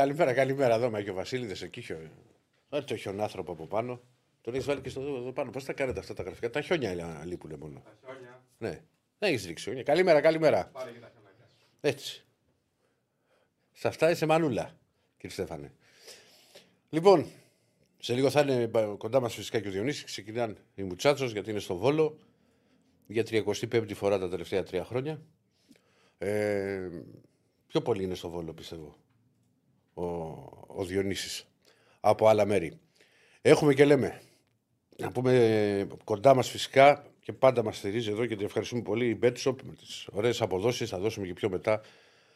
Καλημέρα, καλημέρα. Εδώ είμαι και ο Βασίλη εκεί. Χιο... Ε, το χιονάνθρωπο από πάνω. Τον έχεις βάλει και στο εδώ πάνω. Πώς τα κάνετε αυτά τα γραφικά; Τα χιόνια λείπουν μόνο. Τα χιόνια. Ναι. Δεν έχεις ρίξει χιόνια. Καλημέρα, καλημέρα. Πάρε και τα χιονάκια. Έτσι. Σε αυτά είσαι μανούλα, κύριε Στέφανε. Λοιπόν, σε λίγο θα είναι κοντά μας φυσικά και ο Διονύσης. Ξεκινάνε οι Μουτσάτσος γιατί είναι στο Βόλο για 35η φορά τα τελευταία τρία χρόνια. Ε, πιο πολύ είναι στο Βόλο, πιστεύω, ο, ο Διονύσης από άλλα μέρη. Έχουμε και λέμε, να πούμε κοντά μας φυσικά και πάντα μας στηρίζει εδώ και την ευχαριστούμε πολύ η Betshop με τις ωραίες αποδόσεις, θα δώσουμε και πιο μετά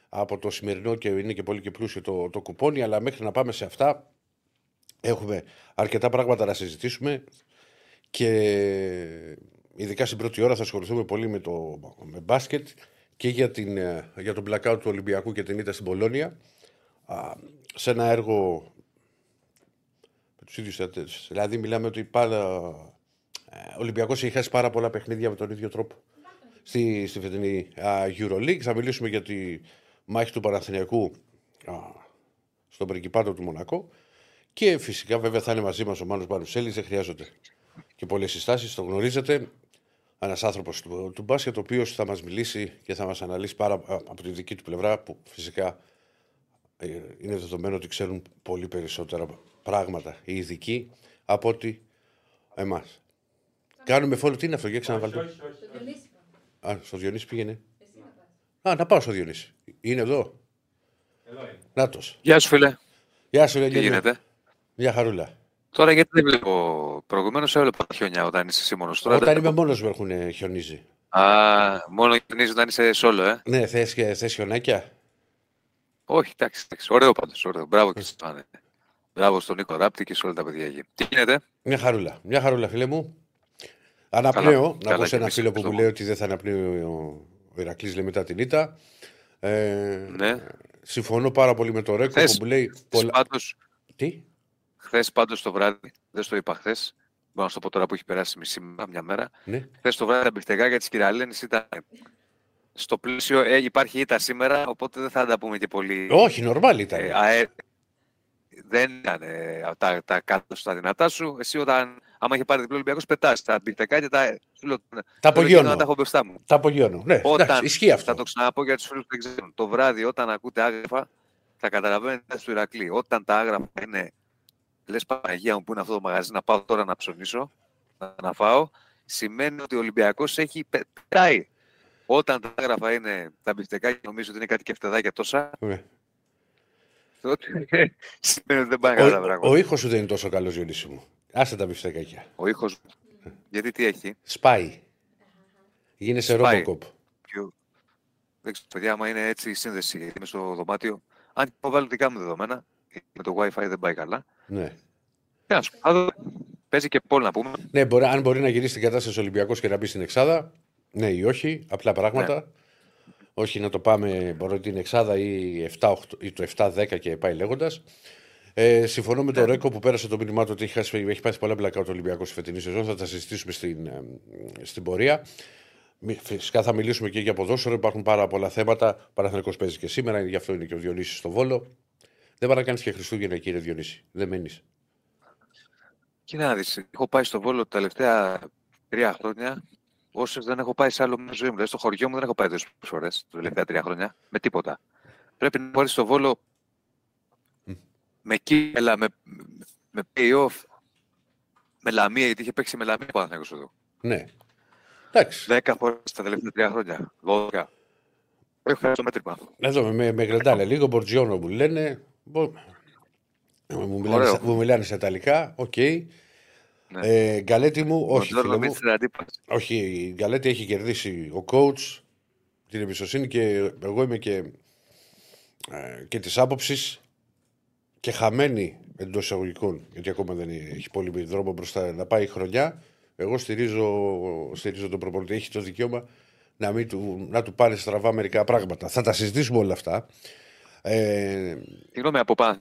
από το σημερινό και είναι και πολύ και πλούσιο το, το κουπόνι, αλλά μέχρι να πάμε σε αυτά έχουμε αρκετά πράγματα να συζητήσουμε και ειδικά στην πρώτη ώρα θα ασχοληθούμε πολύ με το με μπάσκετ και για, την, ε, για τον blackout του Ολυμπιακού και την ήττα στην Πολώνια σε ένα έργο με τους ίδιους θεατές. Δηλαδή μιλάμε ότι πάντα ε, ο Ολυμπιακός έχει χάσει πάρα πολλά παιχνίδια με τον ίδιο τρόπο στη, στη φετινή Euroleague. Θα μιλήσουμε για τη μάχη του Παναθηναϊκού α, στον Πρικυπάτο του Μονακό και φυσικά βέβαια θα είναι μαζί μας ο Μάνος Πανουσέλης, δεν χρειάζονται και πολλές συστάσεις, το γνωρίζετε ένας άνθρωπος του, του μπάσκετ, ο οποίος θα μας μιλήσει και θα μας αναλύσει πάρα από τη δική του πλευρά, που φυσικά ε, είναι δεδομένο ότι ξέρουν πολύ περισσότερα πράγματα οι ειδικοί από ότι εμάς. Κάνουμε φόλο, τι είναι αυτό, για ξαναβάλτε. Όχι, όχι, όχι. Α, στο Διονύση πήγαινε. Α, να πάω στο Διονύση. Είναι εδώ. Εδώ είναι. Νάτος. Γεια σου, φίλε. Γεια σου, Τι Ευαγγελία. γίνεται; Μια χαρούλα. Τώρα γιατί δεν βλέπω; Προηγουμένως έβλεπα τα χιόνια όταν είσαι εσύ μόνο. Τώρα Όταν δεν είμαι βλέπω. μόνος μου έχουν χιονίζει. Α, μόνο χιονίζει όταν είσαι solo, ε. Ναι, θες θες χιονάκια; Όχι, εντάξει, εντάξει. Ωραίο πάντως. Ωραίο. Μπράβο και στον Πάνε. Μπράβο στον Νίκο Ράπτη και σε όλα τα παιδιά εκεί. Τι γίνεται; Μια χαρούλα. Μια χαρούλα, φίλε μου. Αναπνέω. Καλά. να Καλά πω σε και ένα εμείς φίλο που μου ευχαριστούμε. λέει ότι δεν θα αναπνέει ο, ο Ηρακλής λέει μετά την ήττα. Ε, Ναι. Συμφωνώ πάρα πολύ με το Ρέκο Χθες, που μου λέει. Πολλά... Πάντω, Τι; χθες πάντως το βράδυ, δεν στο είπα χθες. Μπορώ να σου το πω τώρα που έχει περάσει μισή μέρα, μια μέρα. Ναι. Χθες το βράδυ τα μπιφτεγάκια της Κυραλένης ήταν. Στο πλαίσιο ε, υπάρχει ήττα σήμερα, οπότε δεν θα τα πούμε και πολύ. Όχι, νορμάλ ήταν. Ε, αέ- δεν ήταν ε, τα, τα κάτω στα δυνατά σου. Εσύ όταν, άμα είχε πάρει διπλό Ολυμπιακός, πετάς τα μπιφτεκάκια, τα, σου λέω, τα θέλω και απογειώνω. να τα έχω μπροστά μου. Τα απογειώνω. Ναι, Όταν- εντάξει, ισχύει αυτό. Θα το ξαναπώ για τους φίλους που δεν ξέρουν. Το βράδυ όταν ακούτε Άγραφα, θα καταλαβαίνετε στο Ηρακλή. Όταν τα Άγραφα είναι, λες Παναγία μου που είναι αυτό το μαγαζί, να πάω τώρα να ψωνίσω, να, να φάω, σημαίνει ότι ο Ολυμπιακός έχει πε- πετάει. Όταν τα Άγραφα είναι τα μπιφτεκάκια, νομίζω ότι είναι κάτι κεφτεδάκια τόσα, Ναι. τότε σημαίνει ότι δεν πάνε καλά τα Ο, πράγματα. ο ήχος σου δεν είναι τόσο καλός, Διονύση μου. Άσε τα μπιφτεκάκια. Ο ήχος, γιατί τι έχει, Σπάει. Γίνεσαι Σπάει. Robocop. πιο... δεν ξέρω, παιδιά, άμα είναι έτσι η σύνδεση, γιατί είμαι στο δωμάτιο, αν και έχω βάλει δικά μου δεδομένα, με το Wi-Fi δεν πάει καλά. Ναι. Τι να σου πω, θα δω. Παίζει και poll να πούμε. Ναι, μπορεί, αν μπορεί να γυρίσει την κατάσταση Ολυμπιακός και να μπει στην Εξάδα, ναι ή όχι, απλά πράγματα. Ναι. Όχι να το πάμε, μπορεί την Εξάδα ή, 7, 8, ή το 7-10 και πάει λέγοντας. Ε, συμφωνώ με τον Ναι. Ρέκο που πέρασε το μήνυμά του ότι έχει, χάσει, έχει πάθει πολλά μπλακά ο Ολυμπιακός στη φετινή σεζόν. Θα τα συζητήσουμε στην, ε, στην πορεία. Μη- Φυσικά θα μιλήσουμε και για ποδόσφαιρο. Υπάρχουν πάρα πολλά θέματα. Παναθηναϊκός παίζει και σήμερα, γι' αυτό είναι και ο Διονύσης στο Βόλο. Δεν πάει να κάνει και Χριστούγεννα, κύριε Διονύση. Δεν μένεις. Κοίτα να δεις, έχω πάει στο Βόλο τα τελευταία τρία χρόνια. Όσες δεν έχω πάει σε άλλο μέρο ζωή μου. Δηλαδή στο χωριό μου δεν έχω πάει τόσε φορές τα τελευταία τρία χρόνια. Με τίποτα. Πρέπει να πάρεις στο Βόλο με κύπελα, με, με pay-off, με λαμία, γιατί είχε παίξει με λαμία πάνω εδώ. Ναι. Εντάξει. Δέκα φορές τα τελευταία τρία χρόνια. Δώδεκα. Έχω χάσει το μέτρημα. Εδώ με, με γρεντάλε λίγο, Μπορτζιόνο μου λένε. Μπο- Μου μιλάνε, Ωραίο. στα- μου μιλάνε σε Ιταλικά, οκ. Ναι. Ε, Γκαλέτη μου, όχι, Buongiorno, φίλε μου. mister αντίπαση. Όχι, η Γκαλέτη έχει κερδίσει ο coach την εμπιστοσύνη και εγώ είμαι και, ε, και της άποψης και χαμένη εντός εισαγωγικών, γιατί ακόμα δεν έχει πολύ δρόμο μπροστά να πάει η χρονιά. Εγώ στηρίζω, στηρίζω τον προπονητή. Έχει το δικαίωμα να, μην του, να του πάρει στραβά μερικά πράγματα. Θα τα συζητήσουμε όλα αυτά. Ε, Συγγνώμη, από πάνω.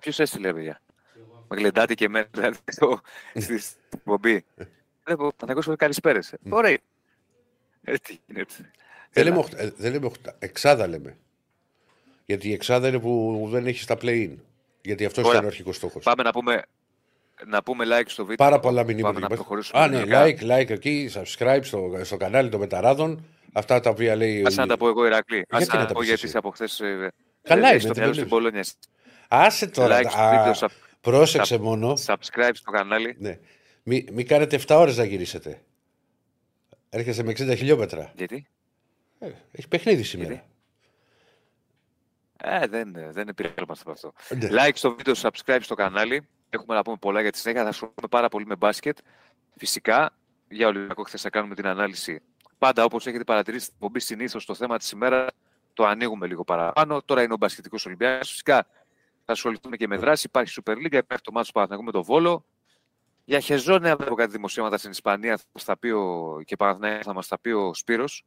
Ποιος έστειλε, παιδιά; Με γλεντάτε και εμένα, δηλαδή, στο- στη στην εκπομπή. Βλέπω, Παναγιώτης καλησπέρες. Ωραία. Ε, τι γίνεται. δεν, Έλα. λέμε, οχτα- ε, δεν λέμε οχτα- εξάδα λέμε. Γιατί η εξάδα είναι που δεν έχεις στα play-in. Γιατί αυτός Ωραία. ήταν ο αρχικός στόχος. Πάμε να πούμε, να πούμε like στο βίντεο. Πάρα πολλά Πάμε μηνύματα. να υπάρχει. προχωρήσουμε. Α, ναι, γενικά. like, like εκεί, subscribe στο, στο κανάλι των Μεταράδων. Αυτά τα οποία λέει. Άσε να τα πω εγώ, Ηρακλή. Άσε να να τα πω πεις γιατί εσύ; είσαι από χθες. Καλά είναι, Στο δεν μυαλό το στην Πολόνια. Άσε τώρα. Like στο α, βίντεο, sub- πρόσεξε μόνο. subscribe στο κανάλι. Ναι. Μην μη κάνετε 7 ώρες να γυρίσετε. Έρχεσαι με 60 χιλιόμετρα. Γιατί; Ε, έχει παιχνίδι σήμερα. Γιατί; Ε, δεν, δεν επηρεάζομαστε από αυτό. Ναι. Like στο βίντεο, subscribe στο κανάλι. Έχουμε να πούμε πολλά για τη συνέχεια. Θα ασχοληθούμε πάρα πολύ με μπάσκετ. Φυσικά, για Ολυμπιακό χθες θα κάνουμε την ανάλυση. Πάντα όπως έχετε παρατηρήσει στην εκπομπή, συνήθως το θέμα της ημέρας το ανοίγουμε λίγο παραπάνω. Τώρα είναι ο μπασκετικός Ολυμπιακός. Φυσικά θα ασχοληθούμε και με δράση. Υπάρχει Super League, υπάρχει το μάτσο Παναθηναϊκού με το Βόλο. Για χεζόνια βλέπω κάτι δημοσίευματα στην Ισπανία θα μας τα πει ο, και Παναθηναϊκό θα μας τα πει ο Σπύρος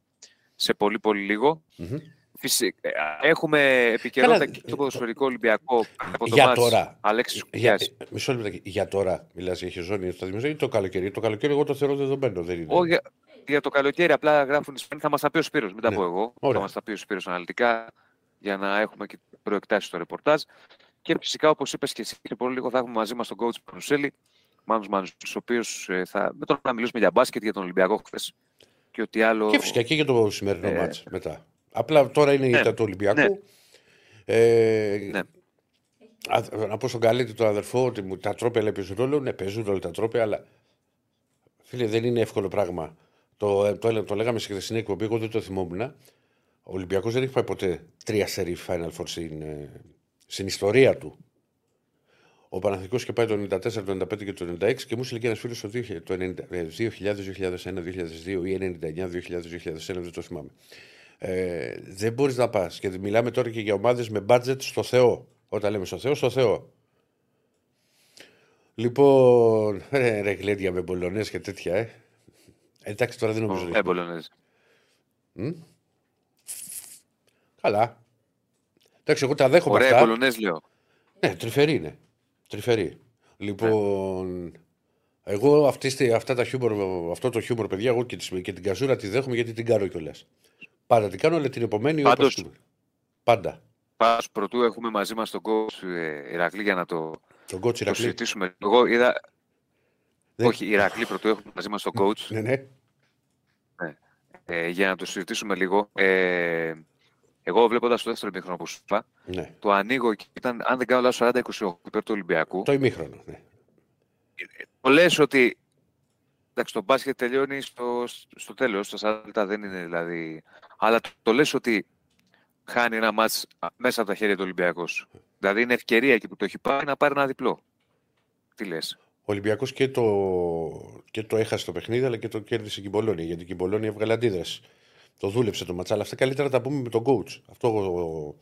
σε πολύ πολύ λίγο. Μμμ. Φυσικά, έχουμε επικαιρότητα Καλά, και στο ποδοσφαιρικό Ολυμπιακό από το Για μάτς τώρα. Αλέξης Για, Κουκιάς. μισό λεπτό. Για τώρα μιλάς για χεζόνι στα δημοσία ή το καλοκαίρι. Το καλοκαίρι εγώ το θεωρώ δεδομένο. Δεν είναι. Όχι, για, για το καλοκαίρι απλά γράφουν οι Ισπανοί. Θα μας τα πει ο Σπύρος, μην τα Ναι. πω εγώ. Ωραία. Θα μας τα πει ο Σπύρος αναλυτικά για να έχουμε και προεκτάσεις στο ρεπορτάζ. Και φυσικά, όπως είπες και εσύ, και πολύ λίγο θα έχουμε μαζί μας τον coach Πανουσέλη, Μάνους Μανουσέλης, ο οποίος ε, θα, με τον να μιλήσουμε για μπάσκετ, για τον Ολυμπιακό χθες και ό,τι άλλο. Και φυσικά και για το σημερινό Ε, μάτς μετά. Απλά τώρα είναι η ναι, ήττα του Ολυμπιακού. ναι. Ε, Ναι. α, να πω στον Καλέτη, τον αδερφό, ότι μου- τα τρόπια λέει παίζουν ρόλο. Ναι, παίζουν ρόλο τα τρόπια, αλλά φίλε, δεν είναι εύκολο πράγμα. Το, ε, το, έλα- το λέγαμε σε χθεσινή εκπομπή, εγώ δεν το θυμόμουν. Ο Ολυμπιακός δεν έχει πάει ποτέ τρία σερί Final Four στην, ε, στην ιστορία του. Ο Παναθηνικός και πάει το 94, το 95 και το 96 και μου έλεγε ένας φίλος το 2000, το 90, ε, 2000, 2001, 2002 ή 99, 2000, 2001, δεν το θυμάμαι. Ε, δεν μπορείς να πας. Και μιλάμε τώρα και για ομάδες με budget στο Θεό. Όταν λέμε στο Θεό, στο Θεό. Λοιπόν, ρε, ρε γλέντια με μπολονές και τέτοια, ε. Εντάξει, τώρα δεν νομίζω. ότι Ε, έχει. Μπολονέζ. Καλά. Εντάξει, εγώ τα δέχομαι Ωραία, αυτά. Μπολονέζ λέω. Ναι, τρυφερή είναι. Τρυφερή. Λοιπόν, εγώ αυτή, στη- αυτά τα χιούμορ, αυτό το χιούμορ, παιδιά, εγώ και, τις- και την καζούρα τη δέχομαι γιατί την κάνω κιόλας. Πάντα την κάνω, αλλά την επομένη Πάντως- όπως- Πάντα. Πάντως, πρωτού έχουμε μαζί μας τον coach ε, Ηρακλή για να το, Τον κότσι το Ηρακλή. συζητήσουμε. Εγώ είδα... Ναι. Όχι, Ηρακλή πρωτού έχουμε μαζί μας τον coach Ναι, ναι. ε, για να το συζητήσουμε λίγο. Ε, εγώ βλέποντας το δεύτερο μήχρονο που σου είπα, ναι. το ανοίγω και ήταν, αν δεν κάνω λάθος, 40-28 υπέρ του Ολυμπιακού. Το ημίχρονο. Ναι. Το λες ότι εντάξει, το μπάσκετ τελειώνει στο, στο τέλος, στα 40 λεπτά δεν είναι δηλαδή. Αλλά το, το λες ότι χάνει ένα μάτς α, μέσα από τα χέρια του Ολυμπιακός. Δηλαδή είναι ευκαιρία εκεί που το έχει πάρει να πάρει ένα διπλό. Τι λες; Ο Ολυμπιακός και το, και το έχασε το παιχνίδι, αλλά και το κέρδισε και η Μπολόνια. Γιατί και η Μπολόνια έβγαλε αντίδραση. Το δούλεψε το ματσάλα. Αυτά καλύτερα τα πούμε με τον coach. Αυτό εγώ.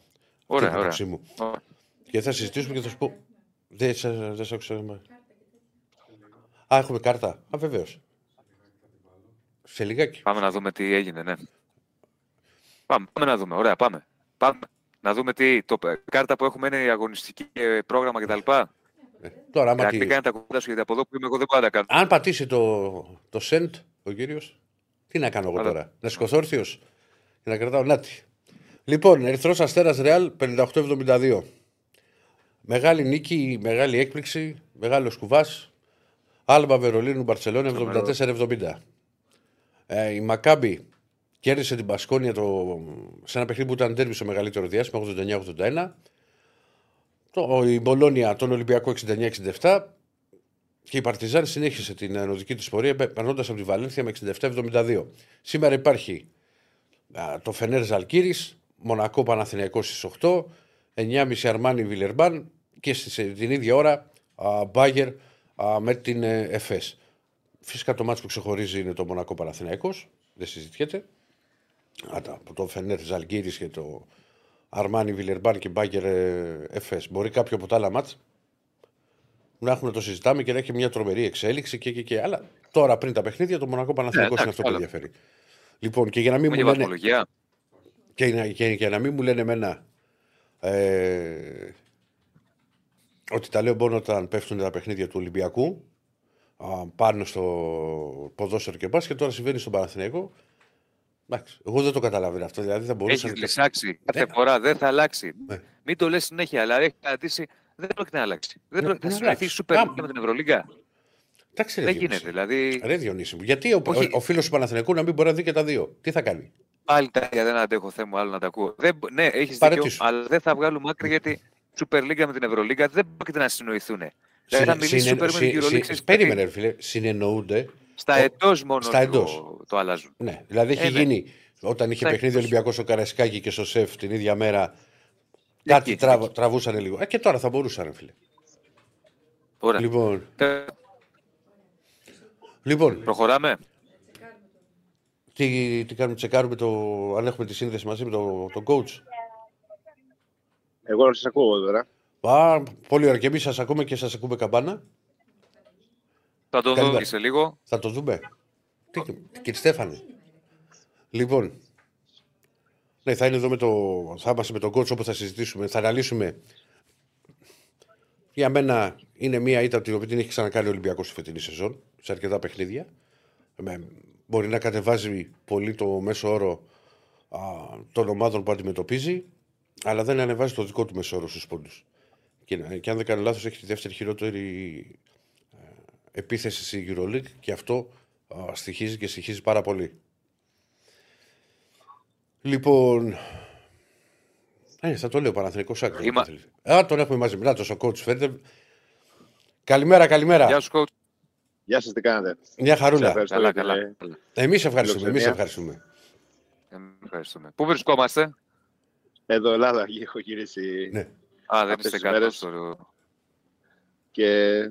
Ωραία, αυτή η ωραία. άποψή μου. Ωραία. Και θα συζητήσουμε και θα σου πω. Δεν σα δεν σ' άκουσα. μα. Α, έχουμε κάρτα. Α, βεβαίως. Σε λιγάκι. Πάμε να δούμε τι έγινε, ναι. Πάμε, πάμε να δούμε. Ωραία, πάμε. Πάμε. Να δούμε τι. Το, κάρτα που έχουμε είναι η αγωνιστική ε, πρόγραμμα κτλ. Ε, τώρα, άμα Ηρακλή, τι... κάνε τα κουμπιά σου γιατί από εδώ που είμαι εγώ δεν πάω να τα κάνω. Αν πατήσει το, το send ο κύριος, τι να κάνω εγώ Καλά. τώρα. Να σηκωθώ όρθιος και να κρατάω νάτι. Λοιπόν, Ερυθρός Αστέρας Ρεάλ 58-72. Μεγάλη νίκη, μεγάλη έκπληξη, μεγάλος κουβάς. Άλμπα Βερολίνου Μπαρσελόνη 74-70. Ε, η Μακάμπη κέρδισε την Πασκόνια το, σε ένα παιχνίδι που ήταν τέρμι στο μεγαλύτερο διάστημα 89-81. Το, η Μπολόνια τον Ολυμπιακό 69-67. Και η Παρτιζάν συνέχισε την ενωδική της πορεία περνώντας από τη Βαλένθια με 67-72. Σήμερα υπάρχει α, το Φενέρ Ζαλκύρη, Μονακό Παναθηναϊκός στις 8, 9.30 Αρμάνι Βιλερμπάν και στη, την ίδια ώρα α, Μπάγκερ α, με την ε, ΕΦΕΣ. Φυσικά το μάτσο που ξεχωρίζει είναι το Μονακό Παναθηναϊκός, δεν συζητιέται. Α, τα- Από το Φενέρ Ζαλκύρη και το Αρμάνι Βιλερμπάν και Μπάγκερ ε, ΕΦΕΣ. Μπορεί κάποιο από τα άλλα μάτς; Να έχουμε να το συζητάμε και να έχει μια τρομερή εξέλιξη και, και, και. Αλλά τώρα πριν τα παιχνίδια το Μονακό Παναθηναϊκός Ναι, είναι αυτό που εντάξει, ενδιαφέρει. Λοιπόν, και για να μην Έχουμε μου και λένε, βαθμολογία. και, να- και, και να μην μου λένε εμένα ε, ότι τα λέω μόνο όταν πέφτουν τα παιχνίδια του Ολυμπιακού α, πάνω στο ποδόσφαιρο και μπάσκετ, τώρα συμβαίνει στον Παναθηναϊκό. Εντάξει, εγώ δεν το καταλαβαίνω αυτό. Δηλαδή θα μπορούσε Έχεις να. λησάξει κάθε Ναι. φορά, δεν θα αλλάξει. Ναι. Μην το λες συνέχεια, αλλά έχεις κρατήσει. Δεν πρόκειται να αλλάξει. Δεν Ναι, πρόκειται ναι, να συνοηθεί αλλάξει. Super Α, League με την Ευρωλίγκα. Εντάξει, ρε, Δεν Διονύση. γίνεται. Δηλαδή, Ρε Διονύση μου, γιατί ο, Όχι. ο, ο φίλος του Παναθηναϊκού να μην μπορεί να δει και τα δύο; Τι θα κάνει; πάλι τα ίδια δεν αντέχω θέμα άλλο να τα ακούω. Δεν, μπο- ναι, έχεις δίκιο, Παρέτησου. αλλά δεν θα βγάλουμε άκρη γιατί Super League με την Ευρωλίγκα δεν πρόκειται να συνοηθούν. Δηλαδή θα Συνε- μιλήσει συνε- Super με την συ- Euroleague. συ- ξέρεις, Περίμενε, ρε φίλε. Συνεννοούνται. Στα Ο- εντός μόνο στα λίγο εντός. το αλλάζουν. Ναι, δηλαδή έχει Ε, ναι. γίνει όταν είχε Στα παιχνίδι ο εκτός. Ολυμπιακός στο Καρασκάκι και στο Σεφ την ίδια μέρα. Εκεί, Κάτι εκεί. τραβ, τραβούσαν λίγο. Ε, και τώρα θα μπορούσαν, ρε φίλε. Ωραία. Λοιπόν, Ε, λοιπόν Προχωράμε. τι, τι κάνουμε, τσεκάρουμε το, αν έχουμε τη σύνδεση μαζί με τον το coach. Εγώ να σας ακούω τώρα. Α, πολύ ωραία. Και εμείς σας ακούμε και σας ακούμε καμπάνα. Θα το Καλημέρα. δω σε λίγο. Θα το δούμε. Τι, κύριε Στέφανε. Λοιπόν, ναι, θα είναι εδώ με το. Θα είμαστε με τον coach όπου θα συζητήσουμε. Θα αναλύσουμε. Για μένα είναι μία ήττα την οποία την έχει ξανακάνει ο Ολυμπιακός στη φετινή σεζόν, σε αρκετά παιχνίδια. Με, μπορεί να κατεβάζει πολύ το μέσο όρο α, των ομάδων που αντιμετωπίζει, αλλά δεν ανεβάζει το δικό του μέσο όρο στους πόντους. Και, και αν δεν κάνω λάθος, έχει τη δεύτερη χειρότερη ε, επίθεση στη EuroLeague και αυτό α, στοιχίζει και στοιχίζει πάρα πολύ. Λοιπόν. Ε, θα το λέω Παναθηνικό άκρη. Είμα- Α, τον έχουμε μαζί. Μιλά τόσο coach φαίνεται. Καλημέρα, καλημέρα. Γεια σου, coach. Γεια σας, τι κάνετε. Μια Σε χαρούλα. ευχαριστώ Καλά, για την, καλά. ε, καλά. Εμείς ευχαριστούμε. Εμείς Φιλοξενία. ευχαριστούμε. Εμείς Ευχαριστούμε. Πού βρισκόμαστε; Εδώ Ελλάδα έχω γυρίσει Ναι. Α, δεν Αυτές είστε τις κάτω μέρες. στο... και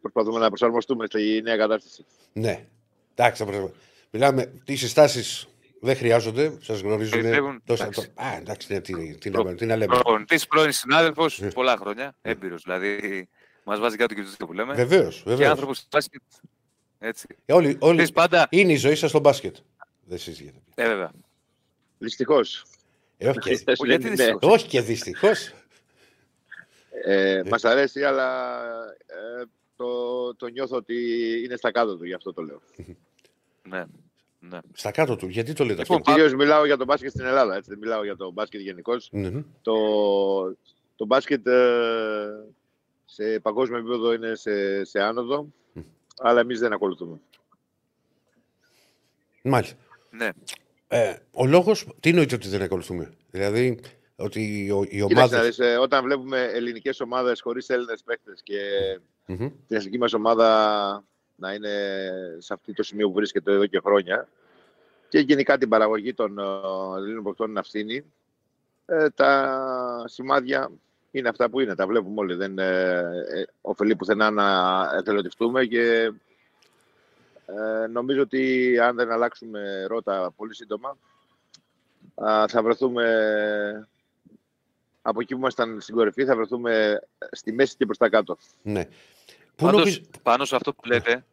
προσπαθούμε να προσαρμοστούμε στη νέα κατάσταση. ναι. Εντάξει, θα προσ- Μιλάμε. Τις συστάσεις δεν χρειάζονται. Σας γνωρίζουν. Πιστεύουν, Τόσα... εντάξει. Α, εντάξει, ναι, τι, τι, Προ- να, τι να λέμε. Προπονητής, πρώην συνάδελφος, Ναι. πολλά χρόνια, έμπειρος. Δηλαδή, μας βάζει κάτω και τους δύο που λέμε. Βεβαίως. Και Βεβαίως. άνθρωπος του μπάσκετ. Έτσι. Όλοι, όλοι... Ξέρεις, πάντα... Είναι η ζωή σας στο μπάσκετ. Δεν συζητιέται. Ε, βέβαια. Δυστυχώς. Ε, όχι, και, Ο, γιατί δυστυχώς; όχι και δυστυχώς. Ε, Μας αρέσει, αλλά ε, το, το νιώθω ότι είναι στα κάτω του, γι' αυτό το λέω. Ναι. Ναι. Στα κάτω του. Γιατί το λέτε Λοιπόν, αυτό; Κυρίως μιλάω για το μπάσκετ στην Ελλάδα, έτσι, δεν μιλάω για το μπάσκετ γενικώς. Ναι. Το, το μπάσκετ ε, σε παγκόσμιο επίπεδο είναι σε, σε άνοδο, αλλά εμείς δεν ακολουθούμε. Μάλιστα. ναι. Ε, ο λόγος, τι εννοείται ότι δεν ακολουθούμε; Δηλαδή, ότι οι, οι Κοίταξε, ομάδε. να δεις, ε, όταν βλέπουμε ελληνικές ομάδες χωρίς Έλληνες παίχτες και την εθνική μας ομάδα να είναι σε αυτό το σημείο που βρίσκεται εδώ και χρόνια και γενικά την παραγωγή των ε, Ελλήνων παιχτών να φθήνει, ε, τα σημάδια είναι αυτά που είναι. Τα βλέπουμε όλοι. Δεν ε, ε, ωφελεί πουθενά να εθελοτυφτούμε και ε, νομίζω ότι αν δεν αλλάξουμε ρότα πολύ σύντομα α, θα βρεθούμε από εκεί που ήμασταν στην κορυφή θα βρεθούμε στη μέση και προς τα κάτω. Ναι. Πού Πάντως, νομίζ- πάνω σε αυτό που λέτε,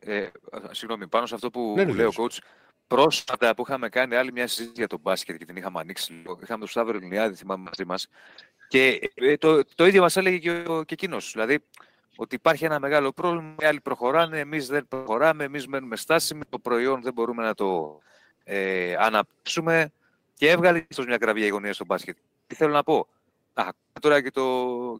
ε, συγγνώμη, πάνω σε αυτό που Ναι, ναι, λέει ο ναι. coach, πρόσφατα που είχαμε κάνει άλλη μια συζήτηση για τον μπάσκετ και την είχαμε ανοίξει λίγο, είχαμε τον Σταύρο Ελληνιάδη, θυμάμαι μαζί μας, και ε, το, το ίδιο μας έλεγε και, ο, και εκείνος, δηλαδή ότι υπάρχει ένα μεγάλο πρόβλημα, οι άλλοι προχωράνε, εμείς δεν προχωράμε, εμείς μένουμε στάσιμοι, το προϊόν δεν μπορούμε να το ε, αναπτύξουμε και έβγαλε ίσως μια κραυγή αγωνία στο μπάσκετ. Τι θέλω να πω; Α, τώρα και, το,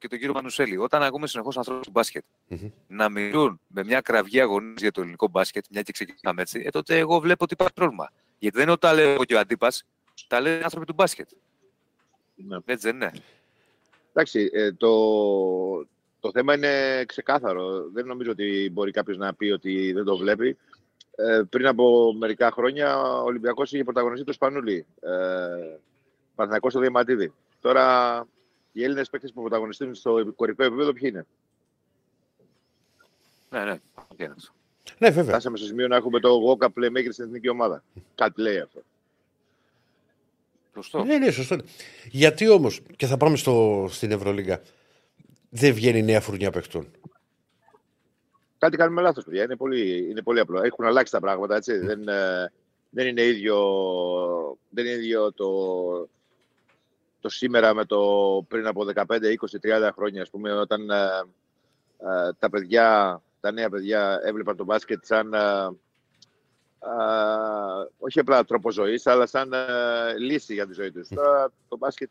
και τον κύριο Μανουσέλη. Όταν ακούμε συνεχώς ανθρώπους του μπάσκετ Μμμ. να μιλούν με μια κραυγή αγωνίας για το ελληνικό μπάσκετ, μια και ξεκινάμε έτσι, ε, τότε εγώ βλέπω ότι υπάρχει πρόβλημα. Γιατί δεν είναι ότι τα λέω εγώ και ο αντίπα, τα λένε οι άνθρωποι του μπάσκετ. Ναι. Έτσι δεν είναι. Εντάξει, ε, το, το θέμα είναι ξεκάθαρο. Δεν νομίζω ότι μπορεί κάποιος να πει ότι δεν το βλέπει. Ε, πριν από μερικά χρόνια ο Ολυμπιακός είχε πρωταγωνιστεί το Σπανούλι. Ε, Παναθηναϊκός στο Διαμαντίδη. Τώρα οι Έλληνες παίκτες που πρωταγωνιστούν στο κορυφαίο επίπεδο ποιοι είναι; Ναι, ναι. Τι είναι αυτό. Ναι, βέβαια. Φτάσαμε στο σημείο να έχουμε το Walker Playmaker στην εθνική ομάδα. Κάτι λέει αυτό. Σωστό. Ναι, ναι, σωστό. είναι. Γιατί όμως, και θα πάμε στο, στην Ευρωλίγα, δεν βγαίνει νέα φουρνιά παιχτών; Κάτι κάνουμε λάθος, παιδιά. Είναι πολύ, είναι πολύ απλό. Έχουν αλλάξει τα πράγματα, έτσι. Δεν, ε, δεν είναι ίδιο, δεν είναι ίδιο το, το σήμερα με το πριν από 15, 20, 30 χρόνια, ας πούμε, όταν ε, ε, τα παιδιά, τα νέα παιδιά έβλεπαν το μπάσκετ σαν, ε, όχι απλά τρόπο ζωής, αλλά σαν λύση για τη ζωή τους. Τώρα το μπάσκετ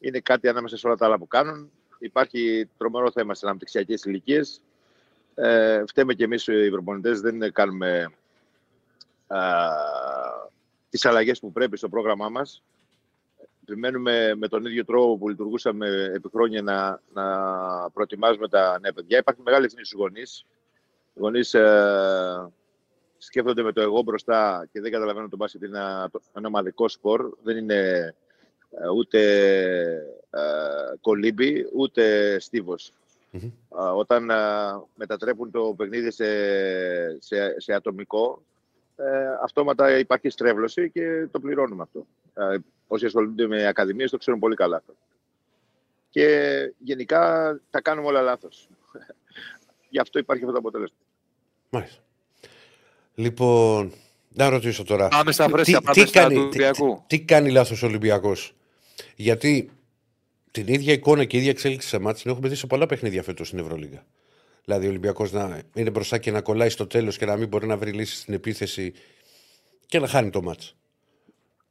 είναι κάτι ανάμεσα σε όλα τα άλλα που κάνουν. Υπάρχει τρομερό θέμα στις αναπτυξιακές ηλικίες. Ε, φταίμε και εμείς οι προπονητές, δεν κάνουμε τις αλλαγές που πρέπει στο πρόγραμμά μας. Επιμένουμε με τον ίδιο τρόπο που λειτουργούσαμε επί χρόνια να, να προετοιμάζουμε τα νέα παιδιά. Υπάρχει μεγάλη ευθύνη στους γονείς. Οι γονείς ε, σκέφτονται με το εγώ μπροστά και δεν καταλαβαίνουν το μπάσκετ είναι ένα, ένα ομαδικό σπορ. Δεν είναι ε, ούτε ε, κολύμπι, ούτε όταν ε, μετατρέπουν το παιχνίδι σε, σε, σε ατομικό, ε, αυτόματα υπάρχει στρέβλωση και το πληρώνουμε αυτό. Ε, όσοι ασχολούνται με ακαδημίες το ξέρουν πολύ καλά αυτό. Και γενικά τα κάνουμε όλα λάθος. Γι' αυτό υπάρχει αυτό το αποτέλεσμα. Μάλιστα. Λοιπόν, να ρωτήσω τώρα. Πάμε στα φρέσκα, τι, πάμε τι, κάνει, τι, τι, κάνει λάθος ο Ολυμπιακός; Γιατί την ίδια εικόνα και η ίδια εξέλιξη σε μάτς την έχουμε δει σε πολλά παιχνίδια φέτος στην Ευρωλίγα. Δηλαδή ο Ολυμπιακός να είναι μπροστά και να κολλάει στο τέλος και να μην μπορεί να βρει λύσεις στην επίθεση και να χάνει το μάτς.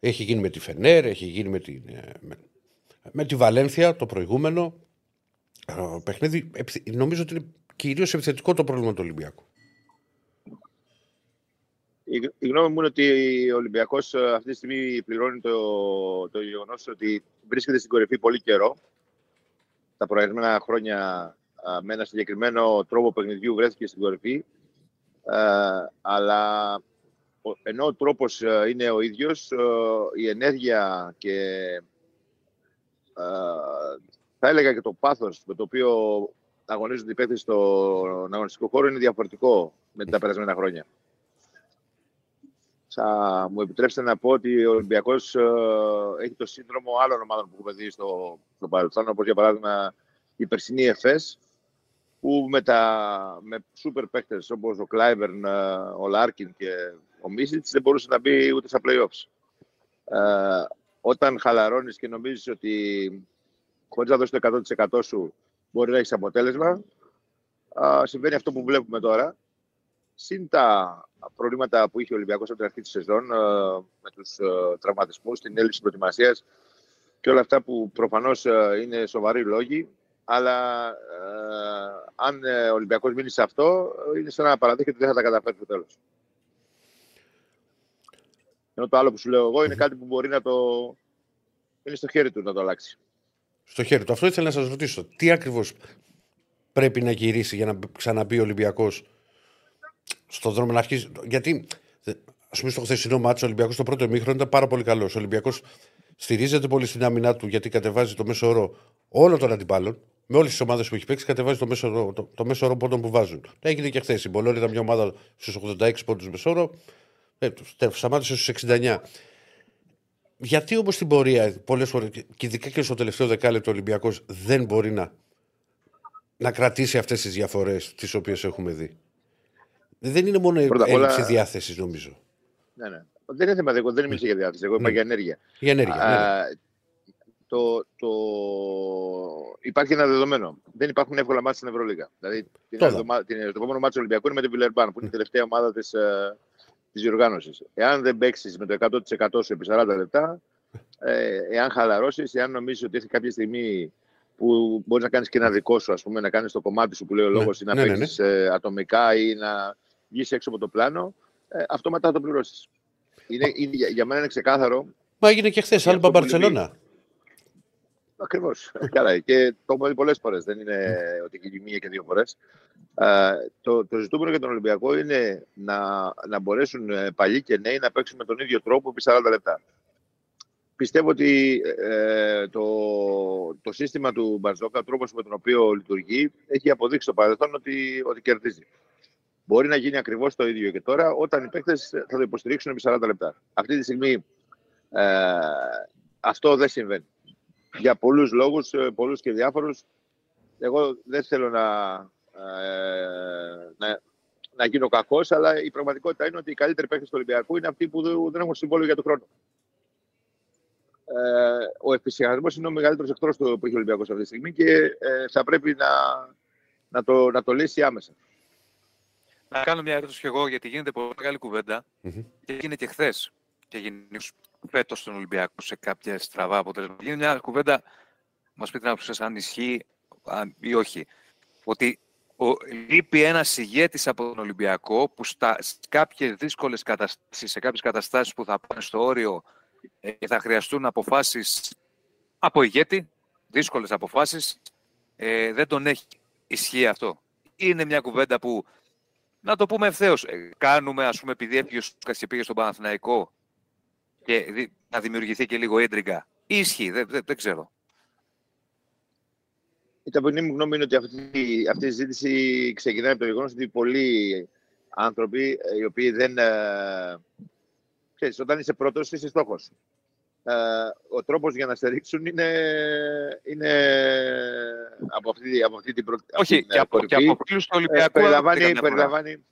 Έχει γίνει με τη Φενέρ, έχει γίνει με τη, ε, με, με τη Βαλένθια το προηγούμενο. παιχνίδι, νομίζω ότι είναι κυρίως επιθετικό το πρόβλημα του Ολυμπιακού. Η γνώμη μου είναι ότι ο Ολυμπιακός ε, αυτή τη στιγμή πληρώνει το, το γεγονός ότι βρίσκεται στην κορυφή πολύ καιρό. Τα προηγούμενα χρόνια με ένα συγκεκριμένο τρόπο παιχνιδιού βρέθηκε στην κορυφή. αλλά ενώ ο τρόπος ε, είναι ο ίδιος, ε, η ενέργεια και θα έλεγα και το πάθος με το οποίο αγωνίζονται οι παίκτες στον αγωνιστικό χώρο είναι διαφορετικό με τα περασμένα χρόνια. Θα μου επιτρέψετε να πω ότι ο Ολυμπιακός ε, έχει το σύνδρομο άλλων ομάδων που έχουμε δει στο, στο παρελθόν, όπως για παράδειγμα η περσινή ΕΦΕΣ, που με, τα, με σούπερ παίκτες όπως ο Κλάιβερν, ε, ο Λάρκιν και ο Μίσιτς δεν μπορούσε να μπει ούτε στα play-offs. Ε, όταν χαλαρώνεις και νομίζεις ότι χωρίς να δώσεις το 100% σου μπορεί να έχεις αποτέλεσμα, ε, συμβαίνει αυτό που βλέπουμε τώρα. Συν τα προβλήματα που είχε ο Ολυμπιακός από την αρχή της σεζόν, ε, με τους ε, τραυματισμούς, την έλλειψη προετοιμασίας και όλα αυτά που προφανώς ε, είναι σοβαροί λόγοι, αλλά ε, αν ε, ο Ολυμπιακός μείνει σε αυτό, είναι σαν να παραδείχνει ότι δεν θα τα καταφέρει στο τέλος. Ενώ το άλλο που σου λέω εγώ είναι κάτι που μπορεί να το. είναι στο χέρι του να το αλλάξει. Στο χέρι του. Αυτό ήθελα να σας ρωτήσω. Τι ακριβώς πρέπει να γυρίσει για να ξαναμπεί ο Ολυμπιακός στον δρόμο να αρχίσει; Γιατί, ας πούμε, στο χθεσινό μάτσο ο Ολυμπιακός το πρώτο μήχρονο ήταν πάρα πολύ καλός. Ο Ολυμπιακός στηρίζεται πολύ στην άμυνά του γιατί κατεβάζει το μέσο όρο όλων των αντιπάλων με όλες τις ομάδες που έχει παίξει, κατεβάζει το μέσο, το, το μέσο όρο πόντων που βάζουν. Έγινε και χθες. Η Μπολόνια ήταν μια ομάδα στους 86 πόντους μεσόρο, ε, σταμάτησε στους 69. Γιατί όμως στην πορεία πολλές φορές, και ειδικά και στο τελευταίο δεκάλεπτο, ο Ολυμπιακός δεν μπορεί να, να κρατήσει αυτές τις διαφορές τις οποίες έχουμε δει; Δεν είναι μόνο έλλειψη όλα... διάθεσης, νομίζω. Ναι, ναι. Δεν είναι θέμα, δεν μιλήσα για διάθεση. Εγώ είπα ναι. για ενέργεια. Για ενέργεια. Α, ναι το, το... υπάρχει ένα δεδομένο. Δεν υπάρχουν εύκολα μάτια στην Ευρωλίγα. Δηλαδή, την την, το επόμενο μάτι του Ολυμπιακού είναι με την Βιλερμπάν, που είναι η τελευταία ομάδα της της ε, διοργάνωσης. Εάν δεν παίξεις με το 100% σου επί 40 λεπτά, ε, εάν χαλαρώσεις, εάν νομίζεις ότι έχει κάποια στιγμή που μπορείς να κάνεις και ένα δικό σου, ας πούμε, να κάνεις το κομμάτι σου που λέει ο λόγος, ναι, ή να ναι, παίξεις ναι, ναι. Ε, ατομικά ή να βγεις έξω από το πλάνο, ε, αυτό μετά θα το πληρώσεις. Είναι, είναι, για μένα είναι ξεκάθαρο. Μα έγινε και χθες, Άλμπα Μπαρσελόνα. Ακριβώς. Καλά. Και το έχουμε δει πολλές φορές. Δεν είναι ότι έχει μία και δύο φορές. Το, το ζητούμενο για τον Ολυμπιακό είναι να, να μπορέσουν ε, παλιοί και νέοι να παίξουν με τον ίδιο τρόπο επί 40 λεπτά. Πιστεύω ότι ε, το, το σύστημα του Μπαρζόκα, ο τρόπος με τον οποίο λειτουργεί, έχει αποδείξει στο παρελθόν ότι, ότι κερδίζει. Μπορεί να γίνει ακριβώς το ίδιο και τώρα, όταν οι παίκτες θα το υποστηρίξουν επί 40 λεπτά. Αυτή τη στιγμή ε, αυτό δεν συμβαίνει για πολλούς λόγους, ε, πολλούς και διάφορους. Εγώ δεν θέλω να, ε, να, να γίνω κακός, αλλά η πραγματικότητα είναι ότι οι καλύτεροι παίκτες του Ολυμπιακού είναι αυτοί που δεν έχουν συμβόλαιο για τον χρόνο. Ε, ο εφησυχασμό είναι ο μεγαλύτερος εχθρός που έχει ο Ολυμπιακός αυτή τη στιγμή και ε, θα πρέπει να, να, το, να το λύσει άμεσα. Να κάνω μια ερώτηση κι εγώ, γιατί γίνεται πολύ μεγάλη κουβέντα Μμμ. και έγινε και χθες. Και γίνει φέτος στον Ολυμπιακό σε κάποια στραβά αποτελέσματα. Γίνει μια κουβέντα, μας πείτε να σας αν ισχύει αν, ή όχι. Ότι ο, λείπει ένας ηγέτης από τον Ολυμπιακό που στα, σε κάποιες δύσκολες καταστάσεις, σε κάποιες καταστάσεις που θα πάνε στο όριο ε, και θα χρειαστούν αποφάσεις από ηγέτη, δύσκολες αποφάσεις, ε, δεν τον έχει. Ισχύει αυτό. Είναι μια κουβέντα που να το πούμε ευθέως. Κάνουμε, ας πούμε, επειδή έφυγε ο Σούκας και πήγε στον Παναθηναϊκό και δι- να δημιουργηθεί και λίγο έντριγκα. Ή ισχύει, δεν, δεν, δεν ξέρω. Η ταπεινή μου γνώμη είναι ότι αυτή, αυτή η συζήτηση ξεκινάει από το γεγονός ότι πολλοί άνθρωποι ε, οι οποίοι δεν. Ε, ξέρεις, όταν είσαι πρώτος, είσαι στόχος. Ε, ο τρόπος για να σε ρίξουν είναι, είναι από, αυτή, από αυτή την πρώτη. Όχι, και από, και από φίλους του Ε, Ολυμπιακού. περιλαμβάνει, δεν καμιά φορά. περιλαμβάνει...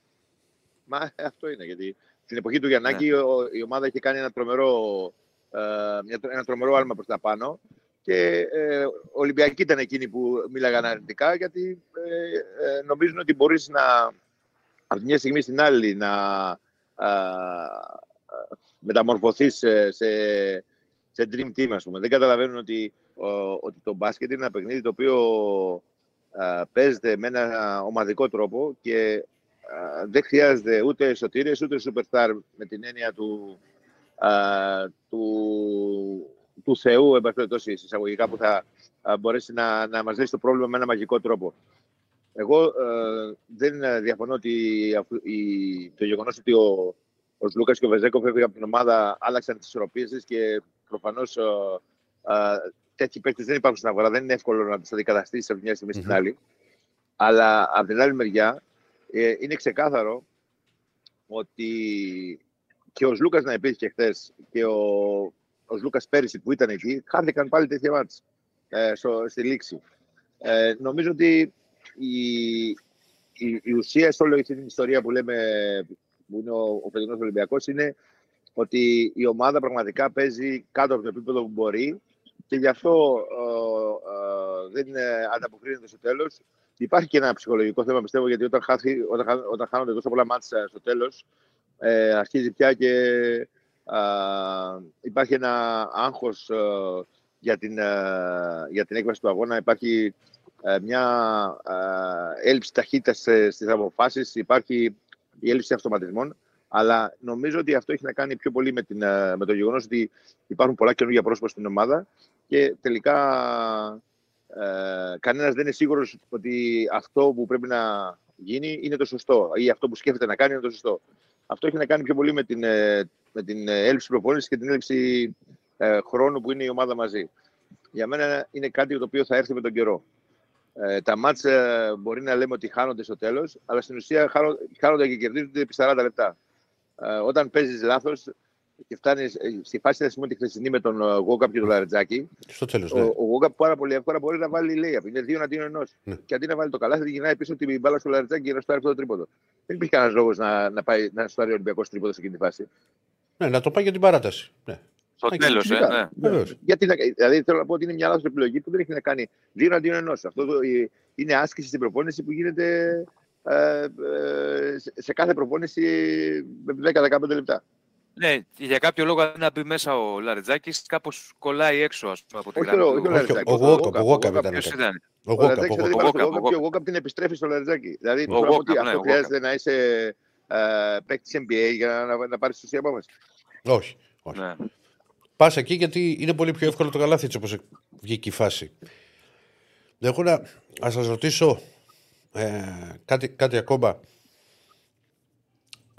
Μα αυτό είναι, γιατί στην εποχή του Γιαννάκη ο- η ομάδα είχε κάνει ένα τρομερό, ε, μια, ένα τρομερό άλμα προς τα πάνω και ε, ο Ολυμπιακοί ήταν εκείνοι που μίλαγαν αρνητικά γιατί ε, ε, νομίζουν ότι μπορείς να από τη μια στιγμή στην άλλη να ε, ε, μεταμορφωθείς σε, σε, σε dream team, ας πούμε. Δεν καταλαβαίνουν ότι, ο, ότι το μπάσκετ είναι ένα παιχνίδι το οποίο α, παίζεται με ένα ομαδικό τρόπο και α, δεν χρειάζεται ούτε σωτήρες ούτε superstar με την έννοια του, α, του, του Θεού, εν πάση περιπτώσει, εισαγωγικά, που θα α, μπορέσει να, να μας λύσει το πρόβλημα με ένα μαγικό τρόπο. Εγώ ε, δεν ε, διαφωνώ ότι αφού- η- το γεγονός ότι ο, ο Λούκας και ο Βεζέκοφ έφυγαν από την ομάδα άλλαξαν τις ισορροπίες της και προφανώς ε, ε, τέτοιοι παίκτες δεν υπάρχουν στην αγορά. Δεν είναι εύκολο να τους αντικαταστήσεις από μια στιγμή στην Μμμ. άλλη. Αλλά από την άλλη μεριά ε, είναι ξεκάθαρο ότι και ο Λούκας να υπήρχε χθες και ο, ο Λούκας πέρυσι που ήταν εκεί, χάθηκαν πάλι τέτοια μάτς ε, στο, στη λήξη. Ε, νομίζω ότι η, η, η ουσία σε όλη αυτή την ιστορία που λέμε που είναι ο, ο φετινός Ολυμπιακός είναι ότι η ομάδα πραγματικά παίζει κάτω από το επίπεδο που μπορεί και γι' αυτό ε, ε, δεν ε, ανταποκρίνεται στο τέλος. Υπάρχει και ένα ψυχολογικό θέμα, πιστεύω, γιατί όταν, χάθη, όταν, χα- όταν χάνονται τόσο πολλά μάτσα στο τέλος, ε, αρχίζει πια και α, υπάρχει ένα άγχος ε, για, την, ε, για την έκβαση του αγώνα. Υπάρχει ε, μια ε, έλλειψη ταχύτητας σε- στις αποφάσεις, υπάρχει η έλλειψη αυτοματισμών. Αλλά νομίζω ότι αυτό έχει να κάνει πιο πολύ με, την, ε, με το γεγονός ότι υπάρχουν πολλά καινούργια πρόσωπα στην ομάδα και τελικά ε, κανένας δεν είναι σίγουρος ότι αυτό που πρέπει να γίνει είναι το σωστό ή αυτό που σκέφτεται να κάνει είναι το σωστό. Αυτό έχει να κάνει πιο πολύ με την, ε, με την ε, έλλειψη προπόνησης και την έλλειψη ε, χρόνου που είναι η ομάδα μαζί. Για μένα είναι κάτι το οποίο θα έρθει με τον καιρό. Ε, τα μάτς ε, μπορεί να λέμε ότι χάνονται στο τέλος, αλλά στην ουσία χάνο- χάνονται και κερδίζονται επί 40 λεπτά. Ε, όταν παίζεις λάθος και φτάνεις ε, στη φάση να τη χθεσινή με τον Γόκαπ και τον Λαρετζάκη, Στο τέλος. ο, Ναι. ο Γόκαπ πάρα πολύ εύκολα μπορεί να βάλει λέει, Είναι δύο εναντίον ενός. Ναι. Και αντί να βάλει το καλάθι, γυρνάει πίσω την μπάλα στο Λαρετζάκη και να στο αυτό το τρίποδο. Δεν υπήρχε κανένας λόγος να, να, πάει, να στο ο Ολυμπιακός τρίποδο σε εκείνη τη φάση. ναι, να το πάει για την παράταση. Ναι. Στο Α, τέλος, ε, φυσικά. ναι. Βεβαίως. Γιατί, να- δηλαδή θέλω να πω ότι είναι μια λάθος επιλογή που δεν έχει να κάνει δύο εναντίον ενός. Αυτό το, ε, είναι άσκηση στην προπόνηση που γίνεται ε, ε, σε, σε κάθε προπόνηση με 10-15 λεπτά. Ναι, και για κάποιο λόγο αν να μπει μέσα ο Λαρετζάκης, κάπως κολλάει έξω ας πούμε, από τη Όχι, γραμμή όχι, του. όχι ο Όχι, Λαρετζάκης. ο Γόκαπ, ο Γόκαπ Γόκαπ ήταν. Ποιος ήταν. Ο Ο Γόκαπ, Λαρετζάκης ο δεν Γόκαπ. υπάρχει στο Γόκαπ, Γόκαπ και ο Γόκαπ. Γόκαπ την επιστρέφει στο Λαρετζάκη. Δηλαδή, Ο θέλω να πω ότι Γόκαπ, ναι, αυτό ο χρειάζεται να είσαι ε, παίκτης NBA για να, να, να πάρεις σωστή απόφαση. Όχι. όχι. Ναι. Πας εκεί γιατί είναι πολύ πιο εύκολο το καλάθι έτσι όπως βγήκε η φάση. Εγώ να ας σας ρωτήσω ε, κάτι, κάτι ακόμα.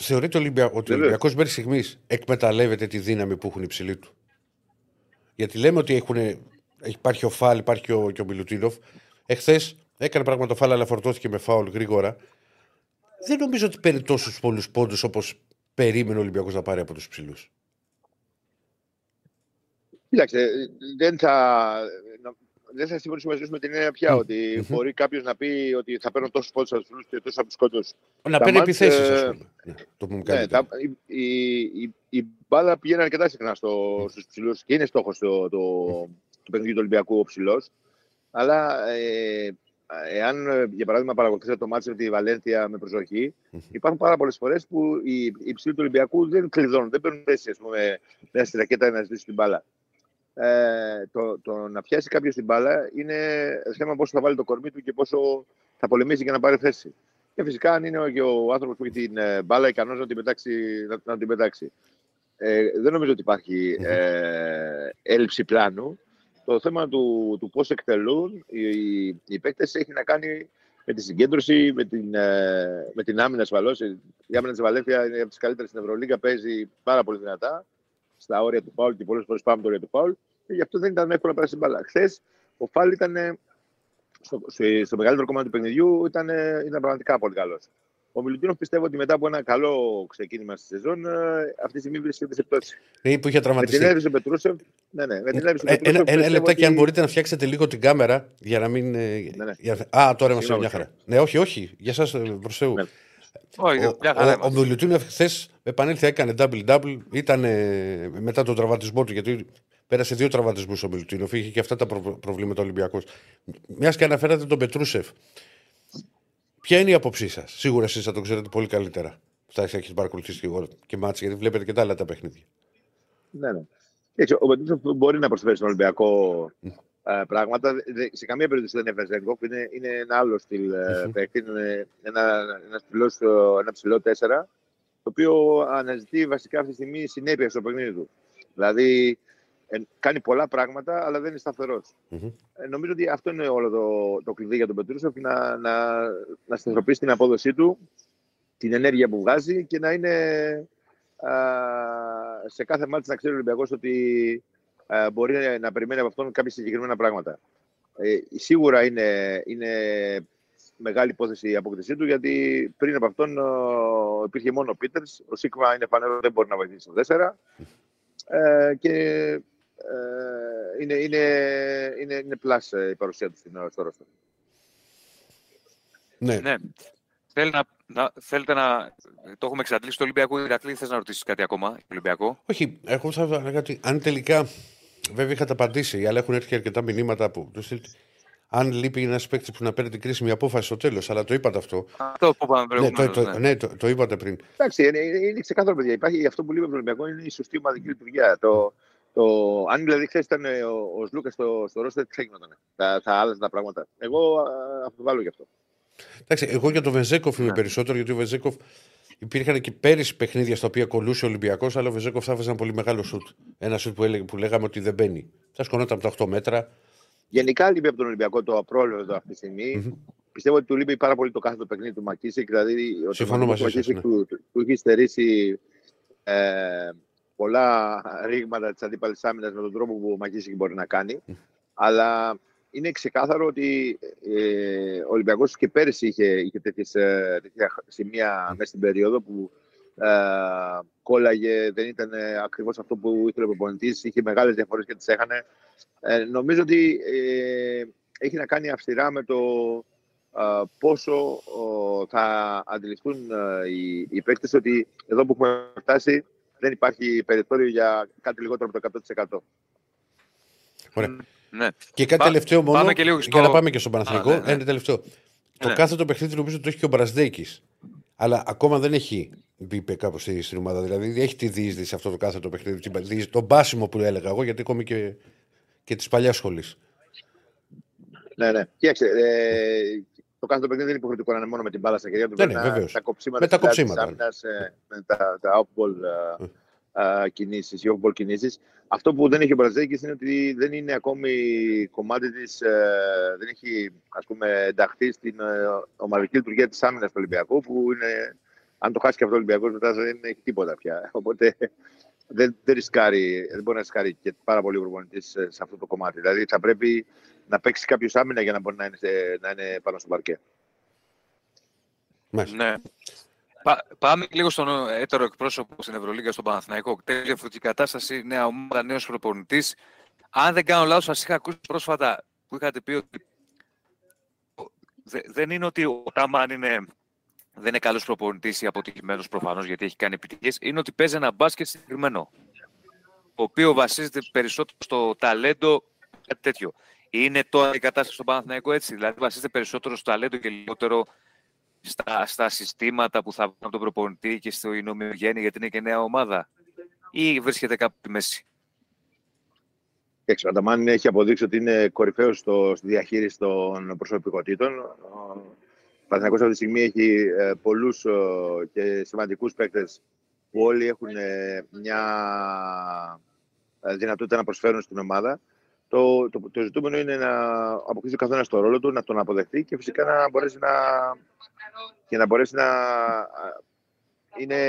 Θεωρείτε Ολυμπια... ότι ο Βεβαίως. Ολυμπιακός μέχρι στιγμής εκμεταλλεύεται τη δύναμη που έχουν οι ψηλοί του. Γιατί λέμε ότι έχουν, υπάρχει ο Φάλ, υπάρχει και ο, και ο Μιλουτίνοφ. Εχθές έκανε πράγμα το Φάλ, αλλά φορτώθηκε με φάουλ γρήγορα. Δεν νομίζω ότι παίρνει τόσους πολλούς πόντους όπως περίμενε ο Ολυμπιακός να πάρει από τους ψηλούς. Κοίταξε, δεν θα, δεν θα συμφωνήσω μαζί σου με την έννοια πια Μμ. ότι Μμμ. μπορεί κάποιος να πει ότι θα παίρνω τόσους πόντους από τους φίλους και τόσους από τους κόντους. Να Τα παίρνει μάτς, επιθέσεις, ε, ας πούμε. Ναι, το πούμε Ναι, καλύτερα. τα, η, η, η, η μπάλα πηγαίνει αρκετά συχνά στο, στους ψηλούς και είναι στόχος το, το, του παιχνιδιού του Ολυμπιακού ο ψηλός. Αλλά ε, εάν ε, για παράδειγμα παρακολουθήσετε το μάτσο με τη Βαλένθια με προσοχή, υπάρχουν πάρα πολλές φορές που οι, οι ψηλοί του Ολυμπιακού δεν κλειδώνουν, δεν παίρνουν θέση ας πούμε, μέσα στη ρακέτα να ζητήσουν την μπάλα. Ε, το, το να πιάσει κάποιος την μπάλα είναι θέμα πόσο θα βάλει το κορμί του και πόσο θα πολεμήσει για να πάρει θέση. Και φυσικά αν είναι και ο άνθρωπος που έχει την ε, μπάλα ικανός να την πετάξει. Να, να την πετάξει. Ε, δεν νομίζω ότι υπάρχει ε, έλλειψη πλάνου. Το θέμα του, του πώς εκτελούν οι, οι, οι παίκτες έχει να κάνει με τη συγκέντρωση, με την, ε, με την άμυνα ασφαλώς. Η άμυνα της Βαλέφια είναι από τις καλύτερες στην Ευρωλίγα, παίζει πάρα πολύ δυνατά στα όρια του φάουλ και πολλές φορές πάμε το όρια του φάουλ. Και γι' αυτό δεν ήταν εύκολο να περάσει την μπάλα. Χθες ο Φάλ ήταν στο, στο, μεγαλύτερο κομμάτι του παιχνιδιού ήταν, ήταν πραγματικά πολύ καλός. Ο Μιλουτίνοφ πιστεύω ότι μετά από ένα καλό ξεκίνημα στη σεζόν, ε, αυτή τη στιγμή βρίσκεται σε πτώση. Ή που είχε τραυματιστεί. Με την έδειξε Πετρούσεφ. Ναι, ναι, με την έδειξε ε, Πετρούσεφ. Ένα, ένα λεπτάκι, ότι... αν μπορείτε να φτιάξετε λίγο την κάμερα για να μην. Ε, ναι, ναι. Για... Α, τώρα είμαστε μια χαρά. Ναι, όχι, όχι. Για εσά προς Θεού. Ναι. Ο, ο, ο Μιλουτίνοφ χθες επανήλθε, έκανε double-double. Ήταν μετά τον τραυματισμό του, γιατί πέρασε δύο τραυματισμούς ο Μιλουτίνοφ. Είχε και αυτά τα προβλήματα Ολυμπιακός. Μιας και αναφέρατε τον Πετρούσεφ. Ποια είναι η άποψή σας, Σίγουρα εσείς θα το ξέρετε πολύ καλύτερα. Θα έχετε παρακολουθήσει και εγώ και μάτια, γιατί βλέπετε και τα άλλα τα παιχνίδια. Ναι, ναι. Έτσι, ο Πετρούσεφ μπορεί να προσφέρει στον Ολυμπιακό mm. πράγματα. Σε καμία περίπτωση δεν είναι Βεζέγκοφ. Είναι, είναι ένα άλλο στυλ mm-hmm. παίκτη. Είναι ένα, ένα, ψηλό, ένα ψηλό 4, το οποίο αναζητεί βασικά αυτή τη στιγμή συνέπεια στο παιχνίδι του. Δηλαδή, ε, κάνει πολλά πράγματα, αλλά δεν είναι σταθερός. Mm-hmm. Ε, νομίζω ότι αυτό είναι όλο το, το κλειδί για τον Πετρούσεφ, να, να, να σταθεροποιήσει την απόδοσή του, την ενέργεια που βγάζει και να είναι α, σε κάθε μάτι να ξέρει ο Ολυμπιακός ότι α, μπορεί να περιμένει από αυτόν κάποια συγκεκριμένα πράγματα. Ε, σίγουρα είναι, είναι μεγάλη υπόθεση η απόκτησή του, γιατί πριν από αυτόν ο, υπήρχε μόνο ο Πίτερς. Ο Σίγμα είναι φανερό, δεν μπορεί να βοηθήσει στο 4. Ε, και ε, είναι, είναι, είναι, είναι πλάς ε, η παρουσία του στην, στο ρόστο. Ναι. ναι. Θέλει να, να, θέλετε να... Το έχουμε εξαντλήσει το Ολυμπιακό. Ηρακλή, θες να ρωτήσεις κάτι ακόμα, Ολυμπιακό; Όχι, εγώ θα έλεγα ότι αν τελικά... Βέβαια είχατε απαντήσει, αλλά έχουν έρθει αρκετά μηνύματα που του στείλετε. Αν λείπει ένας παίκτης που να παίρνει την κρίσιμη απόφαση στο τέλος, αλλά το είπατε αυτό. Αυτό που είπαμε ναι, το, το, ναι. ναι, το, το είπατε πριν. Εντάξει, είναι, είναι ξεκάθαρο, παιδιά. Υπάρχει αυτό που λείπει από τον Ολυμπιακός είναι η σωστή ομαδική λειτουργία. Το, το, αν δηλαδή χθες ήταν ε, ο, ο Σλούκας στο, στο Ρώστερ, τι θα γινόταν. Θα, θα άλλαζαν τα πράγματα. Εγώ αμφιβάλλω γι' αυτό. Εντάξει, εγώ για τον Βεζέκοφ είμαι ναι. περισσότερο, γιατί ο Βεζέκοφ υπήρχαν και πέρυσι παιχνίδια στα οποία κολούσε ο Ολυμπιακός, αλλά ο Βεζέκοφ θα ένα πολύ μεγάλο σουτ. Ένα σουτ που, έλεγε, που λέγαμε ότι δεν μπαίνει. Θα σκονόταν από τα 8 μέτρα. Γενικά λείπει από τον Ολυμπιακό το απρόλεπτο αυτή τη στιγμή. Mm-hmm. Πιστεύω ότι του λείπει πάρα πολύ το κάθε το παιχνίδι του Μακίσικ. Δηλαδή, Συμφωνώ μαζί σα. Ναι. Του, του, του, έχει στερήσει ε, πολλά ρήγματα της αντίπαλης άμυνας με τον τρόπο που ο Μακίσικ μπορεί να κάνει. Αλλά είναι ξεκάθαρο ότι ε, ο Ολυμπιακός και πέρυσι είχε, είχε τέτοιες, ε, τέτοια σημεία μέσα στην περίοδο που ε, κόλλαγε, δεν ήταν ακριβώς αυτό που ήθελε ο προπονητής, είχε μεγάλες διαφορές και τις έχανε. Ε, νομίζω ότι ε, έχει να κάνει αυστηρά με το ε, πόσο θα αντιληφθούν οι, οι παίκτες ότι εδώ που έχουμε φτάσει δεν υπάρχει περιθώριο για κάτι λιγότερο από το 100%. Ωραία. Ναι. Και κάτι Πά, τελευταίο μόνο, και στο... για να πάμε και στον Παναθηνικό. Ναι, ναι. Ένα τελευταίο. Το ναι. κάθε το παιχνίδι νομίζω το έχει και ο Μπρασδέκης. Αλλά ακόμα δεν έχει μπει κάπου στην ομάδα. Δηλαδή έχει τη διείσδυση σε αυτό το κάθε το παιχνίδι. Το μπάσιμο που έλεγα εγώ, γιατί ακόμη και, και της παλιάς σχολής. Ναι, ναι. Κοίταξε, ε, το κάθε το παιχνίδι δεν είναι υποχρεωτικό να είναι μόνο με την μπάλα στα χέρια του. Ναι, ναι, τα κοψίματα, με τα κοψίματα. Άμυνας, ε, με τα, τα off-ball uh, κινήσεις, οι off-ball κινήσεις. Αυτό που δεν έχει ο Μπραζέκης είναι ότι δεν είναι ακόμη κομμάτι της, uh, δεν έχει ας πούμε ενταχθεί στην uh, ομαδική λειτουργία της άμυνας του Ολυμπιακού που είναι, αν το χάσει και αυτό ο Ολυμπιακός μετά δεν έχει τίποτα πια. Οπότε δεν, δεν, ρισκάρει, δεν μπορεί να ρισκάρει και πάρα πολύ ο προπονητής σε αυτό το κομμάτι. Δηλαδή θα πρέπει να παίξει κάποιος άμυνα για να μπορεί να είναι, να είναι πάνω στο παρκέ. Ναι. Πά, πάμε λίγο στον έτερο εκπρόσωπο στην Ευρωλίγα, στον Παναθηναϊκό. Τέλεια διαφορετική κατάσταση, νέα ομάδα, νέος προπονητής. Αν δεν κάνω λάθος, σας είχα ακούσει πρόσφατα που είχατε πει ότι δεν είναι ότι ο Τάμαν είναι, δεν είναι καλός προπονητής ή αποτυχημένος προφανώς γιατί έχει κάνει επιτυχίες. Είναι ότι παίζει ένα μπάσκετ συγκεκριμένο. Το οποίο βασίζεται περισσότερο στο ταλέντο, κάτι τέτοιο. Είναι τώρα η κατάσταση στον Παναθηναϊκό έτσι. Δηλαδή βασίζεται περισσότερο στο ταλέντο και λιγότερο στα, στα συστήματα που θα βγουν από τον προπονητή και στο νομιογέννη γιατί είναι και νέα ομάδα. Ή βρίσκεται κάπου στη μέση; ο Ανταμάν έχει αποδείξει ότι είναι κορυφαίος στη διαχείριση των προσωπικότητων. Ο Παναθηναϊκός αυτή τη στιγμή έχει ε, πολλούς ε, και σημαντικούς παίκτες που όλοι έχουν ε, μια ε, δυνατότητα να προσφέρουν στην ομάδα. Το, το, το ζητούμενο είναι να αποκτήσει ο καθένας το ρόλο του, να τον αποδεχτεί και φυσικά να μπορέσει να, και να, μπορέσει να είναι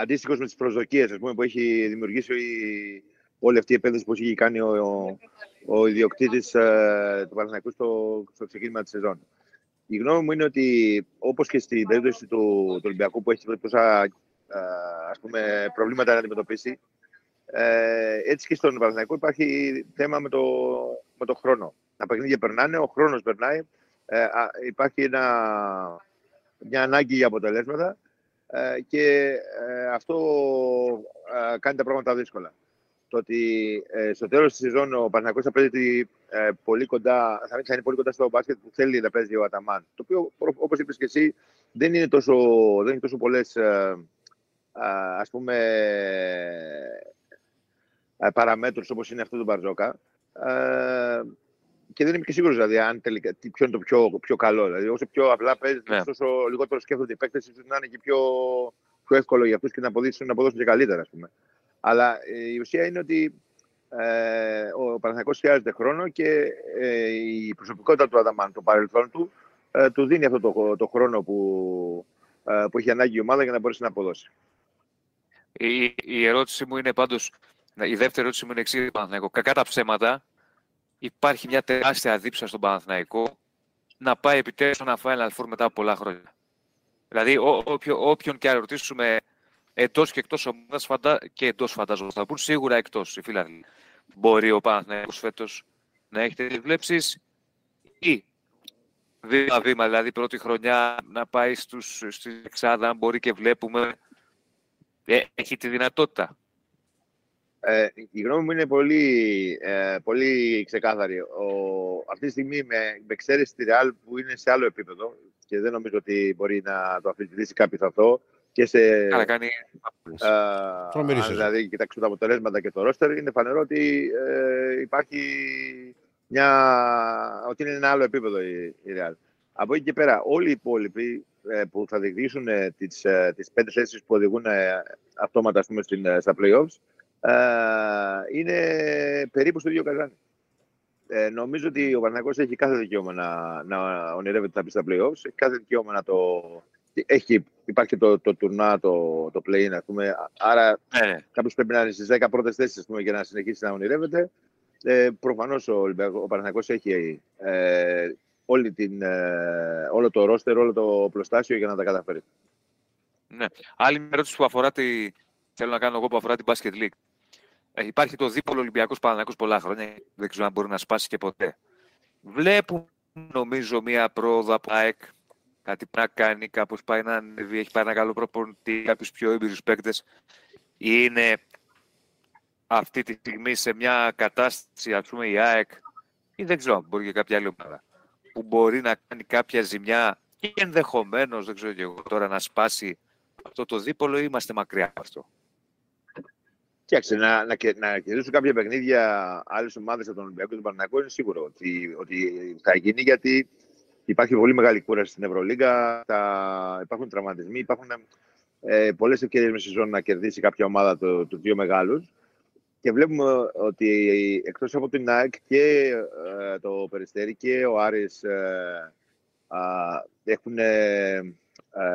αντίστοιχος με τις προσδοκίες που έχει δημιουργήσει όλη αυτή η επένδυση που έχει κάνει ο, ο, ο ιδιοκτήτης ε, του Παναθηναϊκού στο, στο ξεκίνημα της σεζόν. Η γνώμη μου είναι ότι όπως και στην περίπτωση του, του Ολυμπιακού που έχει τόσα ας πούμε, προβλήματα να αντιμετωπίσει, ε, έτσι και στον Παναθηναϊκό υπάρχει θέμα με το, με το χρόνο. Τα παιχνίδια περνάνε, ο χρόνος περνάει, ε, υπάρχει ένα, μια ανάγκη για αποτελέσματα ε, και ε, αυτό ε, κάνει τα πράγματα δύσκολα. Το ότι ε, στο τέλος της σεζόν ο Παναθηναϊκός θα παίζει πολύ κοντά, θα είναι πολύ κοντά στο μπάσκετ που θέλει να παίζει ο Αταμάν. Το οποίο, όπως είπες και εσύ, δεν είναι τόσο, δεν είναι τόσο πολλές ας πούμε παραμέτρους όπως είναι αυτό του Μπαρτζόκα ε, και δεν είμαι και σίγουρος δηλαδή αν τελικά, ποιο είναι το πιο, πιο καλό. Δηλαδή όσο πιο απλά παίζεις, ναι. όσο λιγότερο σκέφτονται οι παίκτες ίσως να είναι και πιο, πιο εύκολο για αυτούς και να αποδείξουν, να αποδώσουν και καλύτερα ας πούμε. Αλλά ε, η ουσία είναι ότι ε, ο Παναθηναϊκός χρειάζεται χρόνο και ε, η προσωπικότητα του Αδαμάν, το παρελθόν του, ε, του δίνει αυτό το, το χρόνο που, ε, που έχει ανάγκη η ομάδα για να μπορέσει να αποδώσει. Η, η ερώτηση μου είναι πάντως, η δεύτερη ερώτηση μου είναι εξής, Παναθηναϊκό. Κακά τα ψέματα, υπάρχει μια τεράστια δίψα στον Παναθηναϊκό να πάει επιτέλους ένα Final Four μετά από πολλά χρόνια. Δηλαδή, ό, όποιο, όποιον και αν ρωτήσουμε εντός και εκτός ομάδας, φαντα... και εντός φαντάζομαι θα πούν σίγουρα εκτός οι φίλοι. Μπορεί ο Παναθηναϊκός φέτος να έχετε βλέψεις ή βήμα-βήμα, δηλαδή πρώτη χρονιά να πάει στους, στη Εξάδα, μπορεί και βλέπουμε ε, έχει τη δυνατότητα. Ε, η γνώμη μου είναι πολύ, ε, πολύ ξεκάθαρη. Ο, αυτή τη στιγμή με, με εξαίρεση τη Real που είναι σε άλλο επίπεδο και δεν νομίζω ότι μπορεί να το αφισβητήσει κάποιος αυτό και σε... Καλά κάνει. Ε, δηλαδή, κοιτάξτε τα αποτελέσματα και το ρόστερ, είναι φανερό ότι ε, υπάρχει μια... ότι είναι ένα άλλο επίπεδο η, η Real. Από εκεί και πέρα, όλοι οι υπόλοιποι ε, που θα διεκδικήσουν ε, τις, ε, τις πέντε θέσεις που οδηγούν αυτόματα πούμε, στην, στα playoffs είναι περίπου στο ίδιο καζάνι. Ε, νομίζω ότι ο Παναγιώτης έχει κάθε δικαίωμα να, να ονειρεύεται να μπει στα playoffs, έχει κάθε δικαίωμα να το... Έχει, υπάρχει το, το τουρνά, το, το play-in, ας πούμε, άρα ναι. κάποιος πρέπει να είναι στις 10 πρώτες θέσεις πούμε, για να συνεχίσει να ονειρεύεται. Ε, προφανώς ο, ο Παναγιώτης έχει ε, όλη την, ε, όλο το ρόστερ, όλο το πλωστάσιο για να τα καταφέρει. Ναι. Άλλη μια ερώτηση που αφορά τη... θέλω να κάνω εγώ που αφορά την Basket League. Ε, υπάρχει το δίπολο Ολυμπιακός Παναναναϊκό πολλά χρόνια. Δεν ξέρω αν μπορεί να σπάσει και ποτέ. Βλέπουν, νομίζω, μία πρόοδο από ΑΕΚ. Κάτι πρέπει να κάνει, κάπως πάει να ανέβει, έχει πάει ένα καλό προπονητή, κάποιους πιο έμπειρους παίκτες. Είναι αυτή τη στιγμή σε μια κατάσταση, ας πούμε, η ΑΕΚ, ή δεν ξέρω, μπορεί και κάποια άλλη ομάδα που μπορεί να κάνει κάποια ζημιά και ενδεχομένως, δεν ξέρω και εγώ τώρα, να σπάσει αυτό το δίπολο ή είμαστε μακριά από αυτό. Κοίταξε, να, να, να κερδίσουν κάποια παιχνίδια άλλες ομάδες από τον Ολυμπιακό και τον Παναγιακό είναι σίγουρο ότι, ότι θα γίνει γιατί υπάρχει πολύ μεγάλη κούραση στην Ευρωλίγκα. Θα, υπάρχουν τραυματισμοί, υπάρχουν ε, πολλές ευκαιρίες μες σεζόν να κερδίσει κάποια ομάδα του το δύο μεγάλους. Και βλέπουμε ότι εκτός από την ΑΕΚ και ε, το Περιστέρι και ο Άρης ε, έχουν ε,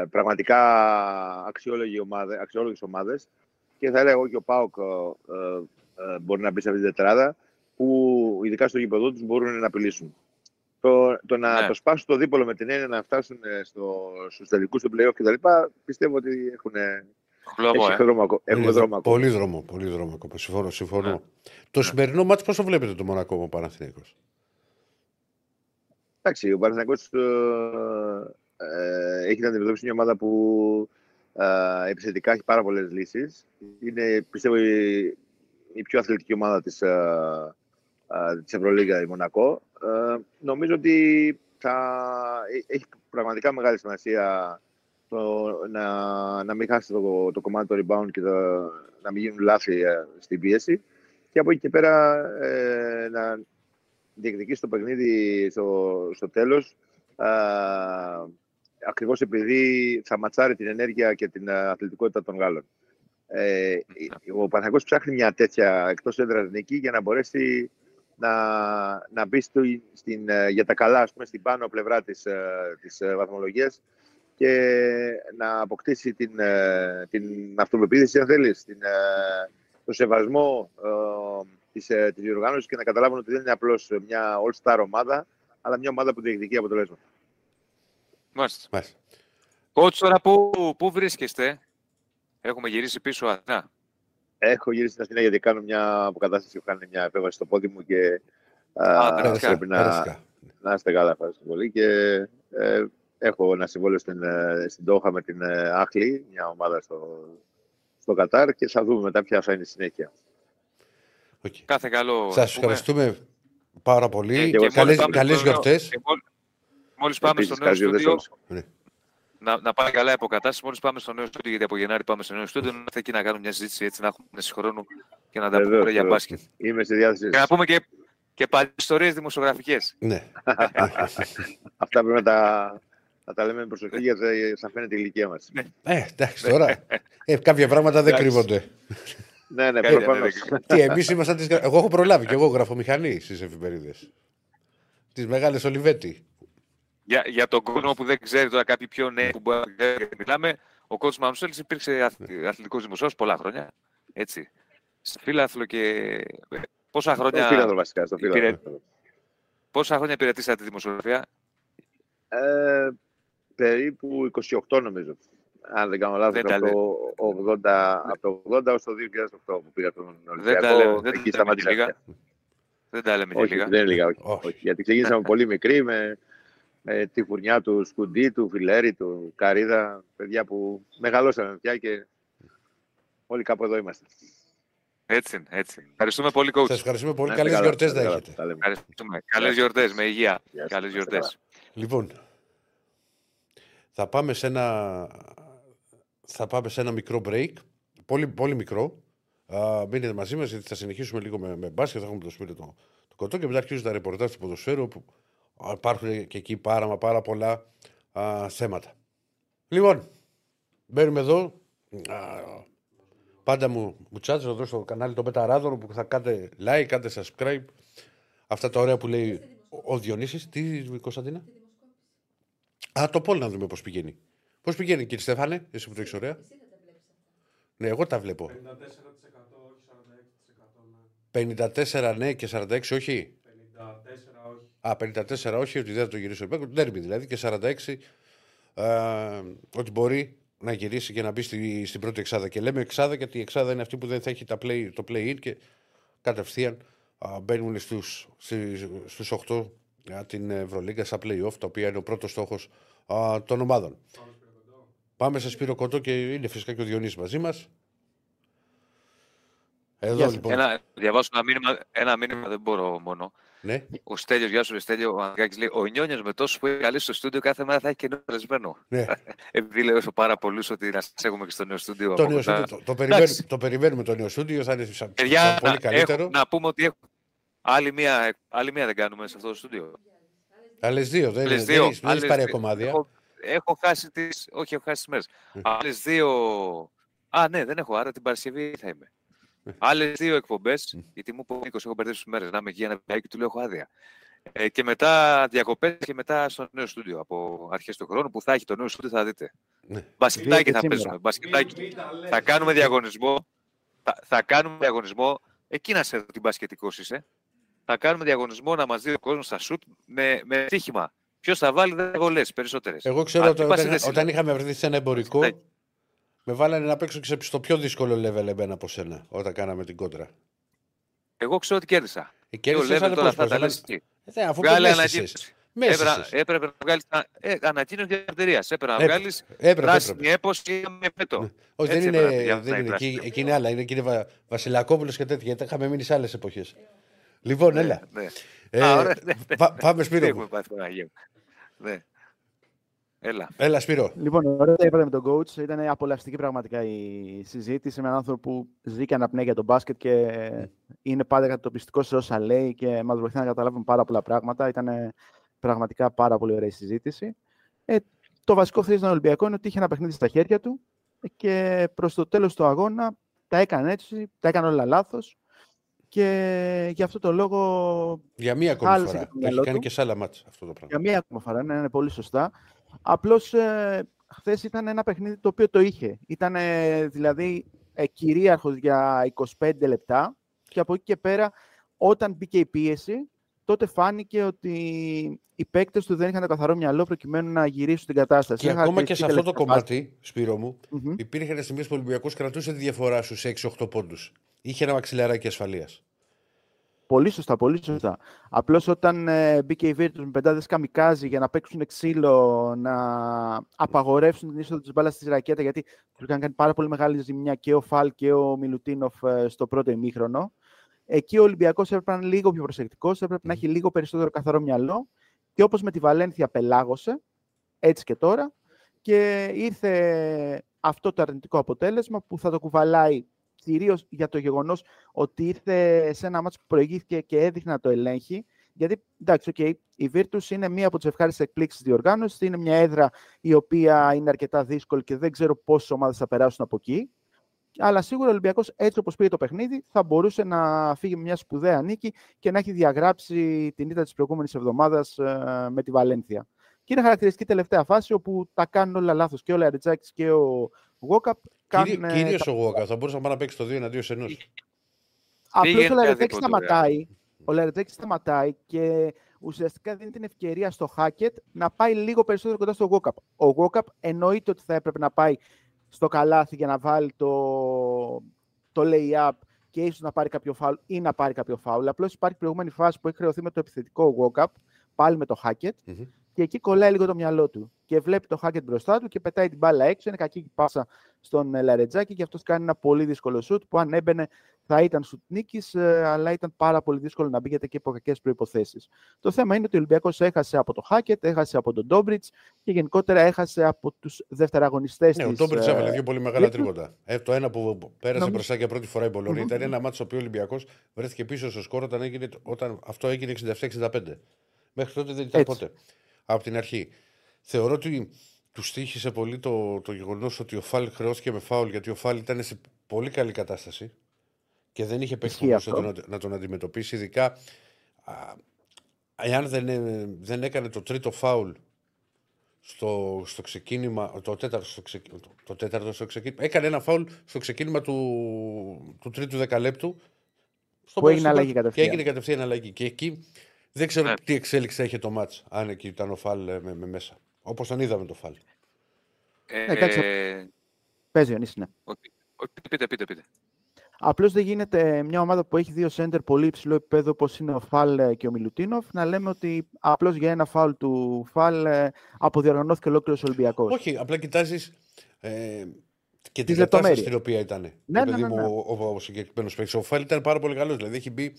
πραγματικά αξιόλογοι ομάδες, αξιόλογες ομάδες και θα έλεγα εγώ και ο ΠΑΟΚ μπορεί να μπει σε αυτή την τετράδα που ειδικά στο γήπεδο τους μπορούν να απειλήσουν. Το, το να ναι. το σπάσουν το δίπολο με την έννοια να φτάσουν στο, στους τελικούς του play-off κτλ. πιστεύω ότι έχουν Χλωμό, ε. δρόμο, πολύ, δρόμο, πολύ δρόμο, πολύ δρόμο ακόμα. Συμφωνώ. συμφωνώ. Ναι. Το ναι. σημερινό μάτι πώς το βλέπετε το Μονακό ο Παναθηναϊκός; Εντάξει, ο Παναθηναϊκός ε, ε, έχει να αντιμετωπίσει μια ομάδα που ε, επιθετικά έχει πάρα πολλές λύσεις. Είναι, πιστεύω, η, η πιο αθλητική ομάδα της, ε, ε, της Ευρωλίγα η Μονακό. Ε, νομίζω ότι θα ε, έχει πραγματικά μεγάλη σημασία το, να, να μην χάσει το, το κομμάτι του rebound και το, να μην γίνουν λάθη ε, στην πίεση. Και από εκεί και πέρα ε, να διεκδικήσει το παιχνίδι στο, στο τέλος ε, ακριβώς επειδή θα ματσάρει την ενέργεια και την αθλητικότητα των Γάλλων. Ε, ο Παναγιώτης ψάχνει μια τέτοια εκτός έδρας νίκη για να μπορέσει να, να μπει στο, στην, ε, για τα καλά ας πούμε, στην πάνω πλευρά της, ε, της ε, βαθμολογίας και να αποκτήσει την, την αυτοπεποίθηση, αν θέλεις, την, το σεβασμό ε, της, της διοργάνωσης και να καταλάβουν ότι δεν είναι απλώς μια all-star ομάδα, αλλά μια ομάδα που διεκδικεί αποτελέσματα. Μάλιστα. Μάλιστα. Κότσο, τώρα πού, πού βρίσκεστε, έχουμε γυρίσει πίσω Αθηνά. Έχω γυρίσει στην Αθήνα γιατί κάνω μια αποκατάσταση που κάνει μια επέμβαση στο πόδι μου και α, α, πρέπει να, να είστε καλά. Ευχαριστώ πολύ. Και ε, έχω ένα συμβόλαιο στην, ε, στην Τόχα με την ε, Άχλη, μια ομάδα στο, στο Κατάρ και θα δούμε μετά ποια θα είναι η συνέχεια. Okay. Κάθε καλό. Σας ευχαριστούμε πάρα πολύ. Και, και καλές, καλές γιορτές. Μόλις πάμε στο νέο στούντιο, να, να πάει καλά η αποκατάσταση. Μόλις πάμε στο νέο στούντιο, γιατί από Γενάρη πάμε στο νέο στούντιο, να έρθει εκεί να κάνουμε μια συζήτηση έτσι, να έχουμε ένα χρόνο και να τα πούμε για μπάσκετ. Είμαι στη διάθεση. Και να πούμε και, και πάλι ιστορίες δημοσιογραφικές. Ναι. Αυτά πρέπει να τα, να τα λέμε με προσοχή γιατί θα φαίνεται η ηλικία μας. Ναι. Ε, εντάξει τώρα. ε, κάποια πράγματα δεν κρύβονται. ναι, ναι, προφανώς. Τι, εμείς ήμασταν. Εγώ έχω προλάβει και εγώ γράφω μηχανή στις εφημερίδες. Τις μεγάλες Ολιβέτη για, για τον κόσμο που δεν ξέρει τώρα κάποιοι πιο νέοι που μπορεί να μιλάμε, ο κότσο Μαμσέλη υπήρξε αθλητικός δημοσιογράφο πολλά χρόνια. Έτσι. Σε φίλαθλο και. Ε, πόσα χρόνια. Στο φίλαθλο βασικά. Στο φίλαθλο. Υπηρε... Πόσα χρόνια υπηρετήσατε τη δημοσιογραφία, ε, Περίπου 28 νομίζω. Αν δεν κάνω λάθος, από, το 80, από το 80 έως το 2008 που πήγα στον Ολυμπιακό. Δεν τα λέμε λίγα. Δεν τα λέμε λίγα. Δεν είναι λίγα, όχι. όχι. Γιατί ξεκίνησαμε πολύ μικροί με με τη φουρνιά του Σκουντή, του Φιλέρη, του Καρίδα, παιδιά που μεγαλώσαμε πια και όλοι κάπου εδώ είμαστε. Έτσι, έτσι. Ευχαριστούμε πολύ, coach. Σας ευχαριστούμε πολύ. Καλές γιορτές να έχετε. Καλές γιορτές, με υγεία. Καλές γιορτές. Λοιπόν, θα πάμε σε ένα, θα πάμε σε ένα μικρό break. Πολύ, πολύ μικρό. Uh, μείνετε μαζί μας γιατί θα συνεχίσουμε λίγο με, με μπάσκετ. Θα έχουμε το σπίτι το, το κοτό και μετά αρχίζουν τα ρεπορτάζ του ποδοσφαίρου που Υπάρχουν και εκεί πάρα, μα πάρα πολλά α, θέματα. Λοιπόν, μπαίνουμε εδώ. Α, πάντα μου μουτσάτσε εδώ στο κανάλι των Πεταράδων που θα κάνετε like, κάντε subscribe. Αυτά τα ωραία που λέει ο, ο Διονύσης. Τι, Κωνσταντίνα; Α, το πόλ να δούμε πώς πηγαίνει. Πώς πηγαίνει κύριε Στέφανε, εσύ που το έχεις ωραία. Ναι, εγώ τα βλέπω. 54 ναι και 46 όχι. Α, 54 όχι, ότι δεν θα το γυρίσει ο Μπέκο. Ντέρμπι δηλαδή και 46 ε, ότι μπορεί να γυρίσει και να μπει στη, στην πρώτη εξάδα. Και λέμε εξάδα γιατί η εξάδα είναι αυτή που δεν θα έχει τα play, το play-in και κατευθείαν α, μπαίνουν στους, στους 8 για την Ευρωλίγκα στα play-off, τα οποία είναι ο πρώτος στόχος α, των ομάδων. Πάμε σε Σπύρο Κοντό και είναι φυσικά και ο Διονύσης μαζί μας. Εδώ, λοιπόν. Ένα, διαβάσω ένα μήνυμα, ένα μήνυμα, δεν μπορώ μόνο. Ναι. Ο Στέλιος, γεια σου, Στέλιο. Ο Ανδράκης λέει: Ο Νιόνιος με τόσο που έχει καλή στο στούντιο κάθε μέρα θα έχει καινούριο καλεσμένο. Ναι. Επειδή λέω πάρα πολλούς ότι να σας έχουμε και στο νέο στούντιο. Το, νέο στούντιο το, το, περιμένουμε, το περιμένουμε το νέο στούντιο, θα είναι Παιδιά, πολύ καλύτερο. Έχω, να πούμε ότι έχω, άλλη, μία, άλλη μία δεν κάνουμε σε αυτό το στούντιο. Άλλες δύο, δεν είναι. Δεν έχει πάρει κομμάτια. Έχω, έχω χάσει τι. Όχι, έχω χάσει τις μέρες. Mm. Άλλες δύο. Α, ναι, δεν έχω, άρα την Παρασκευή θα είμαι. Άλλες δύο εκπομπές, γιατί μου είπε ο Νίκο: Έχω μπερδέψει μέρες να είμαι εκεί ένα βιάκι του λέω: Έχω άδεια. Ε, και μετά διακοπές και μετά στο νέο στούντιο από αρχές του χρόνου που θα έχει το νέο στούντιο, θα δείτε. Ναι. Μπασκετάκι θα παίζουμε. Μπασκετάκι. Θα κάνουμε διαγωνισμό. Θα, θα κάνουμε διαγωνισμό. Εκεί να σε δω την μπασκετικός είσαι. Θα κάνουμε διαγωνισμό να μας δει ο κόσμος στα σουτ με, με τύχημα. Ποιος θα βάλει 10 γολέ περισσότερες. Εγώ ξέρω ότι όταν, όταν είχαμε βρεθεί σε ένα εμπορικό, με βάλανε να παίξω και στο πιο δύσκολο level εμένα από σένα όταν κάναμε την κόντρα. Εγώ ξέρω ότι κέρδισα. Ε, κέρδισες, αλλά πώς, πώς, θα ε, αφού Βγάλε ανακοίνωση. Μέσησες. Έπρεπε να βγάλεις ε, ανακοίνωση διαβατηρία. Έπρεπε να Έπρεπε. βγάλεις Έπρεπε, πράσινη έπρεπε. έποση με πέτο. Ναι. Όχι, δεν Έτσι είναι, έπρεπε, για να δεν είναι. πράσινη Εκεί, έποση. εκεί είναι άλλα. Είναι κύριε Βα... Βασιλακόπουλος και τέτοια. Γιατί είχαμε μείνει σε άλλες εποχές. Λοιπόν, έλα. Ναι. Ε, Α, ωραία, ναι, ναι. πα- πάμε Τι Σπύρο. έχουμε μου. πάθει, Παναγία μου. Ναι. Έλα. Έλα, Σπύρο. Λοιπόν, ωραία τα είπατε με τον coach. Ήταν απολαυστική πραγματικά η συζήτηση με έναν άνθρωπο που ζει και αναπνέει για τον μπάσκετ και είναι πάντα κατοπιστικό σε όσα λέει και μας βοηθάει να καταλάβουμε πάρα πολλά πράγματα. Ήταν πραγματικά πάρα πολύ ωραία η συζήτηση. Ε, το βασικό θρύο των Ολυμπιακών είναι ότι είχε ένα παιχνίδι στα χέρια του και προς το τέλος του αγώνα τα έκανε έτσι, τα έκανε όλα λάθος. Και γι' αυτό το λόγο Για μία ακόμη Χάλασε φορά. και το Το μυαλό έχει κάνει του. και σε άλλα μάτσα αυτό το πράγμα. Για μία ακόμα φορά, ναι, είναι πολύ σωστά. Απλώς ε, χθες ήταν ένα παιχνίδι το οποίο το είχε. Ήταν δηλαδή ε, κυρίαρχος για 25 λεπτά και από εκεί και πέρα, όταν μπήκε η πίεση, τότε φάνηκε ότι οι παίκτες του δεν είχαν το καθαρό μυαλό προκειμένου να γυρίσουν την κατάσταση. Και Είναι ακόμα και σε αυτό το χαρακτηριστική κομμάτι, Σπύρο μου, τελευταία φάση. Μμμ. υπήρχαν στιγμές που ο Ολυμπιακός κρατούσε τη διαφορά σου σε 6-8 πόντους. Είχε ένα μαξιλαράκι ασφαλείας. Πολύ σωστά, πολύ σωστά. Απλώς όταν ε, μπήκε η Virtus με πεντάδες καμικάζι για να παίξουν ξύλο, να απαγορεύσουν την είσοδο της μπάλας στη ρακέτα, γιατί τους είχαν κάνει πάρα πολύ μεγάλη ζημιά και ο Φαλ και ο Μιλουτίνοφ ε, στο πρώτο ημίχρονο. Εκεί ο Ολυμπιακός έπρεπε να είναι λίγο πιο προσεκτικός, έπρεπε να έχει λίγο περισσότερο καθαρό μυαλό. Και όπως με τη Βαλένθια πελάγωσε, έτσι και τώρα, και ήρθε αυτό το αρνητικό αποτέλεσμα που θα το κουβαλάει κυρίως για το γεγονός ότι ήρθε σε ένα μάτσο που προηγήθηκε και έδειχνε να το ελέγχει. Γιατί, εντάξει, okay, η Virtus είναι μία από τις ευχάριστες εκπλήξεις της διοργάνωσης. Είναι μια έδρα η οποία είναι αρκετά δύσκολη και δεν ξέρω πόσες ομάδες θα περάσουν από εκεί. Αλλά σίγουρα ο Ολυμπιακός, έτσι όπως πήγε το παιχνίδι, θα μπορούσε να φύγει με μια σπουδαία νίκη και να έχει διαγράψει την ήττα της προηγούμενης εβδομάδας ε, με τη Βαλένθια. Και είναι χαρακτηριστική τελευταία φάση όπου τα κάνουν όλα λάθος. Και ο Λαριτζάκης και ο Γόκαπ κάνουν... ε, Κυρίω ο Γουόκα. Θα μπορούσε να πάει να παίξει το 2 εναντίον ενός. Απλώς ο Πήγαινε Λαρετζάκη οποιαδήποτε, σταματάει. Ο Λαρετζάκη σταματάει και ουσιαστικά δίνει την ευκαιρία στο Χάκετ να πάει λίγο περισσότερο κοντά στο Γόκαπ. Ο Γόκαπ εννοείται ότι θα έπρεπε να πάει στο καλάθι για να βάλει το, το lay-up και ίσως να πάρει κάποιο φάουλ ή να πάρει κάποιο φάουλ. Απλώς υπάρχει προηγούμενη φάση που έχει χρεωθεί με το επιθετικό Γόκαπ, πάλι με το Χάκετ, Μμμ. Και εκεί κολλάει λίγο το μυαλό του. Και βλέπει το Χάκετ μπροστά του και πετάει την μπάλα έξω. Είναι κακή η πάσα στον ε, Λαρετζάκη και αυτός κάνει ένα πολύ δύσκολο σουτ που αν έμπαινε θα ήταν σουτ νίκης, αλλά ήταν πάρα πολύ δύσκολο να μπει γιατί και υπό κακές προποθέσει. Το θέμα είναι ότι ο Ολυμπιακός έχασε από το Χάκετ, έχασε από τον Ντόμπριτς και γενικότερα έχασε από τους δευτεραγωνιστές Ναι, ο της. Τόμπριτ έβαλε δύο πολύ μεγάλα Virtus. τρίποτα. Ε, το ένα που πέρασε Νομίζω- μπροστά για πρώτη φορά η Μπολόνια Μμμ. ήταν ένα μάτσο στο οποίο ο Ολυμπιακός βρέθηκε πίσω στο σκόρ όταν, έγινε, όταν αυτό έγινε 67-65. Μέχρι τότε δεν ήταν Έτσι. ποτέ. Από την αρχή. Θεωρώ ότι τους τύχησε πολύ το, το γεγονός ότι ο Φάλ χρεώθηκε με φάουλ γιατί ο Φάλ ήταν σε πολύ καλή κατάσταση και δεν είχε παίξει Ισχύει που αυτό. μπορούσε να, να τον αντιμετωπίσει. Ειδικά α, εάν δεν, ε, δεν έκανε το τρίτο φάουλ στο, στο ξεκίνημα, το τέταρτο στο, ξεκ, το, το τέταρτο στο ξεκίνημα, έκανε ένα φάουλ στο ξεκίνημα του, του τρίτου δεκαλέπτου. Στο Που έγινε στο- αλλαγή Και κατευθείαν. έγινε κατευθείαν αλλαγή. Και εκεί δεν ξέρω Ναι. τι εξέλιξη θα είχε το μάτς, αν εκεί ήταν ο Φαλ ε, με, με μέσα. Όπως τον είδαμε το Φαλ. Ε, κάτσε. Παίζει ο Νίση, ναι. όχι, όχι, πείτε, πείτε, πείτε. Απλώς δεν γίνεται μια ομάδα που έχει δύο σέντερ πολύ υψηλό επίπεδο, όπως είναι ο Φαλ ε, και ο Μιλουτίνοφ, να λέμε ότι απλώς για ένα φάουλ του Φαλ ε, αποδιοργανώθηκε ολόκληρος Ολυμπιακός. Όχι, απλά κοιτάζεις ε, και την Τις κατάσταση λεπτομέρειες. στην οποία ήταν. Ναι, Ναι, ναι, ναι, ναι. Ο, ο, ο συγκεκριμένος παίκτης. Ο Φάλ ήταν πάρα πολύ καλός. Δηλαδή έχει μπει.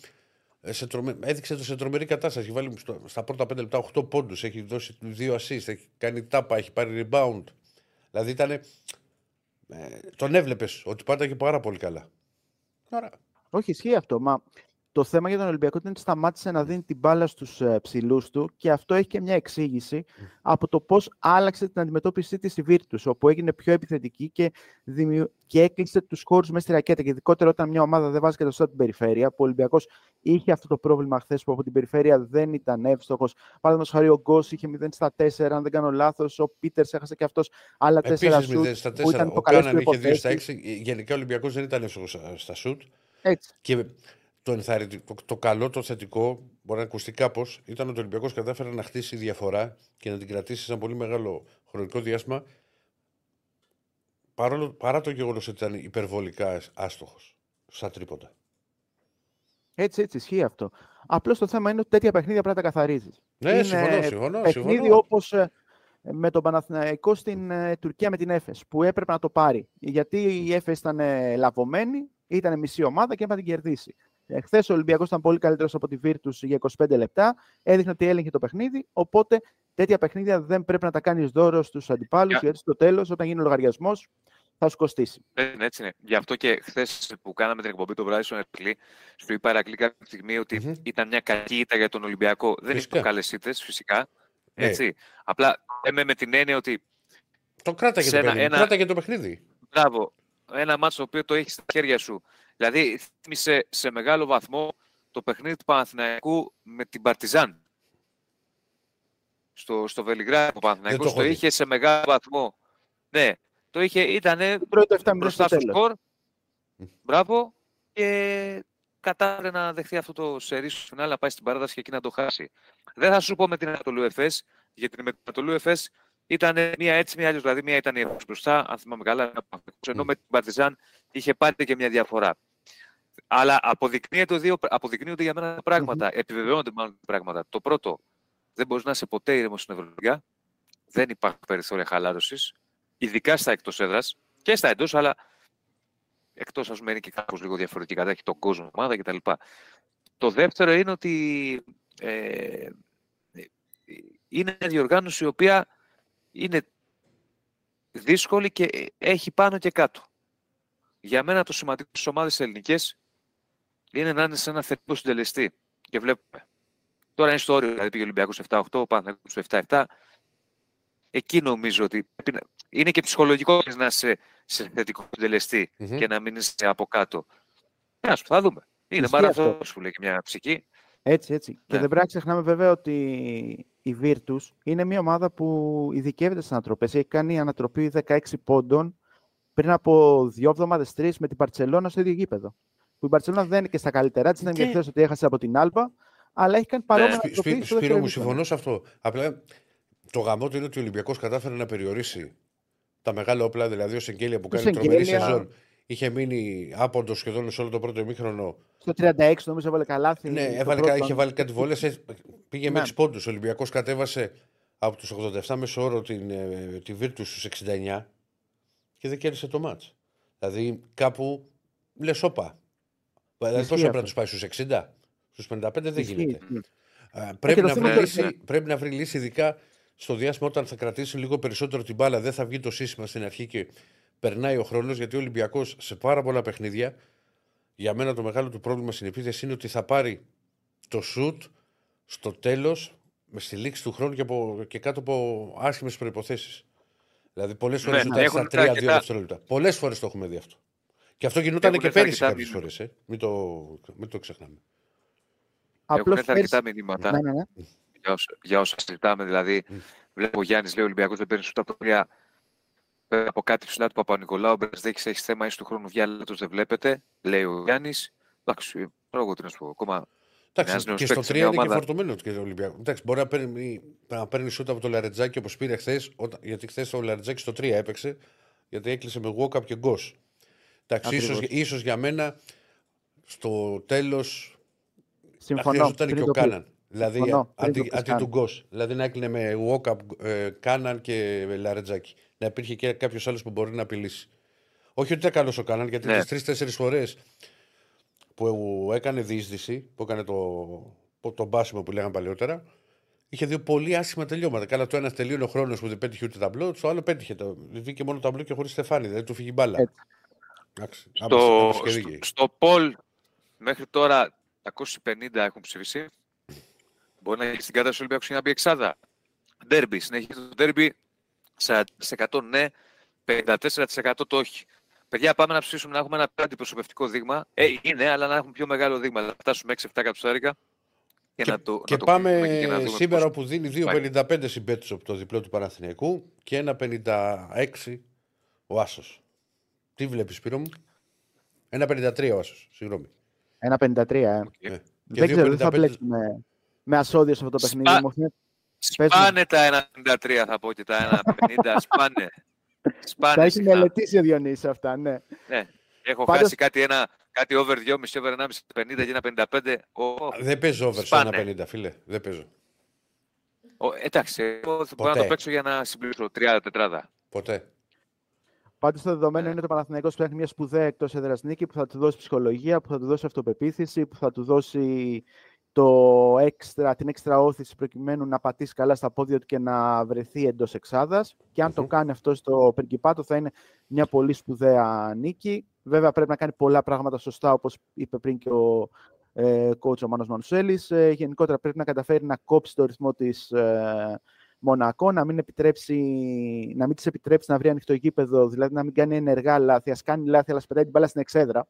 Ε, Σε τρομε... Έδειξε το σε τρομερή κατάσταση. Έχει βάλει στο, στα πρώτα 5 λεπτά 8 πόντους. Έχει δώσει 2 assist. Έχει κάνει τάπα. Έχει πάρει rebound. Δηλαδή ήταν. Ε, τον έβλεπες ότι πάταγε πάρα πολύ καλά. Άρα, Όχι, ισχύει αυτό. Μα το θέμα για τον Ολυμπιακό ήταν ότι σταμάτησε να δίνει την μπάλα στους ε, ψηλούς του και αυτό έχει και μια εξήγηση από το πώς άλλαξε την αντιμετώπιση της η Virtus, όπου έγινε πιο επιθετική και, δημιου... και έκλεισε τους χώρους μέσα στη ρακέτα. Και ειδικότερα όταν μια ομάδα δεν βάζει και το στόχο την περιφέρεια, που ο Ολυμπιακός είχε αυτό το πρόβλημα χθες που από την περιφέρεια δεν ήταν εύστοχος. Παραδείγματος χάρη ο Γκος είχε 0 στα 4, αν δεν κάνω λάθος. Ο Πίτερς έχασε και αυτός άλλα 4 επίση σουτ. 0 στα που ήταν 4. υπό Ο καλές Κάναν είχε 2 στα 6. προϋποθέσεις. Γενικά ο Ολυμπιακός δεν ήταν εύστοχος στα σουτ. Έτσι. Και το, ενθαρρυντικό, το, το καλό, το θετικό, μπορεί να ακουστεί κάπως, ήταν ότι ο Ολυμπιακός κατάφερε να χτίσει διαφορά και να την κρατήσει σε ένα πολύ μεγάλο χρονικό διάστημα. Παρόλο, παρά το γεγονός ότι ήταν υπερβολικά άστοχος στα τρίποτα. Έτσι, έτσι, ισχύει αυτό. Απλώς το θέμα είναι ότι τέτοια παιχνίδια πρέπει να τα καθαρίζεις. Ναι, συμφωνώ, συμφωνώ. Παιχνίδι συμφωνώ. όπως με τον Παναθηναϊκό στην ε, Τουρκία με την Έφες, που έπρεπε να το πάρει. Γιατί η Έφες ήταν ε, λαβωμένη, ήταν μισή ομάδα και έπρεπε να την κερδίσει. Χθε ο Ολυμπιακός ήταν πολύ καλύτερος από τη Virtus για 25 λεπτά. Έδειχνε ότι έλεγχε το παιχνίδι. Οπότε τέτοια παιχνίδια δεν πρέπει να τα κάνεις δώρο στους αντιπάλους, Yeah. γιατί στο τέλος, όταν γίνει ο λογαριασμός, θα σου κοστίσει. Έτσι είναι, έτσι είναι. Γι' αυτό και χθες που κάναμε την εκπομπή το βράδυ στον Ερακλή, σου είπα Ερακλή κάποια στιγμή ότι Μμμ. ήταν μια κακή ήττα για τον Ολυμπιακό. Δεν Φυσικά. ήταν καλέ ήττες, φυσικά. Ναι. Έτσι. Απλά λέμε με την έννοια ότι Το κράταγε σε το ένα- παιχνίδι. ένα- Κράταγε το παιχνίδι. Μπράβο. Ένα μάτσο το οποίο το έχεις στα χέρια σου. Δηλαδή, θύμισε σε μεγάλο βαθμό το παιχνίδι του Παναθηναϊκού με την Παρτιζάν. Στο, στο Βελιγράδι ο Παναθηναϊκός έχω το δει. είχε σε μεγάλο βαθμό. Ναι, το είχε, ήταν Τρώει το 7-0 στο μπροστά στο τέλος. σκορ. Μπράβο. Και κατάφερε να δεχθεί αυτό το σερί στο φινάλε, να πάει στην παράταση και εκεί να το χάσει. Δεν θα σου πω με την Ανατολού Εφές, γιατί με την Ανατολού Εφές ήταν μία έτσι, μία αλλιώς. Δηλαδή, μία ήταν η Εφές μπροστά, αν θυμάμαι καλά, ένα Παναθηναϊκός, ενώ με την Παρτιζάν είχε πάρει και μια διαφορά. Αλλά αποδεικνύεται δύο, αποδεικνύονται για μένα πράγματα, επιβεβαιώνονται μάλλον τα πράγματα. Το πρώτο, δεν μπορείς να είσαι ποτέ ήρεμος στην Ευρωλίγα. Δεν υπάρχει περιθώρια χαλάρωσης, ειδικά στα εκτός έδρας και στα εντός, αλλά εκτός ας πούμε είναι και κάπως λίγο διαφορετικά, έχει τον κόσμο, ομάδα κτλ. Το δεύτερο είναι ότι ε, είναι μια διοργάνωση η οποία είναι δύσκολη και έχει πάνω και κάτω. Για μένα το σημαντικό στις ομάδες ελληνικές είναι να είναι σε ένα θετικό συντελεστή. Και βλέπουμε. Τώρα είναι στο όριο, δηλαδή πήγε ο Ολυμπιακός 7-8, ο Παναθηναϊκός στο 7-7. Εκεί νομίζω ότι πρέπει να- είναι και ψυχολογικό να είσαι σε θετικό συντελεστή Μμμ. και να μην είσαι από κάτω. Να σου, θα δούμε. Είναι Ισχύει μαραθώνιος αυτό. που λέει και μια ψυχή. Έτσι, έτσι. Και Ναι. δεν πρέπει να ξεχνάμε βέβαια ότι η Virtus είναι μια ομάδα που ειδικεύεται στις ανατροπές. Έχει κάνει ανατροπή 16 πόντων πριν από δύο εβδομάδες, τρεις με την Παρσελώνα στο ίδιο γήπεδο. Που η Παρσελώνα δεν είναι και στα καλύτερά της, δεν Και- είναι και ότι έχασε από την Άλμπα, αλλά έχει κάνει παρόμοια Ναι. Σπυ- ανατροπή. Σπυ- στο Σπύρο δεύτερο μου, ημίχρονο. συμφωνώ σε αυτό. Απλά το γαμό του είναι ότι ο Ολυμπιακός κατάφερε να περιορίσει τα μεγάλα όπλα, δηλαδή ο Σεγγέλια που Ο κάνει τρομερή Σεγγέλια- σεζόν. Είχε μείνει άποντος σχεδόν σε όλο το πρώτο ημίχρονο. Στο 36 νομίζω έβαλε καλάθι. Ναι, στο έβαλε, πρώτο. είχε βάλει κάτι βόλες. Πήγε με Ναι. 6 πόντους. Ο Ολυμπιακός κατέβασε από τους 87 μέσω όρο την, ε, τη Virtus στους 69 και δεν κέρδισε το μάτς. Δηλαδή κάπου λες όπα. Δηλαδή Ισχύει πόσο πρέπει να αυτό. τους πάει στους 60, στους 55 δεν Ισχύει, γίνεται. ισχύει. Α, πρέπει, και το να θέμα βρει είναι- λύση, ναι. πρέπει να βρει λύση, ειδικά στο διάστημα όταν θα κρατήσει λίγο περισσότερο την μπάλα. Δεν θα βγει το σύστημα στην αρχή και περνάει ο χρόνος. Γιατί ο Ολυμπιακός σε πάρα πολλά παιχνίδια, για μένα το μεγάλο του πρόβλημα στην επίθεση είναι ότι θα πάρει το σουτ στο τέλος, με στη λήξη του χρόνου και, από, και κάτω από άσχημες προποθέσει. Δηλαδή, πολλές φορές Ναι, ναι, έχουν στα 3-2 αρκετά- δευτερόλεπτα. Πολλές φορές το έχουμε δει αυτό. Και αυτό γινόταν Έχουν και έρθει πέρυσι αρκετά κάποιες φορές. Ε. Μην, το, μην το ξεχνάμε. Έχουν Απλώς έρθει αρκετά πέρσι- μηνύματα. Ναι, ναι, ναι. για όσα, για όσα συζητάμε. Δηλαδή, Μμ. βλέπω ο Γιάννης λέει: Ο Ολυμπιακός δεν παίρνει σούτα από το τρία. Πέρα από κάτι ψηλά του Παπα-Νικολάου, ο Μπερσδέκη έχει θέμα ίσως του χρόνου βγάλει, δεν βλέπετε. Λέει ο Γιάννης. Εντάξει, τώρα εγώ τι να σου πω. Ακόμα Ένας Εντάξει, νέος και στο παίκτης σε 3 μια είναι και ομάδα. φορτωμένος και το Ολυμπιακός. Εντάξει, μπορεί να παίρνει, να παίρνει σούτα από το Λαρετζάκι όπως πήρε χθες, γιατί χθες το Λαρετζάκι στο 3 έπαιξε, γιατί έκλεισε με walk-up και γκος. Εντάξει, ίσως, Ακριβώς. ίσως για μένα στο τέλος Συμφωνώ. χρειαζόταν πριν και ο το πει. Κάναν. Δηλαδή Συμφωνώ, πριν αντί, το πεις αντί καν. του γκος. Δηλαδή να έκλεινε με walk-up ε, Κάναν και Λαρετζάκι. Να υπήρχε και κάποιος άλλος που μπορεί να απειλήσει. Όχι ότι ήταν καλός ο Κάναν, γιατί Ναι. τις τρει-τέσσερι φορές που έκανε διείσδυση, που έκανε το, το μπάσιμο που λέγαμε παλιότερα, είχε δύο πολύ άσχημα τελειώματα. Καλά, το ένας τελείωνε ο χρόνος που δεν πέτυχε ούτε ταμπλό, το άλλο πέτυχε. Το, βγήκε μόνο ταμπλό και χωρίς στεφάνι, δηλαδή του φύγει μπάλα. Έτσι. Εντάξει, στο, άπαξε- άπαξε και στο, δίκαιη. στο Πολ μέχρι τώρα 250 έχουν ψηφίσει. Μπορεί να έχει στην κάτω του Ολυμπιακού και να μπει εξάδα. Ντέρμπι. Συνεχίζει το ντέρμπι. 40% ναι, 54% το όχι. Παιδιά, πάμε να ψηφίσουμε να έχουμε ένα αντιπροσωπευτικό δείγμα. Ε, είναι, αλλά να έχουμε πιο μεγάλο δείγμα. Να φτάσουμε 6-7 κατοστάρικα. Και, Και, να το, και να το πάμε κρίνουμε και να δούμε σήμερα πώς- όπου δίνει 2,55 συμπέτους από το διπλό του Παναθηναϊκού και 1,56 ο Άσος. Τι βλέπεις Σπύρο μου; 1,53 ο Άσος, συγγνώμη. Ένα 53. Ε. Οκ. Ε, και Δεν ξέρω, δεν θα 2,55 μπλέξουμε με ασώδιο σε αυτό το Σπα- παιχνίδι. Μου φαίνεται- Πες μου. Σπάνε τα 1,53 θα πω και τα 1,50. Σπάνε. Τα Σπάνε. έχει συχνά. μελετήσει ο Διονύσης αυτά, ναι. Ναι. Έχω Πάντως- χάσει κάτι ένα κάτι over 2,5, over 1,5, 50 και ένα 55. Ο, Δεν παίζω over σε Σπάνε. ένα 50, φίλε. Δεν παίζω. ο, εντάξει, εγώ θα μπορώ να το Ποτέ. παίξω για να συμπληρώσω τριάδα τετράδα. Ποτέ. Πάντως το δεδομένο Ναι. είναι το Παναθηναϊκός ψάχνει μια σπουδαία εκτός έδρας νίκη που θα του δώσει ψυχολογία, που θα του δώσει αυτοπεποίθηση, που θα του δώσει το έξτρα, την έξτρα όθηση προκειμένου να πατήσει καλά στα πόδια του και να βρεθεί εντός εξάδας. Και αν το Μμμ. κάνει αυτό στο Πριγκιπάτο, θα είναι μια πολύ σπουδαία νίκη. Βέβαια, πρέπει να κάνει πολλά πράγματα σωστά, όπως είπε πριν και ο ε, coach ο Μάνος Μανουσέλης. Ε, γενικότερα πρέπει να καταφέρει να κόψει το ρυθμό της ε, Μονακό, να μην, επιτρέψει, να μην της επιτρέψει να βρει ανοιχτό γήπεδο, δηλαδή να μην κάνει ενεργά λάθη. Ας κάνει λάθη, αλλά σπετάει την μπάλα στην εξέδρα.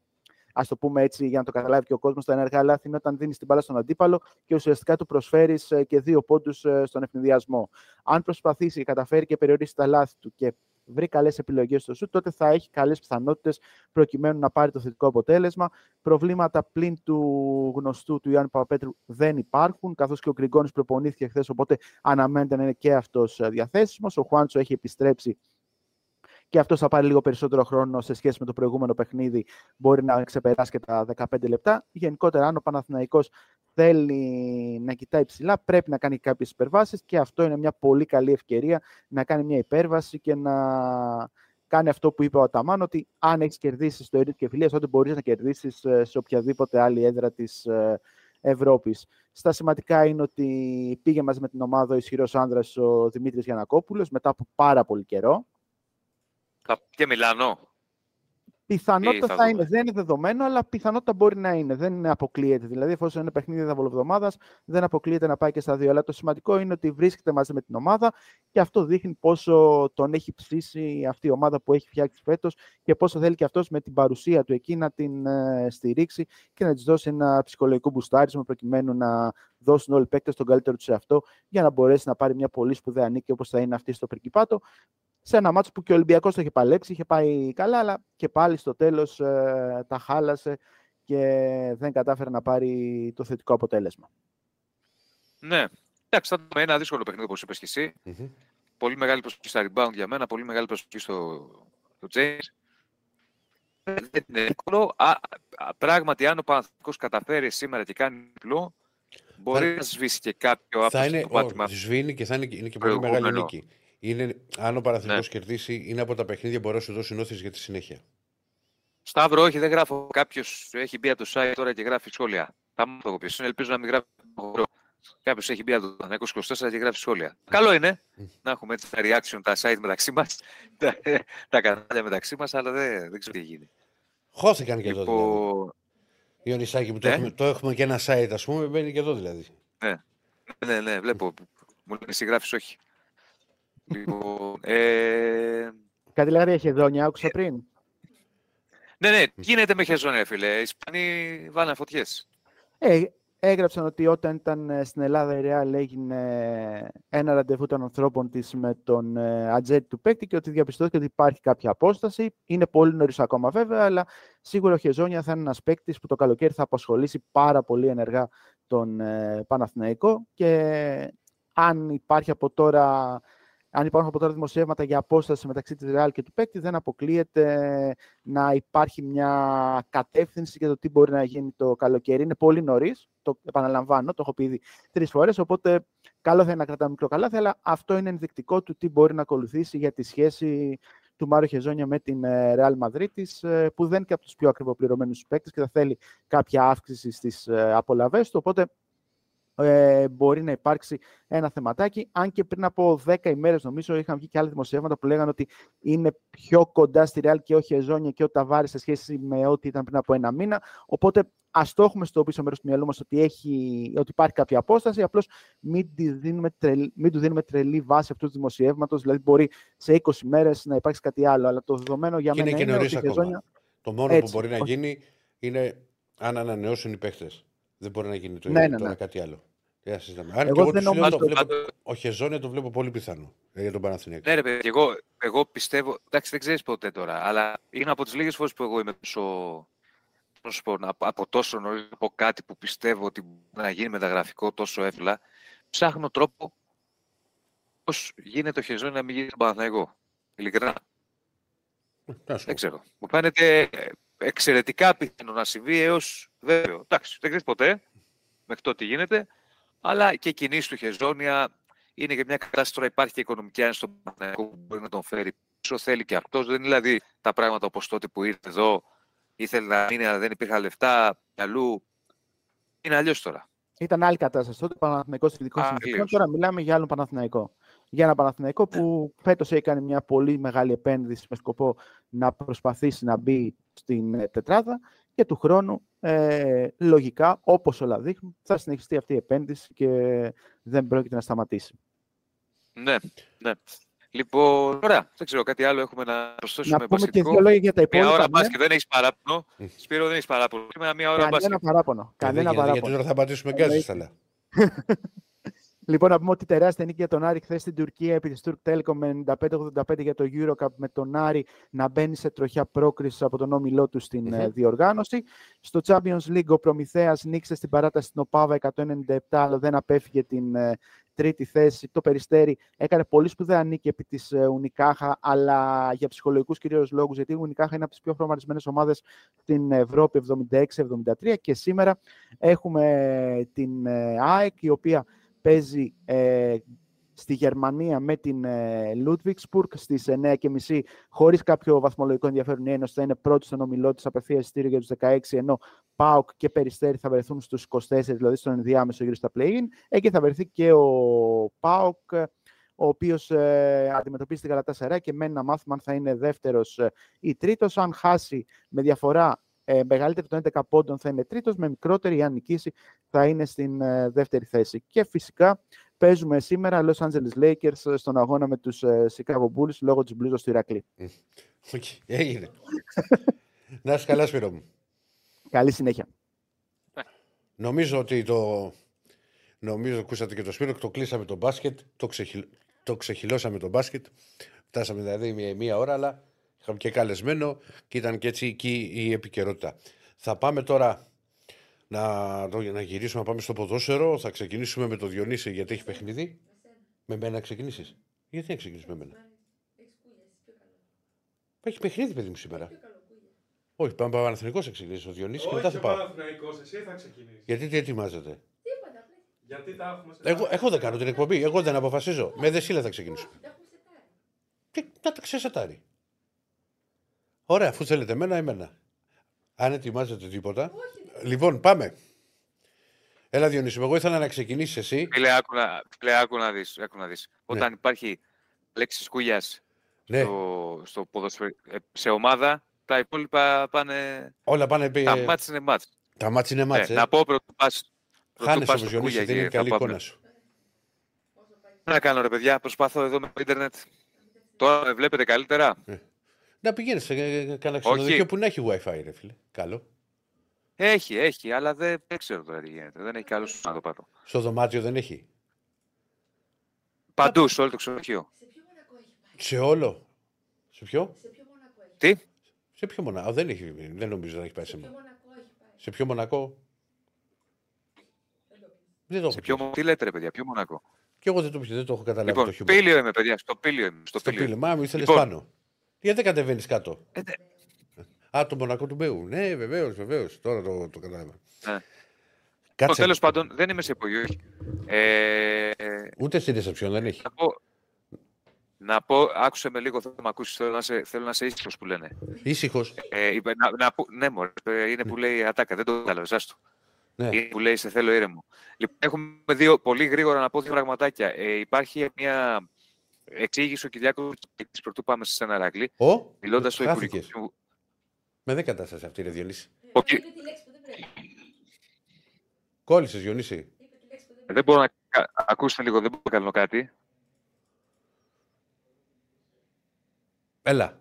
Α το πούμε έτσι για να το καταλάβει και ο κόσμος. Τα ενεργά λάθη είναι όταν δίνεις την μπάλα στον αντίπαλο και ουσιαστικά του προσφέρεις και δύο πόντους στον ευνηδιασμό. Αν προσπαθήσει και καταφέρει και περιορίσει τα λάθη του και βρει καλές επιλογές στο σου, τότε θα έχει καλές πιθανότητες προκειμένου να πάρει το θετικό αποτέλεσμα. Προβλήματα πλην του γνωστού του Ιωάννη Παπαπέτρου δεν υπάρχουν, καθώς και ο Γκριγκόνης προπονήθηκε χθες, οπότε αναμένεται να είναι και αυτός διαθέσιμος. Ο Χουάντσο έχει επιστρέψει και αυτός θα πάρει λίγο περισσότερο χρόνο σε σχέση με το προηγούμενο παιχνίδι. Μπορεί να ξεπεράσει και τα 15 λεπτά. Γενικότερα, αν ο Παναθηναϊκός θέλει να κοιτάει ψηλά, πρέπει να κάνει κάποιες υπερβάσεις και αυτό είναι μια πολύ καλή ευκαιρία να κάνει μια υπέρβαση και να κάνει αυτό που είπε ο Αταμάν, ότι αν έχεις κερδίσεις στο Ερήτ και Φιλίας, τότε μπορείς να κερδίσεις σε οποιαδήποτε άλλη έδρα της Ευρώπης. Στα σημαντικά είναι ότι πήγε μαζί με την ομάδα ο ισχυρός άνδρας ο Δημήτρης Γιανακόπουλος μετά από πάρα πολύ καιρό. Και Μιλάνο. Πιθανότητα θα θα, δούμε. είναι, δεν είναι δεδομένο, αλλά πιθανότητα μπορεί να είναι. Δεν αποκλείεται. Δηλαδή, εφόσον είναι παιχνίδι δαβολοβδομάδα, δεν αποκλείεται να πάει και στα δύο. Αλλά το σημαντικό είναι ότι βρίσκεται μαζί με την ομάδα και αυτό δείχνει πόσο τον έχει ψήσει αυτή η ομάδα που έχει φτιάξει φέτος και πόσο θέλει και αυτός με την παρουσία του εκεί να την ε, στηρίξει και να της δώσει ένα ψυχολογικό μπουστάρισμα προκειμένου να δώσουν όλοι οι παίκτες τον καλύτερο τους σε αυτό για να μπορέσει να πάρει μια πολύ σπουδαία νίκη όπως θα είναι αυτή στο Περκυπάτο σε ένα μάτσο που και ο Ολυμπιακός το είχε παλέψει, είχε πάει καλά, αλλά και πάλι στο τέλος ε, τα χάλασε και δεν κατάφερε να πάρει το θετικό αποτέλεσμα. Ναι. Εντάξει, θα δούμε ένα δύσκολο παιχνίδι, όπως είπες και εσύ. Μμμ. Πολύ μεγάλη προσοχή στα rebound για μένα, πολύ μεγάλη προσοχή στο, στο James. Δεν είναι εύκολο. Α, α, πράγματι, αν ο Παναθηναϊκός καταφέρει σήμερα και κάνει διπλό, μπορεί Θα- να σβήσει και κάποιο από Θα το είναι, πάτημα. ο, σβήνει και θα είναι, είναι και πολύ μεγάλη Προηγούμενο. νίκη. Είναι, αν ο Παναθηναϊκός Ναι. κερδίσει, είναι από τα παιχνίδια που μπορεί να σου δώσει νόθεις για τη συνέχεια. Σταύρο, όχι, δεν γράφω. Κάποιος έχει μπει από το site τώρα και γράφει σχόλια. Θα μου το πω ποιος είναι, ελπίζω να μην γράφει. Κάποιος έχει μπει από το 1924 και γράφει σχόλια. Καλό είναι να έχουμε έτσι τα reaction, τα site μεταξύ μας, τα, τα κανάλια μεταξύ μας, αλλά δεν, δεν ξέρω τι γίνει. Χώθηκαν και εδώ δηλαδή. Λοιπόν, Ιωνισάκη που το, Ναι. έχουμε, το έχουμε και ένα site, ας πούμε, μπαίνει και εδώ δηλαδή. ναι, ναι, βλέπω. Μου λένε εσύ γράφεις όχι. Λοιπόν, ε, Κάτι λέγατε για χεδόνια, άκουσα πριν. ναι, ναι, τι γίνεται με χεζόνια, φίλε. Οι Ισπανοί βάλανε φωτιές. Ε, έγραψαν ότι όταν ήταν ε, στην Ελλάδα η Real έγινε ένα ραντεβού των ανθρώπων της με τον ε, ατζέντη του παίκτη και ότι διαπιστώθηκε ότι υπάρχει κάποια απόσταση. Είναι πολύ νωρίς ακόμα βέβαια, αλλά σίγουρα ο Χεζόνια θα είναι ένας παίκτης που το καλοκαίρι θα απασχολήσει πάρα πολύ ενεργά τον ε, Παναθηναϊκό και αν υπάρχει από τώρα αν υπάρχουν από τώρα δημοσιεύματα για απόσταση μεταξύ της Real και του παίκτη, δεν αποκλείεται να υπάρχει μια κατεύθυνση για το τι μπορεί να γίνει το καλοκαίρι. Είναι πολύ νωρίς, το επαναλαμβάνω, το έχω πει ήδη τρεις φορές. Οπότε, καλό θα είναι να κρατάμε μικρό καλάθι, αλλά αυτό είναι ενδεικτικό του τι μπορεί να ακολουθήσει για τη σχέση του Μάριο Χεζόνια με την ε, Real Madrid, της, ε, που δεν είναι και από τους πιο ακριβοπληρωμένους παίκτες και θα θέλει κάποια αύξηση στις απολαυές του. Οπότε, ε, μπορεί να υπάρξει ένα θεματάκι. Αν και πριν από 10 ημέρες, νομίζω, είχαν βγει και άλλα δημοσιεύματα που λέγανε ότι είναι πιο κοντά στη Real και ο Χεζόνια και ο Ταβάρης σε σχέση με ό,τι ήταν πριν από ένα μήνα. Οπότε ας το έχουμε στο πίσω μέρος του μυαλού μας ότι, έχει, ότι υπάρχει κάποια απόσταση. Απλώς μην, τη δίνουμε τρελ- μην του δίνουμε τρελή βάση αυτού του δημοσιεύματος. Δηλαδή, μπορεί σε 20 μέρε να υπάρξει κάτι άλλο. Αλλά το δεδομένο για Και είναι μένα και είναι νωρίς ότι ο ακόμα. Χεζόνια. Το μόνο Έτσι, που μπορεί να όχι. γίνει είναι αν ανανεώσουν οι παίχτε. Δεν μπορεί να γίνει το Ναι, ίδιο ναι, τώρα ναι. κάτι άλλο. Τι να συζητάμε. Αν Εγώ και εγώ δεν τους λέω, νομίζω- το βλέπω, Πάντως- ο Χεζόνια το βλέπω πολύ πιθανό ε, για τον Παναθηναϊκό. Ναι, ρε παιδί, εγώ, εγώ πιστεύω. Εντάξει, δεν ξέρεις ποτέ τώρα, αλλά είναι από τις λίγες φορές που εγώ είμαι τόσο. πώς να σου πω, να- από τόσο νωρίς να πω κάτι που πιστεύω ότι μπορεί να γίνει μεταγραφικό τόσο εύκολα. Ψάχνω τρόπο πώς γίνεται το χεζόνι να μην γίνει στον Παναθηναϊκό. Ειλικρινά. Να σου πω. Δεν ξέρω. Μου φαίνεται. εξαιρετικά πιθανό να συμβεί έως βέβαιο. Εντάξει, δεν ξέρεις ποτέ μέχρι τότε γίνεται, αλλά και κινήσει του Χεζόνια είναι και μια κατάσταση τώρα υπάρχει και οικονομική άνεση στον Παναγενικό που μπορεί να τον φέρει πίσω. Θέλει και αυτός. Δεν είναι δηλαδή τα πράγματα όπως τότε που ήρθε εδώ, ήθελε να μείνει, αλλά δεν υπήρχαν λεφτά αλλού. Είναι αλλιώς τώρα. Ήταν άλλη κατάσταση τότε, Παναθηναϊκός ειδικό συνθηκών. Τώρα μιλάμε για άλλο Παναθηναϊκό. Για ένα Παναθηναϊκό που φέτος έχει κάνει μια πολύ μεγάλη επένδυση με σκοπό να προσπαθήσει να μπει στην ε, τετράδα και του χρόνου ε, λογικά, όπως όλα δείχνουν, θα συνεχιστεί αυτή η επένδυση και δεν πρόκειται να σταματήσει. Ναι, ναι. Λοιπόν, ωραία. Δεν ξέρω κάτι άλλο έχουμε να προσθέσουμε. Να πούμε και δύο λόγια για τα υπόλοιπα. Μια ώρα ναι. μπάσκετ, δεν έχεις παράπονο. Σπύρο, δεν έχεις παράπονο. Είμαι μια ώρα Κανένα μπάσκετ. παράπονο. Κανένα γιατί, παράπονο. γιατί τώρα θα πατήσουμε γκάζι, θα λέω. Λοιπόν, να πούμε ότι τεράστια νίκη για τον Άρη χθες στην Τουρκία επί της Turk Telecom με 95-85 για το Eurocup με τον Άρη να μπαίνει σε τροχιά πρόκρισης από τον όμιλό του στην ε, διοργάνωση. Στο Champions League ο Προμηθέας νίκησε στην παράταση στην Οπάβα 197 αλλά δεν απέφυγε την ε, τρίτη θέση. Το Περιστέρι έκανε πολύ σπουδαία νίκη επί της ε, Ουνικάχα αλλά για ψυχολογικούς κυρίως λόγους γιατί η Ουνικάχα είναι από τις πιο χρωματισμένες ομάδες στην Ευρώπη 76-73 και σήμερα έχουμε την ε, ΑΕΚ η οποία παίζει ε, στη Γερμανία με την ε, Ludwigsburg στις 9.30 χωρίς κάποιο βαθμολογικό ενδιαφέρον η Ένωση θα είναι πρώτη στον ομιλό της απευθείας εισιτήριο για τους 16 ενώ ΠΑΟΚ και Περιστέρι θα βρεθούν στους 24 δηλαδή στον ενδιάμεσο γύρω στα play-in εκεί θα βρεθεί και ο ΠΑΟΚ ο οποίος ε, αντιμετωπίζει την Γαλατά και μένει να μάθουμε αν θα είναι δεύτερος ε, ή τρίτος. Αν χάσει με διαφορά ε, μεγαλύτερη των 11 πόντων θα είναι τρίτος, με μικρότερη αν νικήσει θα είναι στην ε, δεύτερη θέση. Και φυσικά παίζουμε σήμερα Los Angeles Lakers στον αγώνα με τους ε, Chicago Bulls λόγω της μπλούζας του Ηρακλή. Okay, έγινε. να είσαι καλά, Σπύρο μου. Καλή συνέχεια. Νομίζω ότι το... Νομίζω, ακούσατε και το Σπύρο, το κλείσαμε το μπάσκετ, το, ξεχυλ... το ξεχυλώσαμε το μπάσκετ. Φτάσαμε δηλαδή μία, μία ώρα, αλλά είχαμε και καλεσμένο και ήταν και έτσι εκεί η επικαιρότητα. Θα πάμε τώρα να, το- να γυρίσουμε να πάμε στο ποδόσφαιρο. Θα ξεκινήσουμε με το Διονύση γιατί έχει παιχνίδι. Με μένα να ξεκινήσεις. Γιατί να ξεκινήσεις με μένα; Έχει παιχνίδι, παιδί μου, σήμερα. Όχι, πάμε Παναθηνικό να ξεκινήσει ο Διονύσης και μετά θα Όχι, ο πάω. Παναθηναϊκός, εσύ θα ξεκινήσεις. Γιατί τι ετοιμάζετε. Γιατί τα έχουμε σε Εγώ, εγώ δεν κάνω την εκπομπή. Εγώ δεν αποφασίζω. Με δεσίλα θα ξεκινήσω. Και να τα ξεσετάρει. Ωραία, αφού θέλετε εμένα, εμένα. Αν ετοιμάζετε τίποτα. Λοιπόν, πάμε. Έλα, Διονύση, μου, εγώ ήθελα να ξεκινήσεις εσύ. Φίλε, άκου να, φίλε, άκου να δεις, άκου να δεις. Όταν υπάρχει λέξη κούγιας Ναι, στο, στο ποδοσφαι- ε, σε ομάδα, τα υπόλοιπα πάνε... όλα πάνε. επί- Τα μάτς είναι μάτς. Τα μάτς είναι μάτς, Ε, ε. να πω πρωτού πας, πρωτού Χάνεσαι πας όμως, στο Διονύση, Κούγια δεν είναι και θα καλή πάμε. εικόνα σου. Τι να κάνω ρε παιδιά, προσπαθώ εδώ με το ίντερνετ. Τώρα με βλέπετε καλύτερα. Να πηγαίνεις σε ε, κανένα ξενοδοχείο που να έχει WiFi, ρε φίλε. Καλό. Έχει, έχει, αλλά δεν, δεν ξέρω τώρα τι γίνεται. Δεν έχει καλούς να το πάρω. Στο δωμάτιο δεν έχει; Παντού, σε όλο το ξενοδοχείο. Σε όλο. Σε ποιο; Τι, Σε ποιο μονακό. Δεν, έχει, δεν νομίζω να έχει πάει σε μονακό. Σε ποιο μονακό; Δεν το έχω σε πει. ποιο, μο- τι λέτε ρε παιδιά, ποιο Μονακό; Και εγώ δεν το, δεν το έχω καταλάβει Λοιπόν, το χιούμορ. πήλιο είμαι παιδιά, στο πήλιο είμαι. Στο Στο πήλιο. πύλη. Μα μου ήθελες Λοιπόν. πάνω. Γιατί δεν κατεβαίνεις κάτω; Ε, δε- Α, το μονακό του Μπέου. Ναι, βεβαίως, βεβαίως. Τώρα το, το κατάλαβα. Ναι. Λοιπόν, Κάτσε. τέλος πάντων, δεν είμαι σε υπογείο. όχι. Ε, Ούτε στη ρεσεψιόν δεν έχει. να πω, να πω, άκουσε με λίγο, θέλω να με ακούσεις, θέλω να σε, θέλω να σε ήσυχος που λένε. Ήσυχος. Ε, είπε, να, να, πω- ναι, μωρέ, ε, είναι που λέει ατάκα, δεν το κατάλαβες, άστο. Ναι. Είναι που λέει σε θέλω ήρεμο. Λοιπόν, έχουμε δύο, πολύ γρήγορα να πω δύο πραγματάκια. Ε, υπάρχει μια εξήγηση ο Κυριάκος της πρωτού πάμε σε ένα ράγκλι, Ο, μιλώντας στο Υπουργικός χάθηκες. Συμβου- Με δεν κατάσταση αυτή, ρε Διονύση. Ο Κυ- Κόλλησες, Διονύση. Δεν μπορώ να... κα- Ακούστε λίγο, δεν μπορώ να κάνω κάτι. Έλα.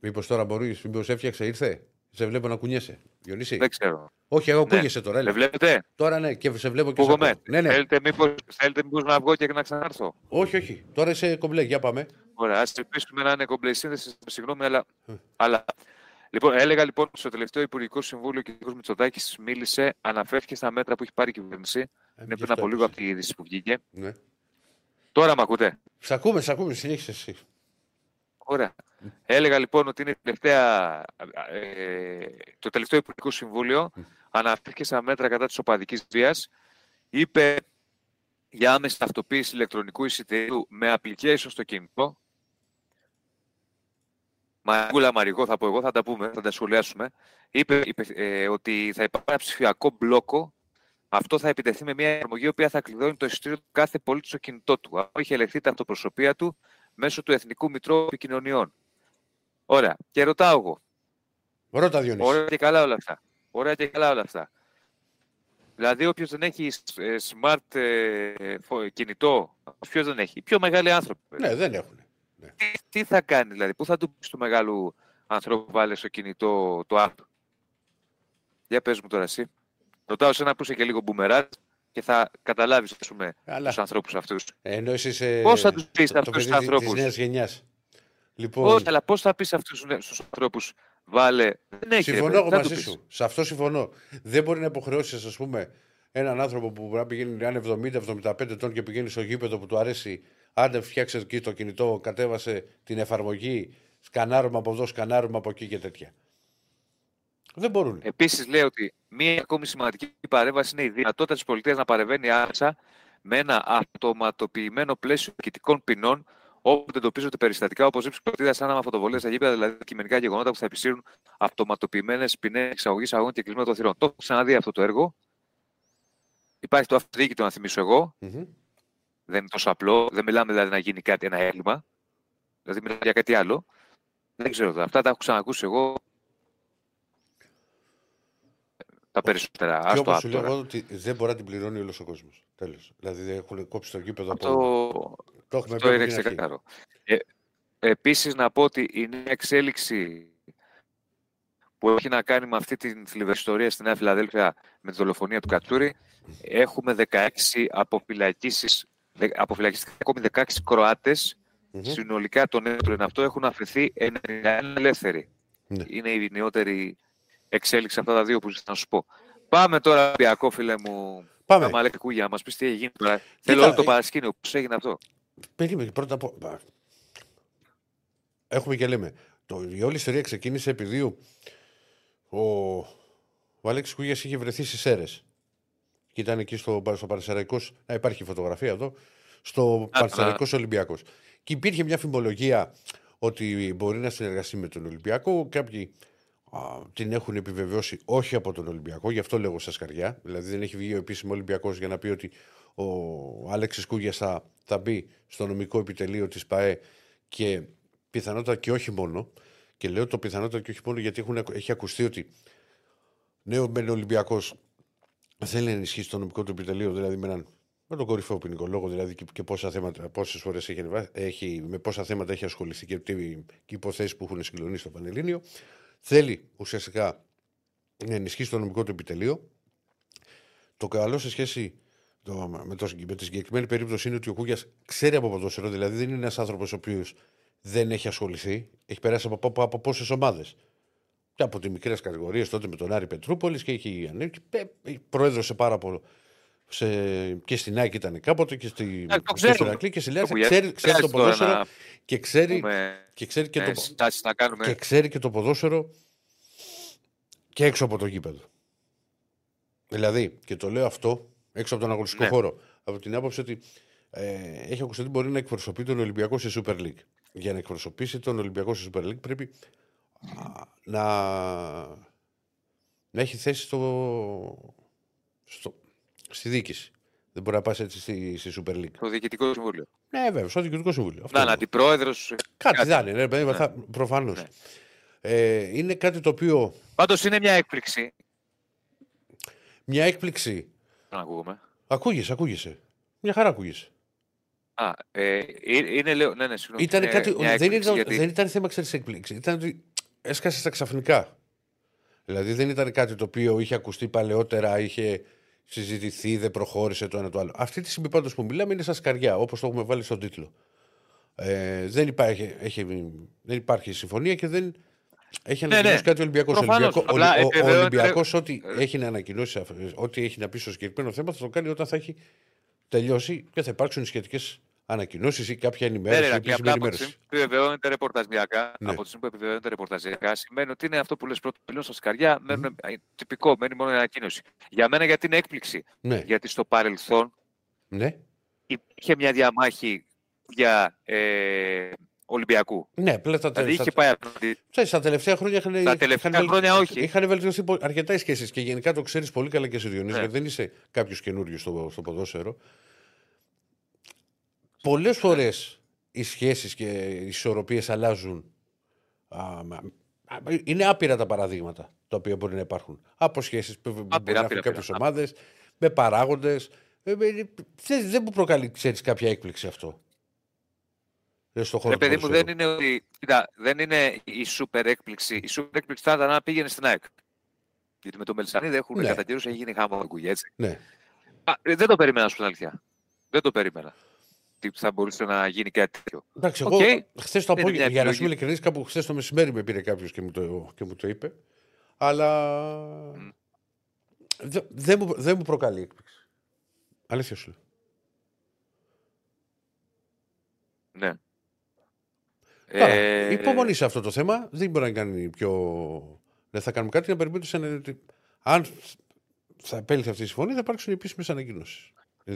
Μήπως τώρα μπορείς, μήπως έφτιαξε, ήρθε; Σε βλέπω να κουνιέσαι. Διονύση. Δεν ξέρω. Όχι, εγώ Ναι. ακούγεσαι τώρα. Έλα. Με βλέπετε, Τώρα ναι, και σε βλέπω και σε ακούγομαι. ακούω. Ναι, ναι. Θέλετε μήπως, θέλετε μήπως να βγω και να ξανάρθω; Όχι, όχι. Τώρα είσαι κομπλέ. Για πάμε. Ωραία, ας ελπίσουμε να είναι κομπλέ σύνδεση. Συγγνώμη, αλλά, Ε. αλλά. Λοιπόν, έλεγα λοιπόν στο τελευταίο Υπουργικό Συμβούλιο και ο κ. Μητσοτάκης μίλησε, αναφέρθηκε στα μέτρα που έχει πάρει η κυβέρνηση. Ε, Είναι γι' πριν αυτό από λίγο έπεσε. από τη είδηση που βγήκε. Ναι. Τώρα με ακούτε; Σ' ακούμε, σ' ακούμε. Συνέχισε εσύ. Ωραία. Έλεγα λοιπόν ότι είναι τελευταία, ε, το τελευταίο Υπουργικό Συμβούλιο αναφέρθηκε στα μέτρα κατά της οπαδικής βίας. Είπε για άμεση ταυτοποίηση ηλεκτρονικού εισιτηρίου με application στο κινητό. Μαγκούλα Μαρικό θα πω εγώ, θα τα πούμε, θα τα σχολιάσουμε. Είπε, είπε ε, ότι θα υπάρχει ένα ψηφιακό μπλόκο. Αυτό θα επιτεθεί με μια εφαρμογή η οποία θα κλειδώνει το εισιτήριο του κάθε πολίτη στο κινητό του. Αν έχει ελεγχθεί τα αυτοπροσωπεία του μέσω του Εθνικού Μητρώου Επικοινωνιών. Ωραία. Και ρωτάω εγώ. Ρώτα, Διονύσης. Ωραία και καλά όλα αυτά. Ωραία και καλά όλα αυτά. Δηλαδή, όποιος δεν έχει ε, smart ε, κινητό, ποιο δεν έχει. πιο μεγάλοι άνθρωποι. Ναι, δεν έχουν. Ναι. Τι, τι, θα κάνει, δηλαδή, πού θα του πεις του μεγάλου ανθρώπου βάλες στο κινητό το app; Για πες μου τώρα εσύ. Ρωτάω σε ένα που είσαι και λίγο μπούμεράτ και θα καταλάβεις τους ανθρώπους αυτούς. Ενώ εσύ είσαι. Πώς θα τους πεις αυτούς τους ανθρώπου. Τη νέας γενιάς. Λοιπόν... Όχι, αλλά πώς θα πεις αυτούς του ανθρώπους, βάλε. Δεν έχει συμφωνώ εγώ μαζί σου. Σε αυτό συμφωνώ. Δεν μπορεί να υποχρεώσεις, ας πούμε, έναν άνθρωπο που μπορεί να πηγαίνει αν 70-75 ετών και πηγαίνει στο γήπεδο που του αρέσει. Άντε, φτιάξε εκεί το κινητό, κατέβασε την εφαρμογή, σκανάρουμε από εδώ, σκανάρουμε από εκεί και τέτοια. Δεν μπορούν. Επίσης, λέει ότι μία ακόμη σημαντική παρέμβαση είναι η δυνατότητα της πολιτείας να παρεμβαίνει άμεσα με ένα αυτοματοποιημένο πλαίσιο διοικητικών ποινών όπου εντοπίζονται περιστατικά όπως ύψη κροτίδα άναμα φωτοβολία στα γήπεδα, δηλαδή κειμενικά γεγονότα που θα επισύρουν αυτοματοποιημένες ποινές εξαγωγής αγών και κλεισμένο των θυρών. Το έχω ξαναδεί αυτό το έργο. Υπάρχει το αυτοδίκητο, να θυμίσω εγώ. Mm-hmm. Δεν είναι τόσο απλό. Δεν μιλάμε δηλαδή να γίνει κάτι, ένα έγκλημα. Δηλαδή μιλάμε για κάτι άλλο. Δεν ξέρω. Αυτά τα έχω ξανακούσει εγώ τα περισσότερα. Και όπως σου λέω εγώ ότι δεν μπορεί να την πληρώνει όλος ο κόσμος. Τέλος. Δηλαδή έχουν κόψει το γήπεδο από. Το, το έχουμε το είναι ξεκάθαρο. Ε, Επίσης να πω ότι η νέα εξέλιξη που έχει να κάνει με αυτή την θλιβερή ιστορία στη Νέα Φιλαδέλφια με τη δολοφονία του Κατσούρη, έχουμε 16 αποφυλακίσεις, αποφυλακιστικά ακόμη 16 Κροάτες, mm-hmm. συνολικά το νέο αυτό έχουν αφαιθεί 91 ελεύθεροι. Ναι. Είναι η νεότερη εξέλιξη αυτά τα δύο που να σου πω. Πάμε τώρα, Πιακό, φίλε μου. Πάμε. Άμα λέει για μας πεις τι έγινε τώρα. Θέλω όλο το ε, παρασκήνιο. Πώς έγινε αυτό; Περίμενε πρώτα από. Έχουμε και λέμε. Το, η όλη ιστορία ξεκίνησε επειδή ο, ο, ο Αλέξη Κούγιας είχε βρεθεί στις αίρε. Και ήταν εκεί στο, στο Παρσεραϊκό. Να υπάρχει φωτογραφία εδώ. Στο Παρσεραϊκό Ολυμπιακός. Και υπήρχε μια φημολογία ότι μπορεί να συνεργαστεί με τον Ολυμπιακό. Κάποιοι την έχουν επιβεβαιώσει όχι από τον Ολυμπιακό, γι' αυτό λέγω στα σκαριά. Δηλαδή δεν έχει βγει ο επίσημος Ολυμπιακός για να πει ότι ο Άλεξης Κούγιας θα, θα μπει στο νομικό επιτελείο της ΠαΕ και πιθανότατα και όχι μόνο. Και λέω το πιθανότατα και όχι μόνο γιατί έχουν, έχει ακουστεί ότι νέο μεν Ολυμπιακός θέλει να ενισχύσει το νομικό του επιτελείο, δηλαδή με έναν με τον κορυφαίο ποινικό λόγο, δηλαδή και, και πόσα θέματα, πόσες φορές έχει, έχει, με πόσα θέματα έχει ασχοληθεί και, και, και υποθέσεις που έχουν συγκλονίσει στο Πανελλήνιο θέλει ουσιαστικά να ενισχύσει το νομικό του επιτελείο. Το καλό σε σχέση το, με, το, με τη συγκεκριμένη περίπτωση είναι ότι ο Κούγιας ξέρει από ποδόσφαιρο, δηλαδή δεν είναι ένας άνθρωπος ο οποίος δεν έχει ασχοληθεί, έχει περάσει από, από, από πόσες ομάδες. Και από τις μικρές κατηγορίες τότε με τον Άρη Πετρούπολης και έχει ανέβει. Προέδρωσε πάρα πολύ. Σε, και στην ΑΕΚ ήταν κάποτε και στη, ε, και στην Ακλή και στη Λιάση. Ξέρει, ξέρει το ποδόσφαιρο και ξέρει, και ξέρει και, ε, το, να κάνουμε. και ξέρει και το ποδόσφαιρο και έξω από το γήπεδο. Δηλαδή, και το λέω αυτό έξω από τον αγωνιστικό ναι. χώρο, από την άποψη ότι ε, έχει ακουστεί ότι μπορεί να εκπροσωπεί τον Ολυμπιακό σε Super League. Για να εκπροσωπήσει τον Ολυμπιακό σε Super League πρέπει να, να έχει θέση στο, στο, στη διοίκηση. Δεν μπορεί να πας έτσι στη, στη Super League. Στο διοικητικό συμβούλιο. Ναι, βέβαια, στο διοικητικό συμβούλιο. Να, είναι αντιπρόεδρος. Κάτι, δεν είναι, ναι, ναι. προφανώς. Ναι. Ε, είναι κάτι το οποίο. Πάντως είναι μια έκπληξη. Μια έκπληξη. Δεν ακούγομαι. Ακούγεσαι, ακούγεσαι. Μια χαρά ακούγεσαι. Α, ε, είναι λέω. Ναι, ναι, συγγνώμη. Ήταν κάτι, δεν, ήταν, γιατί... δεν ήταν θέμα ξέρεις έκπληξη. Ήταν ότι έσκασε στα ξαφνικά. Δηλαδή δεν ήταν κάτι το οποίο είχε ακουστεί παλαιότερα, είχε συζητηθεί, δεν προχώρησε το ένα το άλλο. Αυτή τη στιγμή πάντως που μιλάμε είναι σαν σκαριά, όπως το έχουμε βάλει στον τίτλο. Ε, δεν, υπάρχει, έχει, δεν υπάρχει συμφωνία και δεν έχει ναι, ανακοινώσει ναι, κάτι ο Ολυμπιακός. Ο Ολυμπιακός, ό,τι έχει να ανακοινώσει, ό,τι έχει να πει στο συγκεκριμένο θέμα, θα το κάνει όταν θα έχει τελειώσει και θα υπάρξουν σχετικές ανακοινώσεις ή κάποια Ναι, ενημέρωση. ρε, ή και επίσημη απλά από τη ενημέρωση. στιγμή που επιβεβαιώνεται ρεπορταζιακά, Ναι. από τη στιγμή που επιβεβαιώνεται ρεπορταζιακά, σημαίνει ότι είναι αυτό που λες πρώτο πυλόν στα σκαριά, μένουν, ε, τυπικό, μένει μόνο η ανακοίνωση. Για μένα γιατί είναι έκπληξη. Ναι, Γιατί στο παρελθόν ναι. υπήρχε μια διαμάχη για ε, Ολυμπιακού. Ναι, απλά τα, Δηλαδή στα, είχε πάει απέναντι. ξέρεις, τα τελευταία χρόνια είχαν, Τα τελευταία είχαν, χρόνια όχι. είχαν βελτιωθεί πο- αρκετά οι σχέσεις και γενικά το ξέρεις πολύ καλά και εσύ Διονύση, Ναι. γιατί δεν είσαι κάποιος καινούριο στο, στο ποδόσφαιρο. Πολλές φορές οι σχέσεις και οι ισορροπίες αλλάζουν. Α, μα- α, είναι άπειρα τα παραδείγματα τα οποία μπορεί να υπάρχουν. Από σχέσεις που μπορεί να άπειρα, έχουν κάποιες άπειρα. ομάδες, με παράγοντες. Δεν, δεν μου προκαλεί, ξέρεις, κάποια έκπληξη αυτό. Δεν στο χώρο Ρε του παιδί μου, ποδοσφαίρου. δεν είναι ότι. Κοίτα, δεν είναι η σούπερ έκπληξη. Η σούπερ έκπληξη θα ήταν να πήγαινε στην ΑΕΚ. Γιατί με το Μελισανίδη έχουν Ναι. ναι. κατά καιρού έχει γίνει χάμο κουγιά, έτσι. Ναι. Α, ε, δεν το περίμενα, σου πω την αλήθεια. Δεν το περίμενα. Τι θα μπορούσε να γίνει κάτι τέτοιο. Εντάξει, Οκ. εγώ χθες το Είναι απόγευμα, μια για να σου είμαι επιλογή. ειλικρινής, κάπου χθες το μεσημέρι με πήρε κάποιος και, μου το- και μου το είπε. Αλλά δε- δεν μου, δεν μου προκαλεί έκπληξη. Αλήθεια σου λέω. Ναι. Τώρα, Ε, υπομονή σε αυτό το θέμα. Δεν μπορεί να κάνει πιο. Δεν θα κάνουμε κάτι να περιμένουμε. σε ένα- Αν θα επέλθει αυτή η συμφωνία, θα υπάρξουν επίσημες ανακοινώσεις.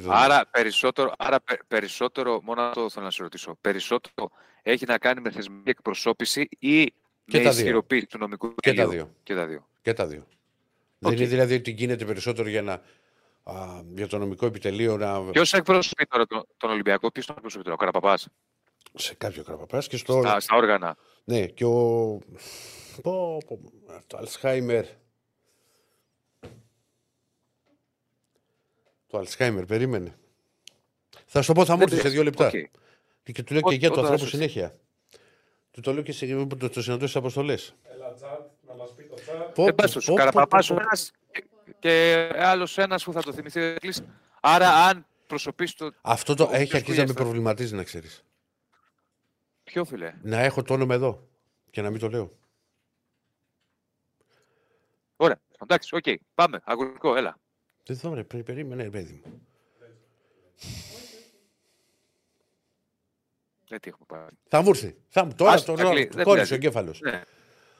Άρα περισσότερο, άρα πε- περισσότερο, μόνο αυτό θέλω να σε ρωτήσω, περισσότερο έχει να κάνει με θεσμική εκπροσώπηση ή Και με τα δύο. ισχυροποίηση του νομικού Και τα επιτελείου. δύο. Και τα δύο. Και τα δύο. Οκ. Δεν είναι δηλαδή ότι γίνεται περισσότερο για, να, α, για το νομικό επιτελείο να. Ποιος εκπροσωπεί τώρα τον, τον Ολυμπιακό, ποιος τον εκπροσωπεί τώρα, ο Καραπαπάς, σε κάποιο Καραπαπάς και στο. στα, στα όργανα. Ναι, και ο. Πω, πω, το Αλσχάιμερ. Το Αλσχάιμερ, περίμενε. Θα σου το πω, θα μου έρθει σε δύο λεπτά. Οκ. Και του λέω Ό- και για του όταν ανθρώπου σου- συνέχεια. Του το λέω και σε το, το συναντώ στις αποστολές. Έλα τσάτ, να μας πει το τσάτ. Δεν πας στους Καραπαπάς ο ένας και, και άλλος ένας που θα το θυμηθεί. ο Εκλής. Άρα αν προσωπείς το... Αυτό το Ο- έχει ποιος αρχίσει να με κουγιάς, προβληματίζει, να ξέρεις. Ποιο φίλε; Να έχω το όνομα εδώ και να μην το λέω. Ωραία. Εντάξει, οκ. Πάμε. Αγωνικό, έλα. Δεν θα ρε, πρέ- περίμενε, ρε, παιδί μου. Δεν τι έχουμε πάρει. Θα μου έρθει. Θα μου, τώρα Ας, το τα κλεί- δεν κόλλησε πειράζει. ο εγκέφαλος. Ναι.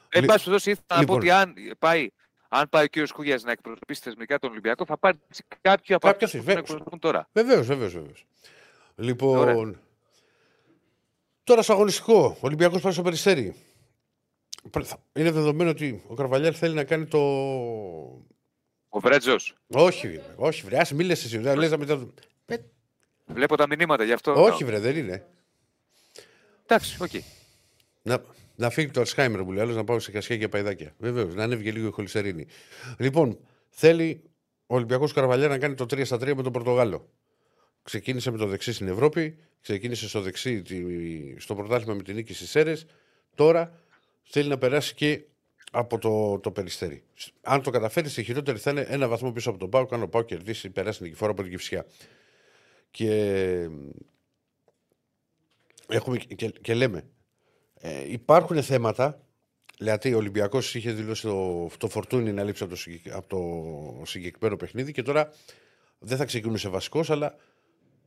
Εν πάση περιπτώσει, ήθελα να πω λοιπόν. ότι αν πάει, αν πάει ο κύριος Κούγιας να εκπροσωπήσει θεσμικά τον Ολυμπιακό, θα πάρει κάποιο από Κάποιος αυτούς που βέβαια. τον εκπροσωπούν τώρα. Βεβαίως, βεβαίως, βεβαίως. Λοιπόν. Ωραία. Τώρα στο αγωνιστικό, ο Ολυμπιακός πάει στο Περιστέρι. Είναι δεδομένο ότι ο Καρβαλιάλ θέλει να κάνει το. Ο Βρέντζος. Όχι, όχι, βρε, άσε, μη λες εσύ. Δεν λες να μετά... Βλέπω τα μηνύματα γι' αυτό. Όχι, βρε, δεν είναι. Εντάξει, οκ. Να, να φύγει το Αλσχάιμερ που λέει άλλος, να πάω σε Κάσια και παϊδάκια. Βεβαίως, να ανέβει και λίγο η χολυστερίνη. Λοιπόν, θέλει ο Ολυμπιακός Καρβαλιάλ να κάνει το 3 στα 3 με τον Πορτογάλο. Ξεκίνησε με το δεξί στην Ευρώπη, ξεκίνησε στο δεξί τη- στο πρωτάθλημα με την νίκη στις Σέρες. Τώρα θέλει να περάσει και από το, το περιστέρι. Αν το καταφέρει, στη χειρότερη θα είναι ένα βαθμό πίσω από τον Πάο. Αν ο Πάο κερδίσει, περάσει νικηφόρα από την Κυφσιά. Και, έχουμε, και, και λέμε, ε, υπάρχουν θέματα. Δηλαδή, ο Ολυμπιακός είχε δηλώσει το, το φορτούνι να λείψει από το, συγκεκ- από το συγκεκριμένο παιχνίδι και τώρα δεν θα ξεκινούσε βασικός, αλλά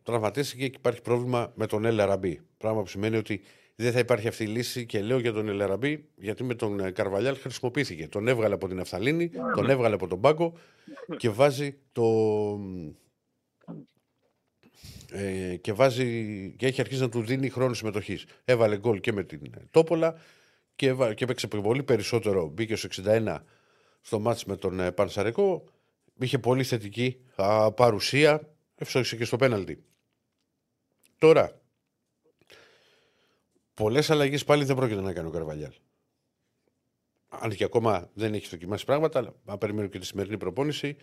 τραυματίστηκε και υπάρχει πρόβλημα με τον Ελαραμπή. Πράγμα που σημαίνει ότι δεν θα υπάρχει αυτή η λύση και λέω για τον Ελαραμπή, γιατί με τον ε, Καρβαλιάλ χρησιμοποιήθηκε. Τον έβγαλε από την Αφθαλήνη, τον έβγαλε από τον πάγκο και βάζει το. Ε, και, βάζει, και έχει αρχίσει να του δίνει χρόνο συμμετοχής. Έβαλε γκολ και με την ε, Τόπολα και, έβα- και έπαιξε πολύ περισσότερο. Μπήκε στο 61 στο μάτς με τον ε, Πανσαρικό. Είχε πολύ θετική α, παρουσία. Εύστοχησε και στο πέναλτι. Τώρα, πολλές αλλαγές πάλι δεν πρόκειται να κάνει ο Καρβαλιάλ. Αν και ακόμα δεν έχει δοκιμάσει πράγματα, αλλά αν περιμένω και τη σημερινή προπόνηση.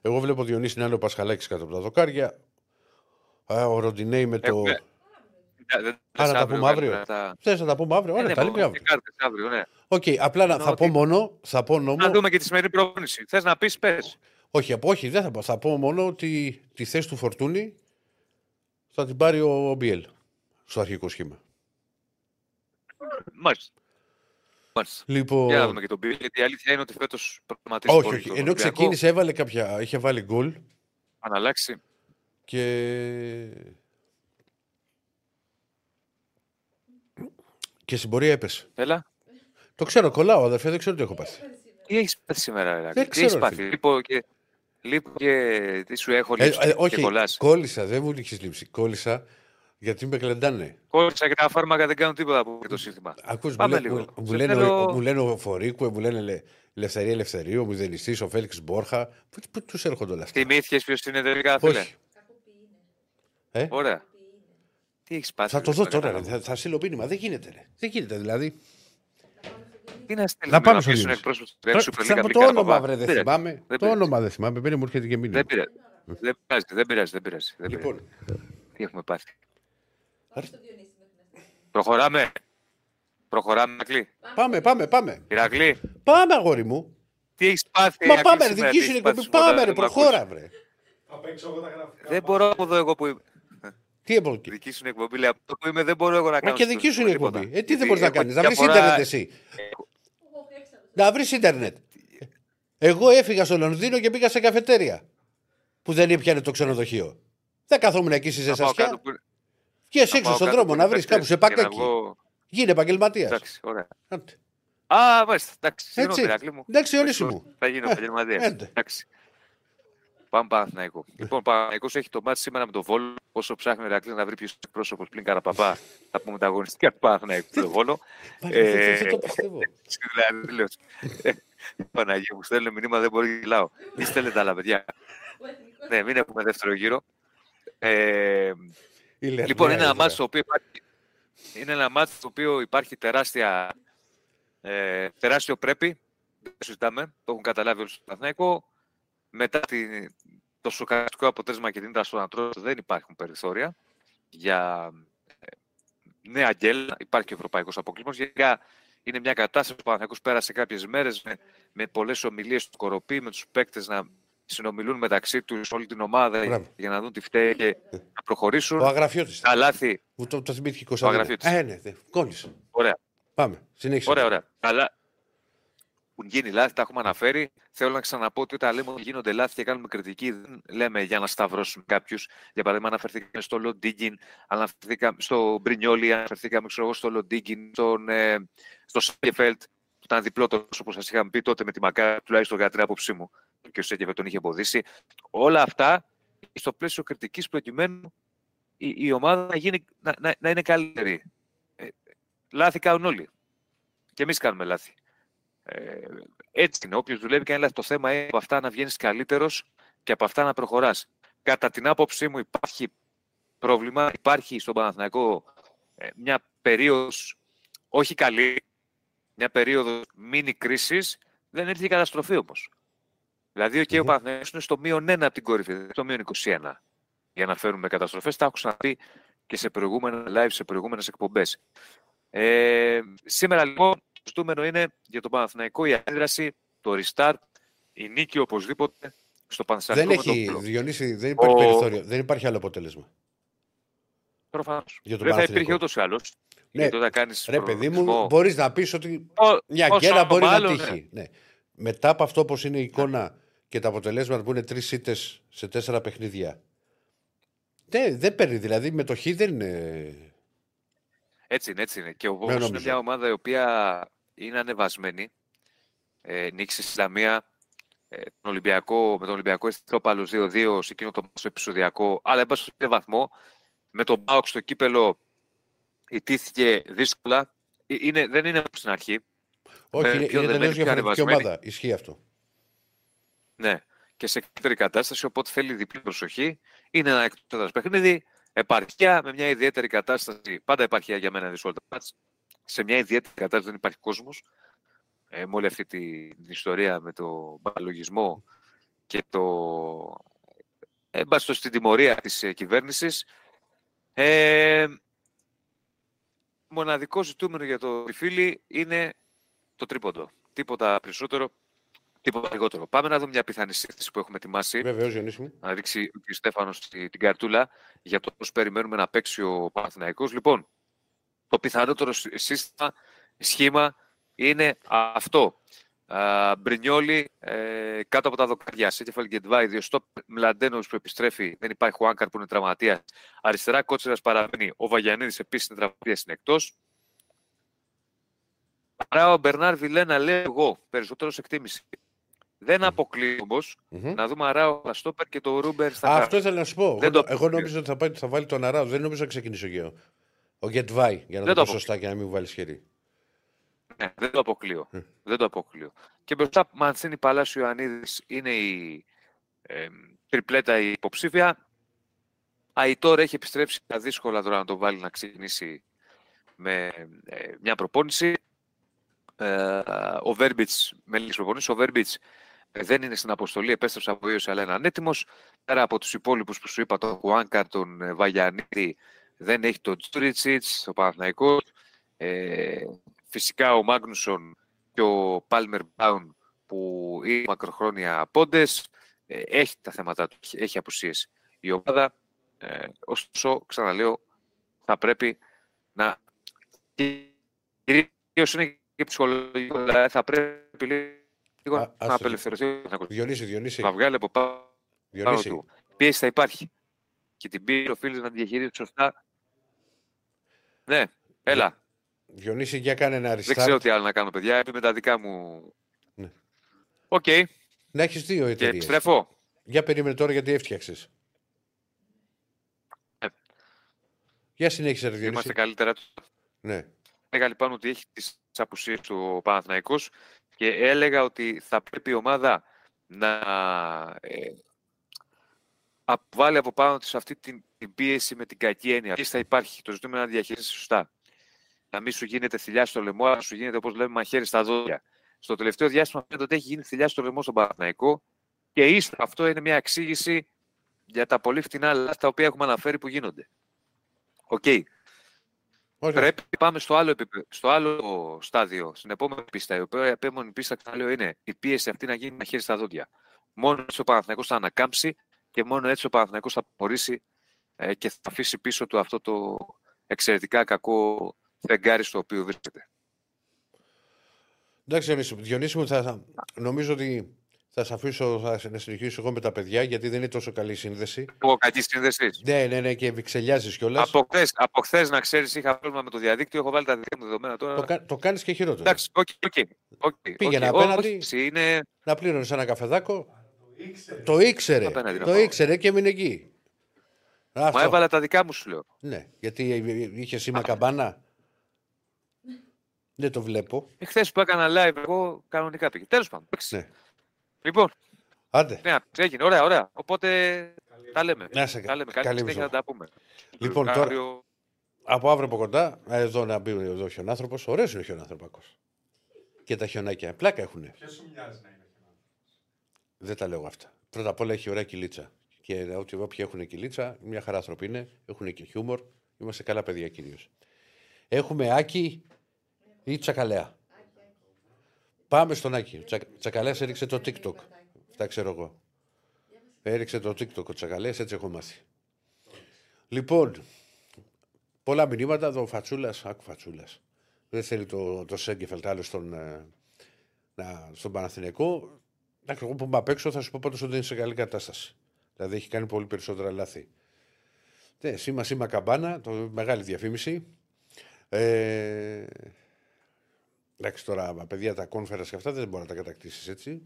Εγώ βλέπω Διονύση να είναι ο Πασχαλάκης κάτω από τα δοκάρια. Α, Ο Ροντινέη με το. Έχουμε- Δεν- δεν- Άρα τα αύριο, πούμε αύριο. καλύτερα τα- Θες να τα πούμε αύριο; Ε, Ωραία, ναι, τα λέμε πάμε αύριο. και κάρτες αύριο, ναι. Οκ, απλά να, Εννοώ θα πω ότι- μόνο. Θα πω Να μόνο δούμε και τη σημερινή προπόνηση. Θες να πεις, πες. όχι, από- όχι, δεν θα πω. Θα πω μόνο ότι τη θέση του Φορτούνη θα την πάρει ο Μπιέλ στο αρχικό σχήμα. Μάλιστα. Μάλιστα. Λοιπόν... Για να δούμε και τον Μπιέλ, γιατί η αλήθεια είναι ότι φέτος πραγματικά. Όχι, όχι. Ενώ ξεκίνησε, έβαλε κάποια. είχε βάλει γκολ. Αναλλάξει. Και. Και στην πορεία έπεσε. Έλα. Το ξέρω, κολλάω, αδερφέ, δεν ξέρω τι έχω πάθει. Τι έχεις πάθει σήμερα, Ελά. Τι έχεις πάθει; Λοιπόν, και λείπω και τι σου έχω Ε, λείψει ε, και όχι, κολλάς. κόλλησα, δεν μου είχες λείψει. Κόλλησα γιατί με κλεντάνε. Κόλλησα και τα φάρμακα δεν κάνουν τίποτα από το σύστημα. Ακούς, μου, Πάμε λέ- λίγο. μου, μου Σε λένε, θέλω- ο- μου λένε ο Φορίκου, μου λένε λε- Ελευθερία Ελευθερίου, ο Μηδενιστής, ο Φέληξ Μπόρχα. Πού, πού τους έρχονται όλα αυτά; Θυμήθηκες ποιος είναι τελικά, φίλε; Όχι. Ε, Ωραία. Τι έχεις πάθει. θα το ρε, δω να τώρα, καταλάβω. ρε, θα, θα στείλω μήνυμα. Δεν γίνεται, ρε. Δεν γίνεται, δηλαδή. Τι να στείλουμε, Να πάμε να στο πεις Γιάννη. στον εκπρόσωπο του Ρένου Super Θα League, πω Αφρικά, το όνομα, παπά. βρε, δεν πειράζει. θυμάμαι. Δεν Το πειράζει. όνομα δεν θυμάμαι, δεν μου έρχεται και μήνυμα. Δεν πειράζει. Δεν πειράζει, δεν πειράζει, δεν πειράζει. δεν πειράζει. Λοιπόν, Τι έχουμε πάθει; Προχωράμε. Προχωράμε, Ηρακλή. πάμε, πάμε, πάμε. Ηρακλή, Πάμε, αγόρι μου. τι έχεις πάθει. Μα Ηρακλή, πάμε, ρε, σήμερα, δική τι σου είναι έχεις πάθει εκπομπή. σήμερα, Πάμε, ρε, δεν μ' ακούς. προχώρα, βρε. Θα παίξω εγώ τα γραφικά. Δεν μπορώ από εδώ εγώ που είμαι. Τι από εκεί; Δική σου είναι εκπομπή, λέει. Από εδώ που είμαι δεν μπορώ εγώ να Μα κάνω. και δική σου είναι τίποτα. εκπομπή. Ε, τι δεν Γιατί μπορείς να έχω κάνεις. Να βρεις διαφορά- ίντερνετ εσύ. Να βρεις ίντερνετ. Εγώ έφυγα στο Λονδίνο και πήγα σε καφετέρια. Που δεν έπιανε το ξενοδοχείο. Δεν καθόμουν εκεί στη Θα πάω κάτω ζεστασιά. που- Βγες θα έξω πάω στον κάτω δρόμο που να είναι βρεις κάπου σε παίκτες και να πακάκι. βγω- Γίνε επαγγελματίας. Εντάξει, ωραία. Α, μάλιστα. Εντάξει, συγγνώμη, Έτσι. Ηρακλή μου. Εντάξει, ορίσου μου. Θα γίνω Ε, επαγγελματίας. έντε. Εντάξει. Πάμε Παναθηναϊκό. Λοιπόν, Παναθηναϊκός έχει το μάτι σήμερα με τον Βόλο. Όσο ψάχνει ο Ηρακλής να βρει ποιος πρόσωπο πλην Καραπαπά, θα πούμε τα αγωνιστικά του Παναθηναϊκού με τον Βόλο. Μα, Ε, δεν- Δεν το πιστεύω. Δηλαδή, λέω, ε, Παναγία μου, στέλνω μηνύμα, δεν μπορεί να γελάω. Μη στέλνετε άλλα παιδιά. Ναι, μην έχουμε δεύτερο γύρο. Ε, Η Λερναία Λοιπόν, είναι ένα έδρα. μάτι στο οποίο υπάρχει, είναι ένα μάτι στο οποίο υπάρχει τεράστια, ε, τεράστιο πρέπει. Δεν το συζητάμε. Το έχουν καταλάβει όλοι στο Παναθηναϊκό. Μετά τη, το σοκαριστικό αποτέλεσμα και την ήττα στον Αντρό δεν υπάρχουν περιθώρια για ε, νέα γκέλ. Υπάρχει και ο ευρωπαϊκός αποκλεισμός. Γενικά είναι μια κατάσταση που ο Παναθηναϊκός πέρασε κάποιες μέρες με, με πολλές ομιλίες του Κοροπή, με τους παίκτες να συνομιλούν μεταξύ τους όλη την ομάδα Μπράβο. για να δουν τι φταίει και να προχωρήσουν. Ο αγραφιώτης. Τα λάθη. Μου το, το θυμήθηκε η Κωνσταντίνα. αγραφιώτης. Ε, ναι, ναι. Κόλλησε. Ωραία. Πάμε. Συνέχισε. Ωραία, ωραία. Αλλά έχουν γίνει λάθη, τα έχουμε αναφέρει. Θέλω να ξαναπώ ότι όταν λέμε ότι γίνονται λάθη και κάνουμε κριτική, δεν λέμε για να σταυρώσουμε κάποιους. Για παράδειγμα, αναφερθήκαμε στο Λοντίγκιν, αναφερθήκαμε στο Μπρινιόλι, αναφερθήκαμε ξέρω, εγώ, στο Λοντίγκιν, στον, ε, στο Σέγκεφελτ, που ήταν διπλό το όπως σας είχαμε πει τότε με τη Μακά, τουλάχιστον κατά την άποψή μου. Και ο Σέγκεφελτ τον είχε εμποδίσει. Όλα αυτά στο πλαίσιο κριτικής προκειμένου η, η ομάδα να, γίνει, να, να, να είναι καλύτερη. Ε, λάθη κάνουν όλοι. Και εμείς κάνουμε λάθη. Ε, έτσι είναι. Όποιος δουλεύει κάνει λάθη. Το θέμα είναι από αυτά να βγαίνεις καλύτερος και από αυτά να προχωράς. Κατά την άποψή μου υπάρχει πρόβλημα. Υπάρχει στον Παναθηναϊκό ε, μια περίοδος όχι καλή, μια περίοδος μίνι κρίσης, δεν έρθει η καταστροφή όμως. Δηλαδή και ο Μμμ. Παναθηναϊκός είναι στο μείον 1 από την κορυφή, δεν είναι στο μείον 21 για να φέρουμε καταστροφές. Τα έχω ξαναπεί και σε προηγούμενα live, σε προηγούμενες εκπομπές. Ε, σήμερα λοιπόν το ζητούμενο είναι για τον Παναθηναϊκό η αντίδραση, το restart, η νίκη οπωσδήποτε στο Δεν Παναθηναϊκό με έχει, το Βόλο. Διονύση, δεν υπάρχει Ο- περιθώριο. Δεν υπάρχει άλλο αποτέλεσμα. Προφανώς. Για τον Δεν θα Παναθηναϊκό. υπήρχε ούτως ή άλλως. Ναι. Γιατί όταν κάνεις Ρε παιδί μου, προγραμματισμό- μπορείς να πεις ότι Ω- μια όσο γκέλα μπορεί μάλλον, να τύχει. Ναι. Μετά από αυτό πώ είναι η εικόνα και τα αποτελέσματα που είναι τρεις ήττε σε τέσσερα παιχνίδια. Δεν, δεν παίρνει, δηλαδή με το χ δεν είναι. Έτσι είναι, έτσι είναι. Και ο Δεν Βόλος είναι νομίζω. μια ομάδα η οποία είναι ανεβασμένη. Ε, νίκησε στη Ισλαμία ε, τον Ολυμπιακό, με τον Ολυμπιακό Εθνικό 2-2 σε εκείνο το μάτς το επεισοδιακό. Αλλά έμπασε στο βαθμό. Με τον Μπάουξ στο κύπελο ιτήθηκε δύσκολα. Ε, Είναι, δεν είναι όπως στην αρχή. Όχι, Ε, είναι, πιο είναι δεμένη, τελείω πιο διαφορετική ανεβασμένη. ομάδα. Ισχύει αυτό. Ναι. Και σε καλύτερη κατάσταση, οπότε θέλει διπλή προσοχή. Είναι ένα εκτός παιχνίδι. Επαρχία με μια ιδιαίτερη κατάσταση. Πάντα επαρχία για μένα είναι δύσκολο το μάτς. Σε μια ιδιαίτερη κατάσταση δεν υπάρχει κόσμος. Ε, με όλη αυτή τη- την ιστορία με το μπαλογισμό και το ε, μπάστο στην τιμωρία της ε, κυβέρνησης. Ε, μοναδικό ζητούμενο για το φίλη είναι το τρίποντο. Τίποτα περισσότερο, τίποτα λιγότερο. Πάμε να δούμε μια πιθανή σύνθεση που έχουμε ετοιμάσει Βεβαίως, Διονύση μου. να ρίξει ο κ. Στέφανος τη- την καρτούλα για το πώς περιμένουμε να παίξει ο Παναθηναϊκός. Λοιπόν, το πιθανότερο σύ- σύστημα, σχήμα είναι αυτό. Α, Μπρινιόλι ε, κάτω από τα δοκάρια. Σέτεφαλ Γκεντβάη, δύο στόπ. Μλαντένος που επιστρέφει. Δεν υπάρχει ο Άγκαρ που είναι τραυματίας. Αριστερά Κότσερα παραμένει. Ο Βαγιανίδης επίσης είναι τραυματία, είναι εκτός. Άρα ο Μπερνάρ Βιλένα λέει εγώ, περισσότερος σε εκτίμηση. Δεν αποκλείω όμω Μμμ. να δούμε Αράο στα στόπερ και το Ρούμπερ στα Α, κάτω. αυτό ήθελα να σου πω. Δεν Εγώ, το- εγώ νόμιζα ότι θα, πάει, θα βάλει τον Αράο. Δεν νόμιζα να ξεκινήσει ο Γέο. Ο Γετβάη, για να Δεν το το πω σωστά και να μην μου βάλει χέρι. Ναι, δεν το αποκλείω. Ε. Δεν το αποκλείω. Και μπροστά Μαντσίνη Παλάσιο Ιωαννίδης είναι η ε, τριπλέτα η υποψήφια. Αϊτόρ έχει επιστρέψει τα δύσκολα τώρα να το βάλει να ξεκινήσει με ε, μια προπόνηση. Ε, ο Βέρμπιτς με λίγες προπονήσεις. Ο Βέρμπιτς ε, δεν είναι στην αποστολή, επέστρεψε από βίωση, αλλά είναι ανέτοιμος. Πέρα από τους υπόλοιπους που σου είπα, τον Χουάνκαρ, τον ε, Βαγιανίδη, δεν έχει τον Τζούριτσιτς, ο Παναθηναϊκός. Ε, φυσικά ο Μάγνουσον και ο Πάλμερ Μπάουν που είναι μακροχρόνια πόντες, ε, έχει τα θέματα του, έχει- έχει απουσίες η ομάδα. Ε, ωστόσο, ξαναλέω, θα πρέπει να... Κυρίως είναι και ψυχολογικό, δηλαδή θα πρέπει λίγο Α, να άστο. απελευθερωθεί ο Παναθηναϊκός. Διονύση, Διονύση. να βγάλει από πάνω Διονύση. του. Πίεση θα υπάρχει. Και την πίεση οφείλει να τη διαχειρίζεται σωστά. Ναι, έλα. Διονύση, για κάνε ένα Δεν ξέρω restart. τι άλλο να κάνω, παιδιά. Είμαι τα δικά μου. Ναι. Οκ. Να έχεις δύο Και εταιρείες. επιστρέφω. Για περίμενε τώρα γιατί έφτιαξες. Ε. Για συνέχισε, ρε Είμαστε Διονύση. καλύτερα. Ναι. Έλεγα λοιπόν ότι έχει τις απουσίες του ο Παναθηναϊκός και έλεγα ότι θα πρέπει η ομάδα να ε, αποβάλει από πάνω της αυτή την, την πίεση με την κακή έννοια. Πίεση θα υπάρχει. Το ζητούμε να διαχειρίζεσαι σωστά. Να μην σου γίνεται θηλιά στο λαιμό, αλλά να σου γίνεται όπως λέμε μαχαίρι στα δόντια. Στο τελευταίο διάστημα φαίνεται ότι έχει γίνει θηλιά στο λαιμό στον Παναθηναϊκό και ύστερα αυτό είναι μια εξήγηση για τα πολύ φτηνά λάθη τα οποία έχουμε αναφέρει που γίνονται. Οκ. Όχι. Πρέπει να πάμε στο άλλο, επίπεδο, στο άλλο στάδιο, στην επόμενη πίστα. Η οποία η επόμενη πίστα, ξαναλέω, είναι η πίεση αυτή να γίνει μαχαίρι στα δόντια. Μόνο έτσι ο Παναθηναϊκός θα ανακάμψει και μόνο έτσι ο Παναθηναϊκός θα απορρίψει ε, και θα αφήσει πίσω του αυτό το εξαιρετικά κακό φεγγάρι στο οποίο βρίσκεται. Εντάξει, Διονύση, Διονύση μου, θα, θα- νομίζω ότι θα σε αφήσω θα, να συνεχίσω εγώ με τα παιδιά γιατί δεν είναι τόσο καλή η σύνδεση. Εγώ κακή σύνδεση. Ναι, ναι, ναι, και ξελιάζει κιόλας. Από χθες, από χθες, να ξέρεις, είχα πρόβλημα με το διαδίκτυο. Έχω βάλει τα δικά μου δεδομένα τώρα. Το, κα- το κάνεις και χειρότερο. Εντάξει, OK, OK. οκ, Πήγαινε οκ. απέναντι. Όχι, είναι. Να πλήρωνες ένα καφεδάκο. Το ήξερε. Το ήξερε. Απέναντι να Το πάω. ήξερε και έμεινε εκεί. Αυτό. Μα έβαλα τα δικά μου, σου λέω. Ναι, γιατί είχε σήμα καμπάνα. Δεν το βλέπω. Χθες που έκανα live, εγώ κανονικά πήγε. Τέλος πάντων. εντάξει. Ναι. Λοιπόν, Άντε. ναι, έγινε. Ωραία, ωραία. Οπότε τα λέμε. Να σε τα λέμε. καλή Καλή συνέχεια μισό. να τα πούμε. Λοιπόν, τώρα- Αύριο- Από αύριο από κοντά, εδώ να μπει εδώ ο χιονάνθρωπος. Ωραίος είναι ο χιονάνθρωπακός. Και τα χιονάκια. Πλάκα έχουν. Ποιος σου μοιάζει να είναι αυτό. Δεν τα λέω αυτά. Πρώτα απ' όλα έχει ωραία κυλίτσα. Και ό,τι όποιοι έχουν κυλίτσα, μια χαρά άνθρωποι είναι. Έχουν και χιούμορ. Είμαστε καλά παιδιά κυρίως. Έχουμε Άκη ή Τσακαλέα. Πάμε στον Άκη. Ο Τσα... Τσακαλέας έριξε το TikTok. Αυτά ξέρω εγώ. Έριξε το TikTok ο Τσακαλέας, έτσι έχω μάθει. Λοιπόν, πολλά μηνύματα. Εδώ ο Φατσούλας, άκου Φατσούλας. Δεν θέλει το, το Σέγκεφελτ άλλο στον, ε, να, στον Παναθηναϊκό. Εντάξει, εγώ που είμαι απ' έξω θα σου πω πάντως ότι δεν είναι σε καλή κατάσταση. Δηλαδή έχει κάνει πολύ περισσότερα λάθη. Ναι, σήμα σήμα καμπάνα, το, μεγάλη διαφήμιση. Ε, εντάξει, τώρα παιδιά τα κόνφερα και αυτά δεν μπορεί να τα κατακτήσεις έτσι.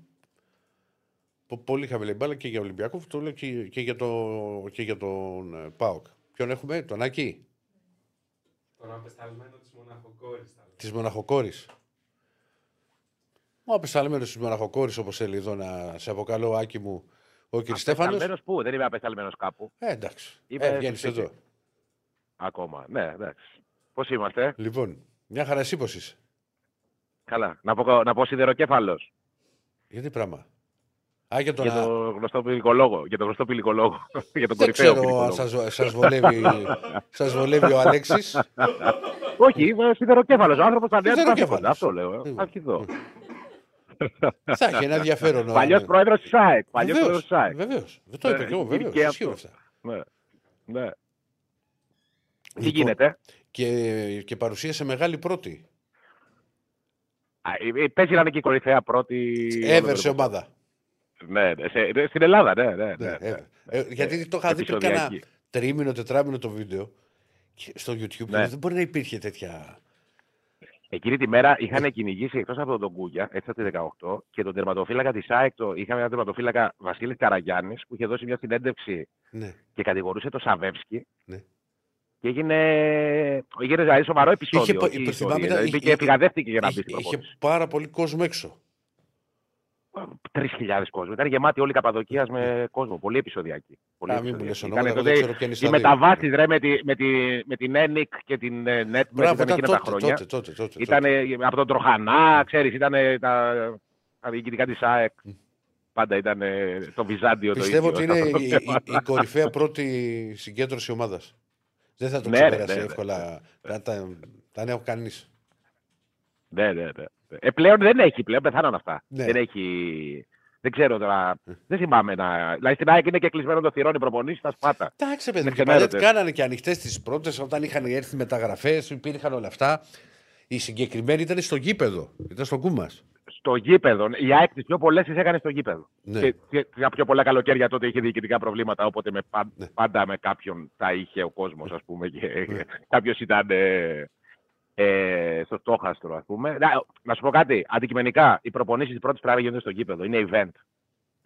Πο- Πολύ χαμηλή μπάλα και για Ολυμπιακό, το λέω και, και για, το, και για τον ε, Πάοκ. Ποιον έχουμε, τον Άκη, Τον απεσταλμένο της μοναχοκόρης. της Μοναχοκόρης. Ο απεσταλμένος της Μοναχοκόρης, όπως θέλει εδώ να σε αποκαλώ, Άκη μου, ο κ. Στέφανος. Απεσταλμένος πού, δεν είμαι απεσταλμένος κάπου. Ε, εντάξει. Είμαι Ε, βγαίνεις στο σπίτι. εδώ. Ακόμα. Ναι, εντάξει. Πώς είμαστε, Λοιπόν, μια χαρά εσύ πώς είσαι; Καλά. Να πω, να πω σιδεροκέφαλος. Για τι πράγμα; Α, για τον Για α- το γνωστό πηλικολόγο. Για τον γνωστό πηλικολόγο. για τον Δεν κορυφαίο ξέρω αν πηλικολόγο. σας, σας, βολεύει, σας βολεύει ο Αλέξης. Όχι, είμαι σιδεροκέφαλος. Ο άνθρωπος θα λέει Σιδεροκέφαλος. Αυτό λέω. ε. Λοιπόν. Αρχιδό. Θα έχει ένα ενδιαφέρον. Παλιός πρόεδρος της ΣΑΕΚ. Παλιός πρόεδρος της ΣΑΕΚ. Βεβαίως. Δεν το είπα Ε, και εγώ, βεβαίως. και Ισχύουν αυτό. αυτά. Ναι. ναι. Τι Λοιπόν, γίνεται; Και, και παρουσίασε μεγάλη πρώτη. Α, ε, ε, Παίζει να είναι και η κορυφαία πρώτη. Έβερσε ομάδα. Ναι, ναι, σε- ναι, στην Ελλάδα, ναι, ναι. Ναι, ναι, ναι. έβερε. Ε, γιατί το είχα δει πριν κάνα Επεισοδιακή. τρίμηνο, τετράμινο το βίντεο και στο YouTube. Ναι. Δεν μπορεί να υπήρχε τέτοια. Εκείνη τη μέρα είχαν κυνηγήσει εκτός από τον Κούγια, έτσι από τη 18, και τον τερματοφύλακα της ΑΕΚ. Το, είχαμε ένα τερματοφύλακα Βασίλης Καραγιάννης που είχε δώσει μια συνέντευξη Ναι. και κατηγορούσε το Σαβεύσκι. Ναι. Και έγινε, έγινε δηλαδή σοβαρό επεισόδιο. Είχε, όχι είχε, ιστορία. θυμάμαι, Δηλαδή, είχε- και επιγαδεύτηκε για να μπει είχε, στην είχε προπόνηση. πάρα πολύ κόσμο έξω. Τρεις χιλιάδες κόσμο. Ήταν γεμάτη όλη η Καπαδοκία με κόσμο. Πολύ επεισοδιακή. Πολύ Α, μην μου επεισοδιακή. λες ονόματα, Ήτανε εγώ τότε δεν ξέρω ποια είναι η Οι σταδία. μεταβάσει ρε με, τη, με, τη, με την ENIC και την ε, NET Μπράβο, ήταν ήταν εκείνα τα τότε, χρόνια. τότε, τότε, τότε, Ήταν τότε. από τον Τροχανά, ξέρεις, ήταν τα, τα διοικητικά της ΑΕΚ. Πάντα ήταν το Βυζάντιο Πιστεύω το ότι ίδιο. είναι η, η, η κορυφαία πρώτη συγκέντρωση ομάδας. Δεν θα το Ναι, ρε, ξεπεράσει ναι, ναι. εύκολα. Τα, τα, τα έχω κανείς. ναι, ναι, ναι. Ε, πλέον δεν έχει, πλέον πεθάναν αυτά. Ναι. Δεν έχει... Δεν ξέρω τώρα. Δεν θυμάμαι να. Δηλαδή στην ΑΕΚ είναι και κλεισμένο το θηρόν οι προπονήσεις στα σπάτα. Εντάξει, παιδί, Είναι και παλιά ξενέρωτες. κάνανε και ανοιχτές τις πρώτες όταν είχαν έρθει μεταγραφές, υπήρχαν όλα αυτά. Η συγκεκριμένη ήταν στο γήπεδο. Ήταν στο κούμα. Στο γήπεδο. Η ΑΕΚ τις πιο πολλές τις έκανε στο γήπεδο. Ναι. Και, και τα πιο πολλά καλοκαίρια τότε είχε διοικητικά προβλήματα. Οπότε με, πα- Ναι. πάντα με κάποιον τα είχε ο κόσμος, ας πούμε. Και Ναι. κάποιος ήταν ε, ε, στο στόχαστρο, ας πούμε. Να, να σου πω κάτι. Αντικειμενικά, οι προπονήσεις της πρώτης πρέπει να γίνονται στο γήπεδο. Είναι event.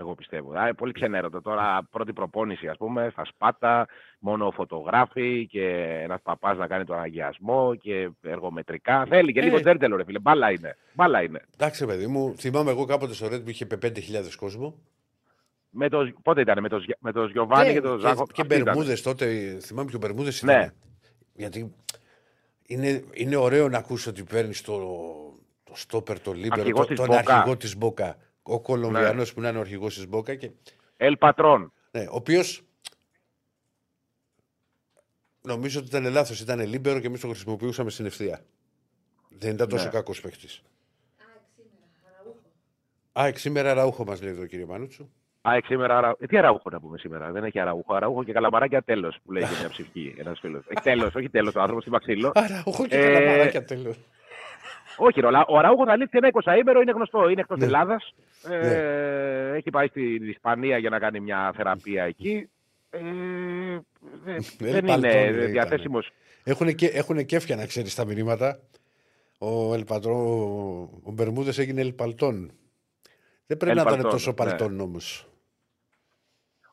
Εγώ πιστεύω. Α, πολύ ξενέρωτο. Τώρα, πρώτη προπόνηση, ας πούμε, στα σπάτα, μόνο φωτογράφοι και ένας παπάς να κάνει τον αγιασμό και εργομετρικά. Θέλει και Ε. λίγο τζέρτελο, ρε φίλε. Μπάλα είναι. Μπάλα είναι. Εντάξει, παιδί μου, θυμάμαι εγώ κάποτε στο Red που είχε 5.000 κόσμο. Με το, πότε ήταν, με το, Σγια- με το Γιωβάνι και, το Ζάχο. Και Αυτοί ήταν. Μπερμούδες τότε. Θυμάμαι και ο Μπερμούδε Ναι. ήταν. Γιατί είναι, είναι ωραίο να ακούσει ότι παίρνεις το, το στόπερ, το λίμπερο, Αρχηγός το, της τον Boca. αρχηγό της Μπόκα. Ο Κολομβιανό που να είναι ο αρχηγός της Μπόκα. Και, Ελ Πατρόν. ναι, ο οποίος νομίζω ότι ήταν λάθος. Ήταν λίμπερο και εμείς το χρησιμοποιούσαμε στην ευθεία. Δεν ήταν τόσο Ναι. κακός παίχτη. Α, σήμερα ραούχο μας λέει εδώ κύριε Μάνουτσου. Α, ε, σήμερα, αρα... ε, τι αραούχο να πούμε σήμερα. Δεν έχει αραούχο. Αραούχο και καλαμαράκια τέλος που λέει και μια ψυχή ένας φίλος. Έχει τέλος, όχι τέλος ο άνθρωπος στη Μαξίλο. Α, ραούχο και Ε, καλαμαράκια τέλος. Όχι, ρολά. Ο Αραούχο θα λήξει ένα 20 ήμερο, είναι γνωστό. Είναι εκτός Ναι. Ελλάδας. Ε, Έχει πάει στην Ισπανία για να κάνει μια θεραπεία εκεί. Ε, δεν- δεν Παλτόν, είναι λέει, ήταν. διαθέσιμος. Έχουν και, έχουνε κέφια να ξέρεις τα μηνύματα. Ο, Ελπατρό, ο Μπερμούδε έγινε Ελπαλτών. Δεν πρέπει να ήταν Ελπαλτών, τόσο ναι. παλτών όμως.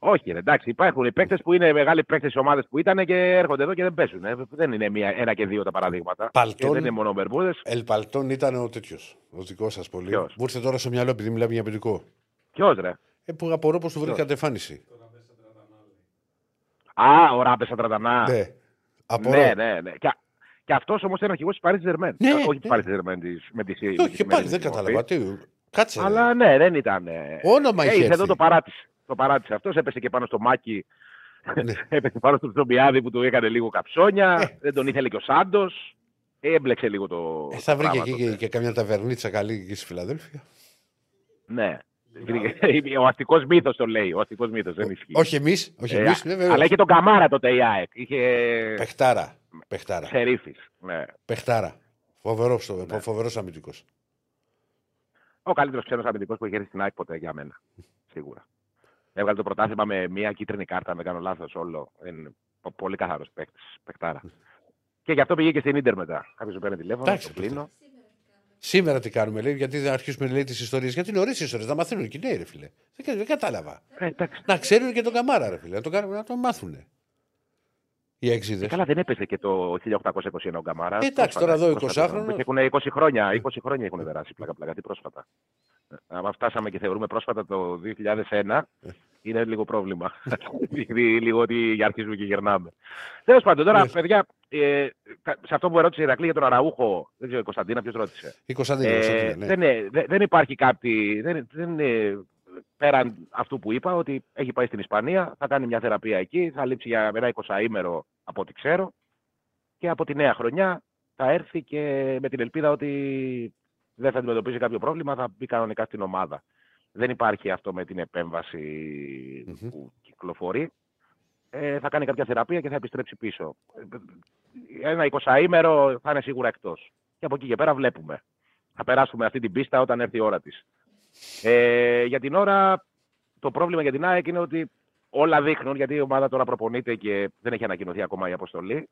Όχι, ρε, εντάξει, υπάρχουν οι παίκτες που είναι μεγάλοι παίκτες στις ομάδες που ήταν και έρχονται εδώ και δεν παίζουν. Ε. Δεν είναι μία, ένα και δύο τα παραδείγματα. Παλτών. Και δεν είναι μόνο ο Μπερμούδε. Ελπαλτών ήταν ο τέτοιος. Ο δικός σας πολύ. Ποιος; Μου ήρθε τώρα στο μυαλό επειδή μιλάμε για παιδικό. Ποιος ρε; Ε, που απορώ πώ του βρήκατε εμφάνιση. Α, ο Ράμπε Ατρατανά. Ναι. Απορώ. ναι, ναι. ναι. Και, και αυτός όμως ήταν αρχηγός της Παρή Ζερμέν. Ναι, όχι ναι. τη Παρή Ζερμέν, με τη Ε, Όχι, και πάλι δεν κατάλαβα. Τι, κάτσε. ρε. Αλλά ναι, δεν ήταν. ε, Όνομα ε, είχε ήρθε εδώ έρθει. το παράτησε. Το παράτησε αυτός, έπεσε και πάνω στο μάκι. Ναι. έπεσε πάνω στο Ψομπιάδη που του έκανε λίγο καψόνια. Ε. Δεν τον ήθελε και ο Σάντος. Έμπλεξε λίγο το. Ε, θα το βρήκε πράγμα εκεί τότε. και, και καμιά ταβερνίτσα καλή εκεί στη Φιλαδέλφια. Ναι. Ο αστικός μύθος το λέει. Ο αστικός μύθος δεν ισχύει. Όχι εμείς, όχι Ε, εμείς, ναι, βέβαια. αλλά είχε τον Καμάρα τότε η ΑΕΚ. Είχε Πεχτάρα. Πεχτάρα. Σερίφης. Ναι. Πεχτάρα. Φοβερός Ναι. φοβερός αμυντικός. Ο καλύτερος ξένος αμυντικός που έχει έρθει στην ΑΕΚ ποτέ για μένα. Σίγουρα. Έβγαλε το πρωτάθλημα με μία κίτρινη κάρτα, αν δεν κάνω λάθος όλο. Είναι πο- πολύ καθαρός παίκτης. Παικτάρα. Και γι' αυτό πήγε και στην ντερ μετά. Κάποιος μου παίρνει τηλέφωνο, Εντάξει, το κλείνω. Σήμερα τι κάνουμε, λέει, γιατί δεν αρχίσουμε λέει, τις ιστορίες. Γιατί είναι ωραίες ιστορίες, να μαθαίνουν και οι νέοι, ρε φίλε. Δεν, δεν κατάλαβα. Ε, εντάξει. Να ξέρουν και τον καμάρα, ρε φίλε. Να τον, κάνουν- να τον μάθουν. Οι έξιδες. Καλά, δεν έπεσε και το 1821 ο Γκαμάρα. Ε, εντάξει, τώρα εδώ 20χρονος. Έχουν 20 χρόνια, 20 χρόνια έχουν περάσει πλάκα-πλάκα. Τι πρόσφατα. Ε, Άμα φτάσαμε και θεωρούμε πρόσφατα το 2001, είναι λίγο πρόβλημα. Δείχνει λίγο ότι αρχίζουμε και γυρνάμε. Τέλος πάντων, τώρα, Ναι. παιδιά, ε, κα- σε αυτό που ερώτησε η Ηρακλή για τον Αραούχο, δεν ξέρω, η Κωνσταντίνα, ποιος ρώτησε. Η Κωνσταντίνα, Ε, Κωνσταντίνα, ναι. δεν, είναι- δεν- δεν υπάρχει κάτι. Δεν, δεν είναι πέραν αυτού που είπα, ότι έχει πάει στην Ισπανία, θα κάνει μια θεραπεία εκεί, θα λείψει για ένα 20ήμερο από ό,τι ξέρω. Και από τη νέα χρονιά θα έρθει και με την ελπίδα ότι δεν θα αντιμετωπίσει κάποιο πρόβλημα, θα μπει κανονικά στην ομάδα. Δεν υπάρχει αυτό με την επέμβαση Μμμ. που κυκλοφορεί. Ε, θα κάνει κάποια θεραπεία και θα επιστρέψει πίσω. Ε, Ένα 20ήμερο θα είναι σίγουρα εκτός. Και από εκεί και πέρα βλέπουμε. Θα περάσουμε αυτή την πίστα όταν έρθει η ώρα της. Ε, για την ώρα, το πρόβλημα για την ΑΕΚ είναι ότι όλα δείχνουν, γιατί η ομάδα τώρα προπονείται και δεν έχει ανακοινωθεί ακόμα η αποστολή.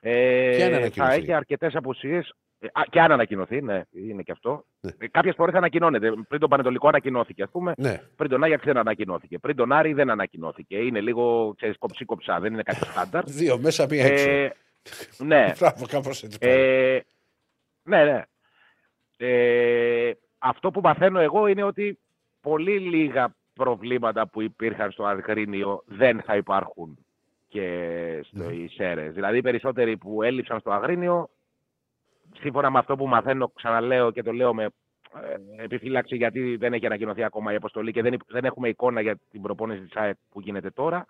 Ποια είναι Ε, θα ανακοινωθεί; έχει αρκετές απουσίες. Ε, α, και αν ανακοινωθεί, ναι, είναι και αυτό. Ναι. Ε, Κάποιες φορές ανακοινώνεται. Πριν τον Πανετολικό ανακοινώθηκε, ας πούμε. Ναι. Πριν τον Άγιαξ δεν ανακοινώθηκε. Πριν τον Άρη δεν ανακοινώθηκε. Είναι λίγο ξέρεις, κοψί-κοψά, δεν είναι κάτι στάνταρ. Δύο μέσα, μία έξω. ε, ναι, Μπράβο, κάπως έτσι. πάει. ε, ναι, ναι. Ε, αυτό που μαθαίνω εγώ είναι ότι πολύ λίγα προβλήματα που υπήρχαν στο Αγρίνιο δεν θα υπάρχουν και στο Ναι. Ισέρες. Δηλαδή οι περισσότεροι που έλειψαν στο Αγρίνιο, σύμφωνα με αυτό που μαθαίνω, ξαναλέω και το λέω με ε, επιφύλαξη γιατί δεν έχει ανακοινωθεί ακόμα η αποστολή και δεν, υπ- δεν έχουμε εικόνα για την προπόνηση της ΑΕΚ που γίνεται τώρα,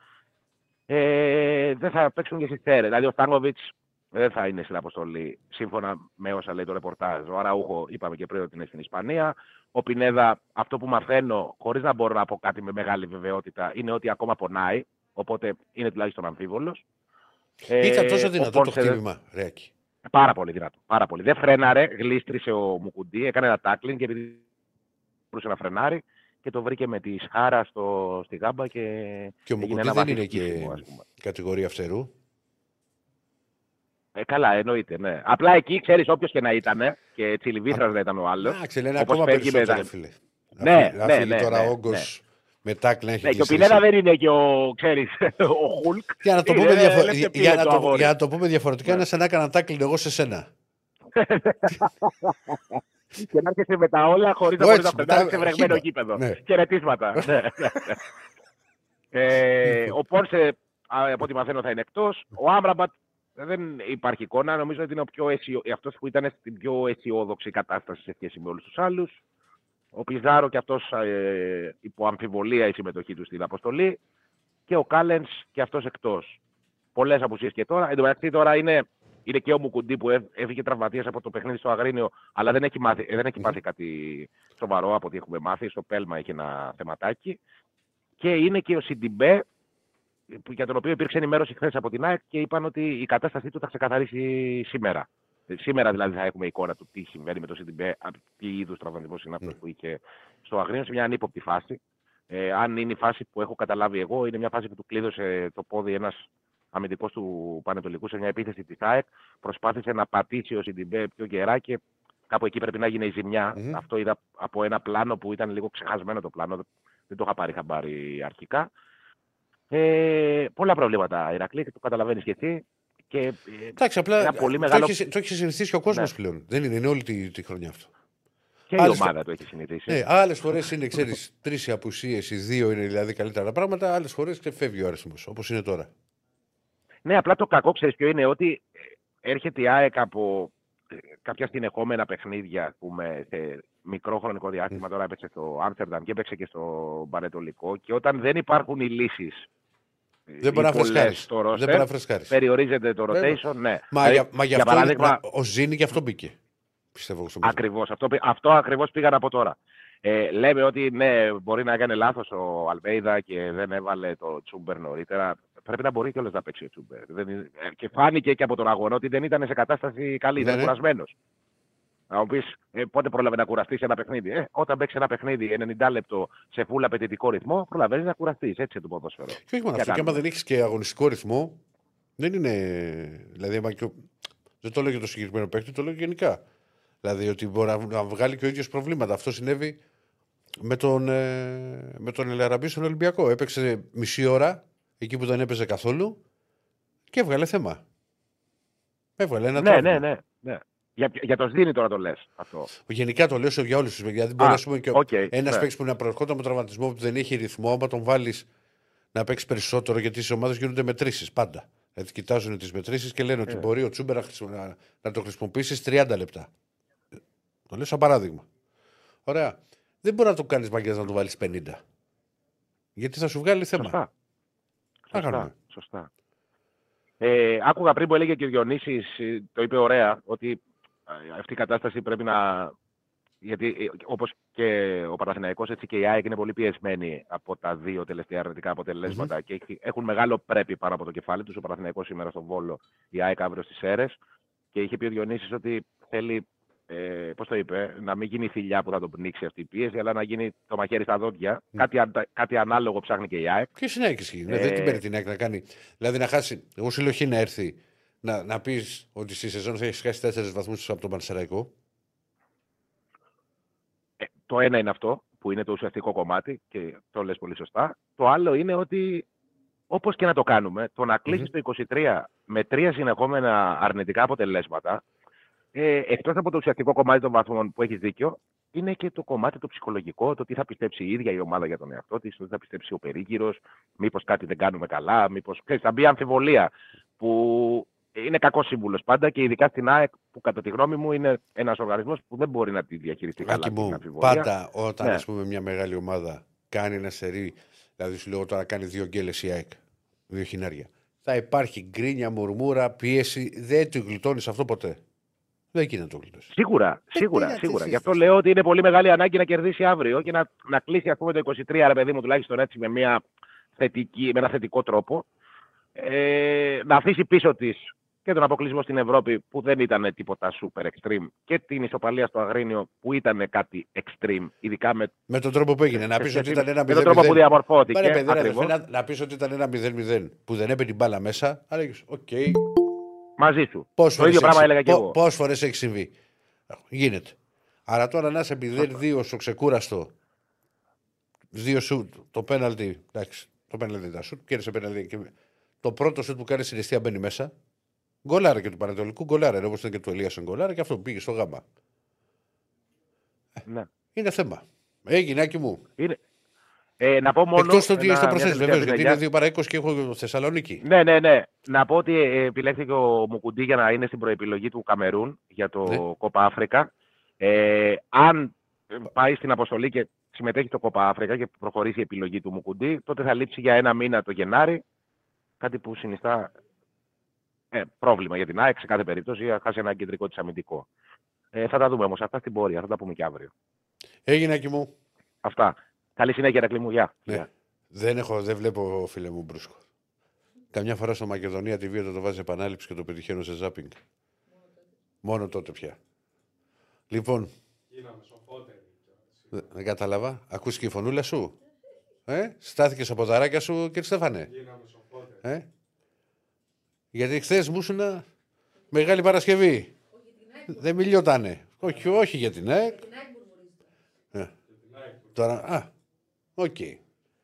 ε, δεν θα παίξουν και στις Σέρες. Δηλαδή ο Στάνκοβιτς δεν θα είναι στην αποστολή, σύμφωνα με όσα λέει το ρεπορτάζ. Ο Αραούχο, είπαμε και πριν ότι είναι στην Ισπανία. Ο Πινέδα, αυτό που μαθαίνω, χωρίς να μπορώ να πω κάτι με μεγάλη βεβαιότητα, είναι ότι ακόμα πονάει. Οπότε είναι τουλάχιστον αμφίβολος. Ήταν τόσο δυνατό το χτύπημα, Ρέακη. Πάρα πολύ δυνατό. Πάρα πολύ. Δεν φρέναρε, γλίστρισε ο Μουκουντή, έκανε ένα τάκλινγκ και επειδή μπορούσε να φρενάρει και το βρήκε με τη σχάρα στο, στη γάμπα και. Και ο έγινε Μουκουντή ένα δεν βαθύ είναι και σκίσιμο, ας πούμε. κατηγορία φτερού. Ε, καλά, εννοείται, ναι. Απλά εκεί ξέρεις, όποιος και να ήταν, και τσιλιβήθρας να ήταν ο άλλος. Εντάξει, λένε όπως ακόμα φεύγει περισσότερο, μετά. φίλε. Ναι, Να φύγει- να ναι, φύγει ναι, τώρα ναι, όγκος ναι. Με τάκλ να έχει Ναι, και ο γλιστρήσει. Πινέδα δεν είναι και ο, ξέρεις, ο Χουλκ. Για να το Είναι, πούμε, διαφο- λες και για πήρε να το το- αγόρι. για να το πούμε διαφορετικά, Ναι. είναι σαν να έκανα τάκλιν εγώ σε σένα. και να έρχεσαι με τα όλα χωρίς να Εγώ μπορείς να έτσι, φρενάρει μετά, σε βρεγμένο χύμα. γήπεδο. Ναι. Χαιρετίσματα. Ναι, ναι, ναι. ε, ο Πόρσε, α, από ό,τι μαθαίνω, θα είναι εκτός. Ο Άμραμπατ δεν υπάρχει εικόνα. Νομίζω ότι είναι ο πιο αισιο... αυτός που ήταν στην πιο αισιόδοξη κατάσταση σε σχέση με όλους τους άλλους. Ο Πιζάρο και αυτός ε, υπό αμφιβολία η συμμετοχή του στην αποστολή. Και ο Κάλενς και αυτός εκτός. Πολλές απουσίες και τώρα. Εν τω μεταξύ τώρα είναι, είναι και ο Μουκουντή που έβ- έφυγε τραυματία από το παιχνίδι στο Αγρίνιο, αλλά δεν έχει, μάθει, ε, δεν έχει πάθει κάτι σοβαρό από ό,τι έχουμε μάθει. Στο Πέλμα έχει ένα θεματάκι. Και είναι και ο Σιντιμπέ, που- για τον οποίο υπήρξε ενημέρωση χθες από την ΑΕΚ και είπαν ότι η κατάστασή του θα ξεκαθαρίσει σήμερα. Ε, Σήμερα δηλαδή θα έχουμε εικόνα του τι συμβαίνει με το Σιντιμπέ, από τι είδους τραυματισμός είναι αυτός Ναι. που είχε στο Αγρίνιο, σε μια ανύποπτη φάση. Ε, αν είναι η φάση που έχω καταλάβει εγώ, είναι μια φάση που του κλείδωσε το πόδι ένας αμυντικός του Πανετολικού σε μια επίθεση της ΑΕΚ. Προσπάθησε να πατήσει ο Σιντιμπέ πιο γερά και κάπου εκεί πρέπει να γίνει η ζημιά. Μμμ. Αυτό είδα από ένα πλάνο που ήταν λίγο ξεχασμένο το πλάνο. Δεν το είχα πάρει χαμπάρι αρχικά. Ε, πολλά προβλήματα, Ηρακλή, και το καταλαβαίνεις και εσύ. Και, ε, Εντάξει, απλά Ένα πολύ το μεγάλο- έχει- το έχει συνηθίσει και ο κόσμος Ναι. πλέον. Δεν είναι, είναι όλη τη, τη χρονιά αυτό. και η Άλλες- ομάδα το έχει συνηθίσει. Ναι, άλλες φορές είναι, ξέρεις, τρεις οι απουσίες, οι δύο είναι δηλαδή καλύτερα τα πράγματα. Άλλες φορές φεύγει ο αριθμός, όπως είναι τώρα. Ναι, απλά το κακό ξέρεις ποιο είναι ότι ε, έρχεται η ΑΕΚ από ε, κάποια συνεχόμενα παιχνίδια, ας πούμε, σε μικρό χρονικό διάστημα. Τώρα έπαιξε στο Άμστερνταμ και έπαιξε στο Πανετολικό. Και όταν δεν υπάρχουν οι λύσεις. Δεν μπορεί να φρεσκάρεις. στο Δεν roster, μπορεί να φρεσκάρεις. περιορίζεται το Βέβαια. rotation. Ναι. Μα, Δηλαδή, για, μα γι' αυτό παράδειγμα, μα- ο Ζήνη γι' αυτό μπήκε. Πιστεύω εγώ στο μυαλό. Ακριβώς. Αυτό, πη- αυτό ακριβώς πήγαν από τώρα. Ε, λέμε ότι ναι, μπορεί να έκανε λάθος ο Αλβέιδα και δεν έβαλε το Τσούμπερ νωρίτερα. Πρέπει να μπορεί κιόλας να παίξει ο Τσούμπερ. Δεν είναι- ε, και φάνηκε και από τον αγώνα ότι δεν ήταν σε κατάσταση καλή, Ναι, ήταν ναι. κουρασμένος. Να μου πεις ε, πότε πρόλαβε να κουραστείς σε ένα παιχνίδι. Ε, όταν παίξεις ένα παιχνίδι 90 λεπτό σε φούλα απαιτητικό ρυθμό, προλαβαίνεις να κουραστείς. Έτσι είναι το ποδόσφαιρο. Και όχι μόνο Τι αυτό, και άμα κάνουμε. δεν έχεις και αγωνιστικό ρυθμό, δεν είναι. Δηλαδή, άμα και ο- δεν το λέω για το συγκεκριμένο παίκτη, το λέω γενικά. Δηλαδή ότι μπορεί να- να βγάλει και ο ίδιος προβλήματα. Αυτό συνέβη με τον, ε, με τον Ελ Αραμπί στον Ολυμπιακό. Έπαιξε μισή ώρα εκεί που δεν έπαιζε καθόλου και έβγαλε θέμα. Έβγαλε ένα Ναι, τραύμα. ναι, ναι, ναι. Για, για το Σδίνη τώρα το λες αυτό. Γενικά το λέω σε- για όλους τους. Γιατί μπορεί Α, ας πούμε, και οκ, ένας ναι. παίκτης που να προερχόταν από τραυματισμό που δεν έχει ρυθμό, άμα τον βάλεις να παίξει περισσότερο, γιατί στι ομάδες γίνονται μετρήσεις πάντα. Δηλαδή κοιτάζουν τις μετρήσεις και λένε ότι Ε. μπορεί ο Τσούμπερ να, χρησιμο- να, να το χρησιμοποιήσεις 30 λεπτά. Το λέω σαν παράδειγμα. Ωραία. Δεν μπορεί να το κάνεις μαγκιά να το βάλεις 50. Γιατί θα σου βγάλει θέμα. Σωστά. Θα κάνουμε. Σωστά. Σωστά. Ε, άκουγα πριν που έλεγε και ο Διονύσης, ε, το είπε ωραία, ότι ε, αυτή η κατάσταση πρέπει να... Γιατί ε, όπως και ο Παναθηναϊκός, έτσι και η ΑΕΚ είναι πολύ πιεσμένη από τα δύο τελευταία αρνητικά αποτελέσματα και έχει- έχουν μεγάλο πρέπει πάνω από το κεφάλι τους. Ο Παναθηναϊκός σήμερα στον Βόλο, η ΑΕΚ αύριο στις Σέρες. Και είχε πει ο Διονύσης ότι θέλει, ε, πώς το είπε, να μην γίνει θηλιά που θα τον πνίξει αυτή η πίεση, αλλά να γίνει το μαχαίρι στα δόντια. Κάτι, αντα- κάτι ανάλογο ψάχνει και η ΑΕΚ. Και συνέχεια ισχύει. Ναι, Ε. δεν την παίρνει την ΑΕΚ να κάνει. Δηλαδή να χάσει. Εγώ σου λέω χ να έρθει να, να πεις ότι στη σεζόν θα έχεις χάσει τέσσερις βαθμούς από τον Πανσεραϊκό. Ε, το ένα είναι αυτό, που είναι το ουσιαστικό κομμάτι και το λες πολύ σωστά. Το άλλο είναι ότι όπως και να το κάνουμε, το να κλεισεις το 23 με τρία συνεχόμενα αρνητικά αποτελέσματα, ε, εκτός από το ουσιαστικό κομμάτι των βαθμών που έχεις δίκιο, είναι και το κομμάτι το ψυχολογικό, το τι θα πιστέψει η ίδια η ομάδα για τον εαυτό της, το τι θα πιστέψει ο περίγυρος, μήπως κάτι δεν κάνουμε καλά, μήπως ξέρεις, θα μπει αμφιβολία που είναι κακός σύμβουλος πάντα και ειδικά στην ΑΕΚ που κατά τη γνώμη μου είναι ένας οργανισμός που δεν μπορεί να τη διαχειριστεί καλά. Άκη την μου, αμφιβολία. πάντα όταν Ναι. ας πούμε, μια μεγάλη ομάδα κάνει ένα σερί, δηλαδή σου λέω τώρα κάνει δύο γκέλες η ΑΕΚ, δύο χινάρια. Θα υπάρχει γκρίνια, μουρμούρα, πίεση. Δεν το γλιτώνεις αυτό ποτέ. Δεν γίνεται να το γλιτώσεις. Σίγουρα, τι σίγουρα, να τη σίγουρα. Γι' σύσταση. αυτό λέω ότι είναι πολύ μεγάλη ανάγκη να κερδίσει αύριο και να, να κλείσει ας πούμε, το 23, ρε παιδί μου, τουλάχιστον έτσι με, μια θετική, με ένα θετικό τρόπο. Ε, να αφήσει πίσω της και τον αποκλεισμό στην Ευρώπη που δεν ήταν τίποτα super extreme και την ισοπαλία στο Αγρίνιο που ήταν κάτι extreme, ειδικά με, Με τον τρόπο που έγινε. Να σε πεις ότι σχέση ήταν ένα με τον τρόπο που 0-0. διαμορφώθηκε. Πάρε, παιδί, ρε, ακριβώς. αδερφέ, να, να πεις ότι ήταν ένα 0-0 που δεν έπαιρνε την μπάλα μέσα. Αλλά λέγεις, οκ. Μαζί σου. Πόσες Το ίδιο πράγμα έλεγα και εγώ. Πόσες φορές έχει συμβεί; Γίνεται. Αλλά τώρα να είσαι 0-2 στο ξεκούραστο. Δύο σουτ. Το πέναλτι. Εντάξει. Το πέναλτι δεν ήταν σουτ. Κέρδισε πέναλτι. Και... Το πρώτο σουτ που κάνεις στην αιστεία μπαίνει μέσα. Γκολάρα και του Πανατολικού. Γκολάρα. Όπως ήταν και του Ελίασον γκολάρα. Και αυτό που πήγε στο γάμα. Ναι. Είναι θέμα. Έγινε, άκη μου. Είναι. Ε, να πω μόνο. Εκτός το ότι ένα- έχει το μια προσθέσεις τελευταία βεβαίως. Γιατί πινελιά. είναι 2 παρά 20 και έχω Θεσσαλονίκη. Ναι, ναι, ναι. Να πω ότι ε, επιλέχθηκε ο Μουκουντή για να είναι στην προεπιλογή του Καμερούν για το Ναι. Κόπα Αφρικα. Ε, αν πάει στην αποστολή και συμμετέχει το Κόπα Αφρικα και προχωρήσει η επιλογή του Μουκουντή, τότε θα λείψει για ένα μήνα το Γενάρη. Κάτι που συνιστά ε, πρόβλημα για την ΑΕΚ σε κάθε περίπτωση, για να χάσει ένα κεντρικό της αμυντικό. Ε, θα τα δούμε όμως αυτά στην πορεία, θα τα πούμε και αύριο. Έγινε, άκη μου. Αυτά. Καλή συνέχεια, Ρακλή μου. Γεια. Ναι. Γεια. Δεν, έχω, δεν βλέπω φίλε μου μπρούσκο. Καμιά φορά στο Μακεδονία TV όταν το βάζει επανάληψη και το πετυχαίνω σε ζάπινγκ. Μόνο τότε πια. Λοιπόν, Γίναμε σοφότεροι. δεν δεν κατάλαβα. Ακούστηκε η φωνούλα σου; Ε; Στάθηκε από δαράκια σου, κύριε Στέφανε; Γίναμε σοφότεροι. Ε; Γιατί χθες μου ήσουν Μεγάλη Παρασκευή. Δεν μιλιότανε. Όχι, όχι για την ΑΕΚ. Ε. Τώρα, α, οκ. Ε,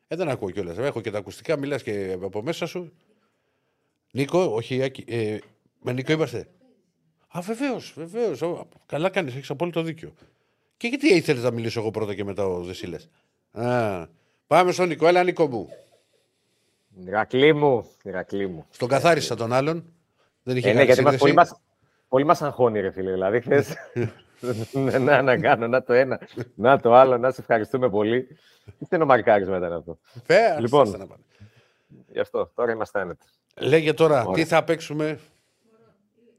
δεν ακούω κιόλας. Έχω και τα ακουστικά, μιλάς και από μέσα σου. Νίκο, όχι, Άκη, ε, με Νίκο είμαστε. Α, βεβαίως, βεβαίως. Καλά κάνεις, έχεις απόλυτο δίκιο. Και γιατί ήθελες να μιλήσω εγώ πρώτα και μετά ο Δεσίλες; Α, πάμε στον Νίκο, έλα Νίκο μου. Ηρακλή μου, Ηρακλή μου. Στον καθάρισα τον άλλον. Δεν είχε Ε, ναι, κάνει γιατί μας, σύνδεση. πολύ, μας, πολύ μας αγχώνει, ρε φίλε. Δηλαδή, χθες, να, να κάνω, να το ένα, να το άλλο, να σε ευχαριστούμε πολύ. Τι στενομαρκάρισμα ήταν αυτό. Φε, Λοιπόν. άστα να πάνε. Γι' αυτό, τώρα είμαστε άνετοι. Λέγε τώρα, Ωραία. τι θα παίξουμε;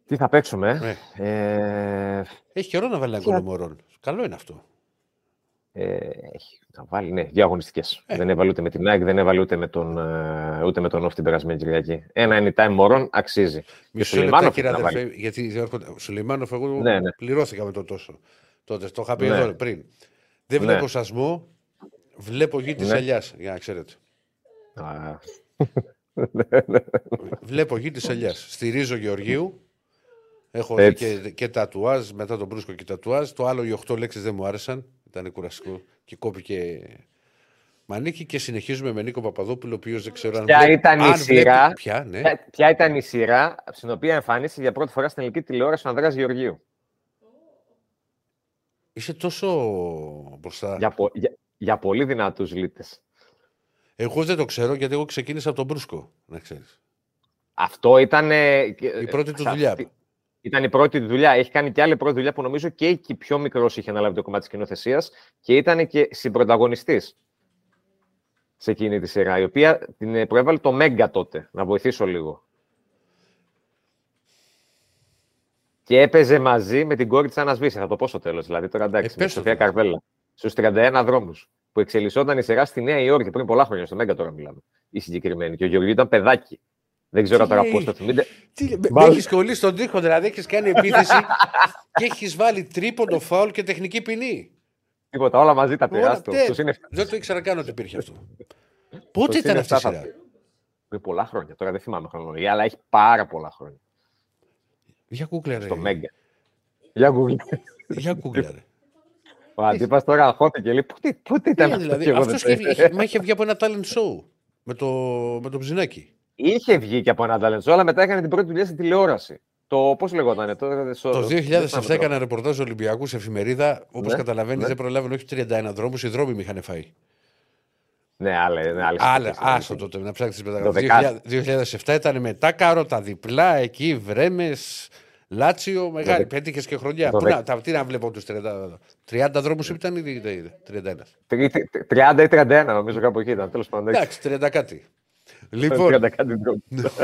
Τι θα παίξουμε, Ναι. ε, Έχει καιρό να βάλει ένα Τι θα- γκολ ο Μωρόν. Καλό είναι αυτό. Ε, έχει να βάλει, ναι, δύο αγωνιστικές. Ε. Δεν έβαλε ούτε με την ΑΕΚ, δεν έβαλε ούτε με τον, ε, ούτε με τον Όφ την περασμένη Κυριακή. Ένα anytime μωρών αξίζει. Μισό Σουλεϊμάνοφ λεπτό, κύριε να βάλει. αδερφέ, γιατί έρχονται- ο Σουλεϊμάνοφ, εγώ Ναι, ναι. πληρώθηκα με το τόσο. Τότε το είχα πει Ναι. εδώ πριν. Δεν Ναι. βλέπω σασμό, βλέπω γη της Ναι. ελιάς. Για να ξέρετε. Α, βλέπω γη της ελιάς. Στηρίζω Γεωργίου. Έχω δει Έτσι. και, και τατουάζ, μετά τον Μπρούσκο και τατουάζ. Το άλλο οι 8 λέξεις δεν μου άρεσαν. Ήταν κουραστικό και κόπηκε μανίκι. Και συνεχίζουμε με Νίκο Παπαδόπουλο, ο οποίος δεν ξέρω αν. Ποια βλέ- ήταν η αν σειρά; βλέπει- Ποια, ναι. Ποια, ποια ήταν η σειρά στην οποία εμφανίστηκε για πρώτη φορά στην ελληνική τηλεόραση ο Ανδρέας Γεωργίου; Είσαι τόσο μπροστά. Για, πο- για, για πολύ δυνατούς λίτες. Εγώ δεν το ξέρω γιατί εγώ ξεκίνησα από τον Μπρούσκο, να ξέρεις. Αυτό ήταν. ε, Η πρώτη του δουλειά. Ήταν η πρώτη του δουλειά. Έχει κάνει και άλλη πρώτη δουλειά που νομίζω και εκεί πιο μικρός είχε αναλάβει το κομμάτι της κοινοθεσίας και ήταν και συμπροταγωνιστής σε εκείνη τη σειρά. Η οποία την ε, προέβαλε το Μέγκα τότε. Να βοηθήσω λίγο. Και έπαιζε μαζί με την κόρη της Άννας Βίση. Θα το πω στο τέλος. Δηλαδή τώρα εντάξει. Ε, με πες τη το Σοφία τώρα. Καρβέλα. Στους 31 δρόμους. Που εξελισσόταν η σειρά στη Νέα Υόρκη πριν πολλά χρόνια. Στο Μέγκα τώρα μιλάμε. Η συγκεκριμένη. Και ο Γεωργίου ήταν παιδάκι. Δεν ξέρω Τι τώρα λέει; πώ το θυμείτε. Τι, με, Μάλλον- έχεις κολλήσει στον τοίχο, δηλαδή έχεις κάνει επίθεση και έχεις βάλει τρίποντο φάουλ και τεχνική ποινή. Τίποτα, όλα μαζί τα Όλα, τεράστια. τε- Αυτός είναι Δεν το ήξερα καν ότι υπήρχε αυτό. Αυτός Πότε ήταν είναι αυτή η εφτά σειρά; θα- Πριν πολλά χρόνια. Τώρα δεν θυμάμαι χρονολογία, αλλά έχει πάρα πολλά χρόνια. Για κούκλα, ρε. Στο Μέγκα. Για Google. Για κούκλα, ρε. Ο αντίπας τώρα αγχώθηκε. Λέει, πότε, πότε ήταν Ναι, αυτό δηλαδή, και εγώ αυτός δεν και, το- είχε, μα είχε βγει από ένα talent show με το, με το Ψινάκι. Είχε βγει και από ένα talent show, αλλά μετά έκανε την πρώτη δουλειά στην τηλεόραση. Το πώς λεγότανε τώρα. στο- Το δεν 2007 θυμάμαι έκανα ρεπορτάζ Ολυμπιακούς σε εφημερίδα. Όπως Ναι, καταλαβαίνεις, ναι. δεν προλάβαινε όχι 31 δρόμους, οι δρόμοι με είχαν φάει. Ναι, άλλε, ναι, άλλες Άλλα, εποχές, άστο ναι. τότε να ψάξεις τι Το μεταγραφέ. 2007 ήταν μετά κάρωτα διπλά εκεί, βρέμες, Λάτσιο, μεγάλη. Το Πέτυχες και χρονιά. το Πού δε- να, τα, τι να βλέπω τους 30, 30 δρόμους ήταν ή 31. Τρι- τρι- 30 ή 31, νομίζω κάπου εκεί ήταν. Τέλος πάντων. Εντάξει, 30 κάτι. Λοιπόν. Λοιπόν, 30 κάτι δρόμους.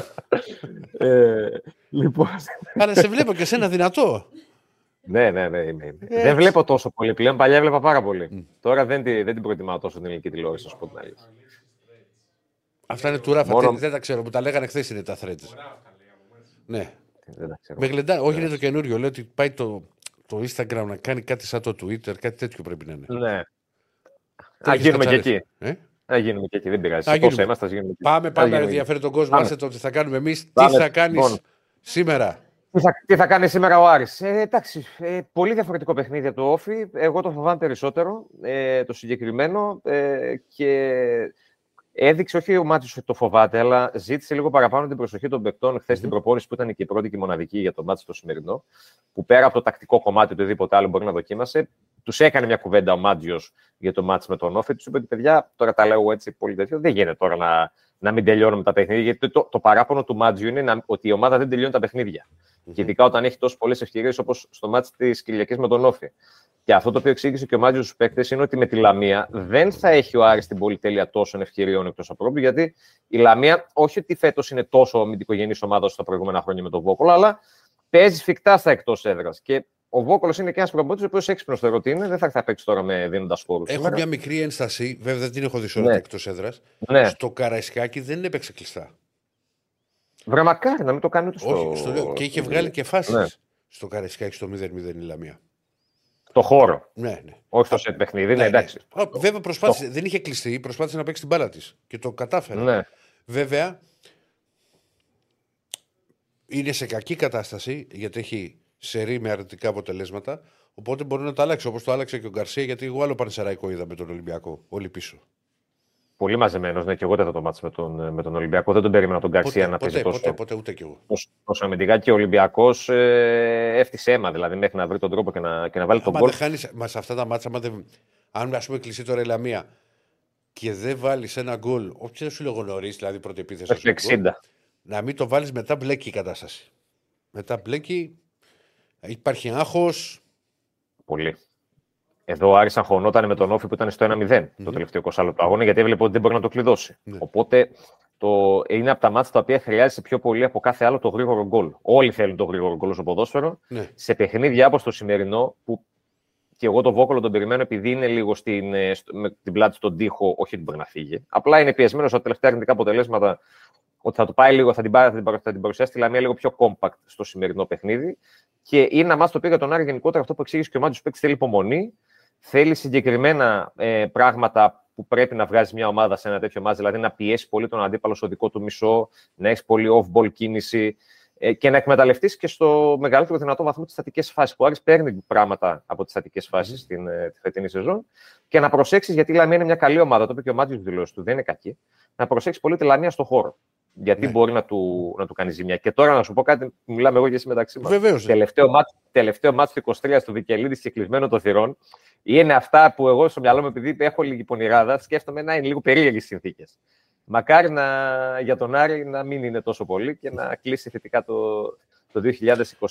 ε, λοιπόν. αλλά σε βλέπω και σένα δυνατό. ναι, ναι, ναι. Είμαι, είμαι. Έτσι. Δεν βλέπω τόσο πολύ πλέον. Παλιά έβλεπα πάρα πολύ. Τώρα δεν, τη- δεν την προτιμάω τόσο την ελληνική τηλεόραση, να σου πω την αλήθεια. Αυτά είναι του Ράφα. Μόνο- Δεν, δεν τα ξέρω. Μου τα λέγανε χθες είναι τα threads. Ναι. Δεν τα ξέρω. Με γλεντά, όχι είναι το καινούριο. Λέω ότι πάει το, το Instagram να κάνει κάτι σαν το Twitter, κάτι τέτοιο πρέπει να είναι. Ναι. Α Τέτοιες γίνουμε και κατσάδες. εκεί. Ε; Α γίνουμε και εκεί, δεν πειράζει. Α, Πόσα γίνουμε. είμαστε, ας γίνουμε εκεί. Πάμε, Ας πάμε, γίνουμε να εκεί. ενδιαφέρει τον κόσμο. Πάμε. Άσε το τι θα κάνουμε εμείς. Τι Πάμε. θα κάνεις Λοιπόν. σήμερα; Τι θα, τι θα κάνει σήμερα ο Άρης; Ε, εντάξει, ε, πολύ διαφορετικό παιχνίδι από το Όφι. Εγώ το φοβάμαι περισσότερο ε, το συγκεκριμένο ε, και έδειξε όχι ο Μάτσος ότι το φοβάται, αλλά ζήτησε λίγο παραπάνω την προσοχή των παικτών χθες στην προπόνηση που ήταν και η πρώτη και η μοναδική για το Μάτσο το σημερινό. Που πέρα από το τακτικό κομμάτι του οτιδήποτε άλλο μπορεί να δοκίμασε, τους έκανε μια κουβέντα ο Μάτζιο για το μάτσο με τον Όφι. Τους είπε ότι παιδιά, τώρα τα λέω εγώ έτσι πολύ τέτοιο. Δεν γίνεται τώρα να, να μην τελειώνουμε τα παιχνίδια. Γιατί το, το παράπονο του Μάτζιου είναι να, ότι η ομάδα δεν τελειώνει τα παιχνίδια. Και ειδικά όταν έχει τόσο πολλές ευκαιρίες όπως στο μάτι της Κυριακής με τον Όφη. Και αυτό το οποίο εξήγησε και ο Μάτζιο στους παίκτες είναι ότι με τη Λαμία δεν θα έχει ο Άρης την πολυτέλεια τόσων ευκαιριών εκτός από γιατί η Λαμία, όχι ότι φέτος είναι τόσο αμυντικογενής ομάδα όσο τα προηγούμενα χρόνια με τον Βόκολο, αλλά παίζει σφιχτά στα εκτός έδρας. Και ο Βόκολος είναι και ένας προπονητή ο οποίος έξυπνος θεωρώ ότι είναι, δεν θα, θα παίξει τώρα με δίνοντας χώρου. Έχω μια μικρή ένσταση, βέβαια δεν την έχω δει σε όλα Ναι. τα εκτός έδρας. Ναι, Στο Καραϊσκάκι δεν έπαιξε κλειστά. βρε μακάρι να μην το κάνει ούτε στο. Όχι, στο λέω. Και είχε βγάλει και φάσεις Ναι. στο Καραϊσκάκι στο 0-0 η Λαμία. Το χώρο. Ναι, ναι. Όχι στο σετ παιχνίδι, ναι, εντάξει. Α, Βέβαια προσπάθησε, δεν είχε κλειστεί, προσπάθησε να παίξει την μπάλα της και το κατάφερε. Ναι. Βέβαια, είναι σε κακή κατάσταση γιατί έχει σερή με αρνητικά αποτελέσματα. Οπότε μπορεί να το αλλάξει όπως το άλλαξε και ο Γκαρσία, γιατί εγώ άλλο πανσεραϊκό είδα με τον Ολυμπιακό. Όλοι πίσω. Πολύ μαζεμένος, ναι, και εγώ δεν θα το μάτσα με τον, με τον Ολυμπιακό. Δεν τον περίμενα τον Γκαρσία να παίζει ποτέ, τόσο, ποτέ, ποτέ, ούτε κι εγώ. τόσο, τόσο αμυντικά και ο Ολυμπιακός ε, έφτιασε αίμα δηλαδή μέχρι να βρει τον τρόπο και να, και να βάλει τον Άμα γκολ. δεν χάνεις, μα σε αυτά τα μάτσα, άμα δεν, αν ας πούμε κλειστεί τώρα η Λαμία και δεν βάλεις ένα γκολ, όχι δεν σου λέγω νωρί, δηλαδή πρώτη επίθεση. Μέχρι στο γκολ, 60. να μην το βάλεις μετά μπλέκει η κατάσταση. Μετά μπλέκει, υπάρχει άγχος. Πολύ. Εδώ ο Άρης αγχωνόταν με τον Όφη που ήταν στο 1-0 το τελευταίο 20 λεπτό αγώνα γιατί έβλεπε ότι δεν μπορεί να το κλειδώσει. Ναι. Οπότε το, είναι από τα μάτια τα οποία χρειάζεται πιο πολύ από κάθε άλλο το γρήγορο γκολ. Όλοι θέλουν το γρήγορο γκολ στο ποδόσφαιρο. Ναι. Σε παιχνίδια όπω το σημερινό που και εγώ το Βόκολο τον περιμένω επειδή είναι λίγο στην, ε, στο- με την πλάτη στον τοίχο, όχι ότι μπορεί να φύγει. Απλά είναι πιεσμένος στα τελευταία αρνητικά αποτελέσματα ότι θα του πάει λίγο, θα την, πάρει, θα την, παρου- θα την παρουσιάσει τη Λαμία λίγο πιο compact στο σημερινό παιχνίδι. Και είναι ένα μάτι το οποίο για τον Άρη γενικότερα αυτό που εξήγησε και ο Μάτζο Παίκτη θέλει υπομονή, θέλει συγκεκριμένα ε, πράγματα που πρέπει να βγάζει μια ομάδα σε ένα τέτοιο μάτς, δηλαδή να πιέσει πολύ τον αντίπαλο στο δικό του μισό, να έχει πολύ off-ball κίνηση ε, και να εκμεταλλευτείς και στο μεγαλύτερο δυνατό βαθμό τις στατικέ φάσεις. Που ο Άρης παίρνει πράγματα από τις στατικέ φάσεις στην ε, τη φετινή σεζόν και να προσέξεις, γιατί η Λαμία είναι μια καλή ομάδα, το είπε και ο Μάτζο δηλώσει του, δεν είναι κακή, να προσέξεις πολύ τη Λαμία στο χώρο. Γιατί Ναι. μπορεί να του, να του κάνει ζημιά. Και τώρα να σου πω κάτι, που μιλάμε εγώ και εσύ μεταξύ μας. Βεβαίως. Τελευταίο μάτς, τελευταίο μάτς του 23 του Βικελίδη και κλεισμένο των θυρών. Είναι αυτά που εγώ στο μυαλό μου, επειδή έχω λίγη πονηράδα, σκέφτομαι να είναι λίγο περίεργες συνθήκες. Μακάρι να, για τον Άρη να μην είναι τόσο πολύ και να κλείσει θετικά το, το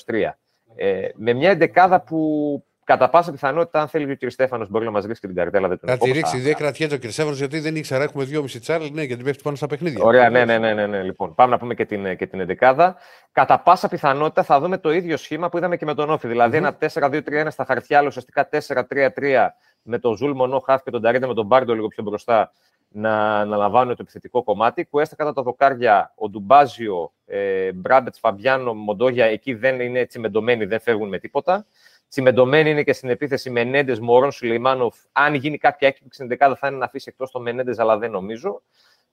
2023. Ε, με μια εντεκάδα που κατά πάσα πιθανότητα, αν θέλει και ο κ. Στέφανος, μπορεί να μας ρίξει και την καρτέλα. Δεν τον Να τη έχω. ρίξει, Θα- δεν κρατιέται ο Κριστέφανο γιατί δεν ήξερα. Έχουμε 2,5 τσάρλ, ναι, γιατί πέφτει πάνω στα παιχνίδια. Ωραία, ναι, ναι, ναι, ναι, ναι. Λοιπόν, πάμε να πούμε και την, και την εντεκάδα. Κατά πάσα πιθανότητα θα δούμε το ίδιο σχήμα που είδαμε και με τον Όφη. Δηλαδή Μμμ. ένα 4-2-3-1 στα χαρτιά, αλλά ουσιαστικά 4-3-3 με τον Ζουλ Μονό Χαφ και τον Ταρίντα με τον Μπάρντο λίγο πιο μπροστά να αναλαμβάνουν το επιθετικό κομμάτι. Κουέστα κατά τα δοκάρια, ο Ντουμπάζιο, ε, Μπράμπετ, Φαμπιάνο, Μοντόγια, εκεί δεν είναι τσιμεντωμένοι, δεν φεύγουν με τίποτα. Τσιμεντωμένοι είναι και στην επίθεση Μενέντες, Μωρόν, Σουλεϊμάνοφ. Αν γίνει κάποια έκπληξη στην δεκάδα, θα είναι να αφήσει εκτός τον Μενέντες, αλλά δεν νομίζω.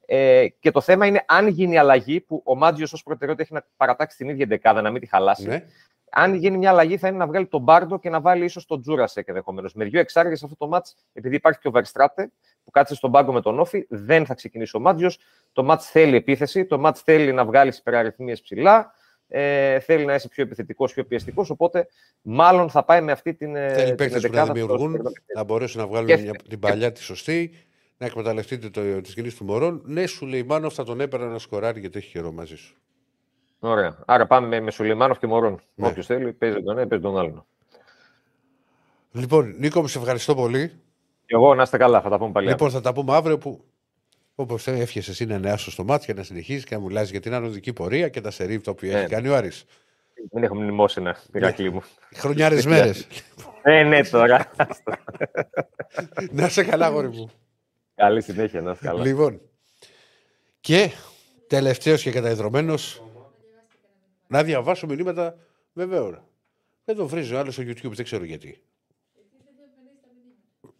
Ε, και το θέμα είναι αν γίνει αλλαγή, που ο Μάτζιος ως προτεραιότητα έχει να παρατάξει την ίδια δεκάδα, να μην τη χαλάσει. Ναι. Αν γίνει μια αλλαγή, θα είναι να βγάλει τον Μπάρντο και να βάλει ίσως τον Τζούρασεκ ενδεχομένως. Με δύο εξάρια σε αυτό το μάτς, επειδή υπάρχει και ο Βερστράτε που κάτσε στον πάγκο με τον Όφη, δεν θα ξεκινήσει ο Μάτζιος. Το μάτς θέλει επίθεση, το μάτς θέλει να βγάλει υπεραριθμίες ψηλά, ε, θέλει να είσαι πιο επιθετικός, πιο πιεστικός. Οπότε, μάλλον θα πάει με αυτή την. ε, Θέλει την παίκτες που να δεκάδα δημιουργούν, στο- να μπορέσουν να βγάλουν Και- μια, την παλιά τη σωστή, να εκμεταλλευτείτε το, τις κινήσεις του Μωρόν. Ναι, σου λέει Μάνοφ θα τον έπαιρνα να σκοράρει γιατί έχει καιρό μαζί σου. Ωραία. Άρα πάμε με, με Σουλεϊμάνοφ και Μωρόν. Ναι. Όποιος θέλει, παίζει τον ένα, παίζει τον άλλον. Λοιπόν, Νίκο, μου σε ευχαριστώ πολύ. Και εγώ να είστε καλά, θα τα πούμε πάλι. Λοιπόν, θα τα πούμε αύριο που όπως εύχεσαι εσύ να νεάσω στο μάτι και να συνεχίσεις και να μιλάς για την ανωδική πορεία και τα σερίπ τα οποία Ναι. έχει κάνει ο Άρης. Μην έχω μνημόσυνα, Ηρακλή μου. Χρονιάρε μέρε. Ε, ναι, τώρα. να είσαι καλά, αγόρι μου. Καλή συνέχεια, να είστε καλά. Λοιπόν, και τελευταίος και καταϊδρωμένο, να διαβάσω μηνύματα. Βεβαίω. Δεν το βρίζει ο άλλο στο YouTube, δεν ξέρω γιατί.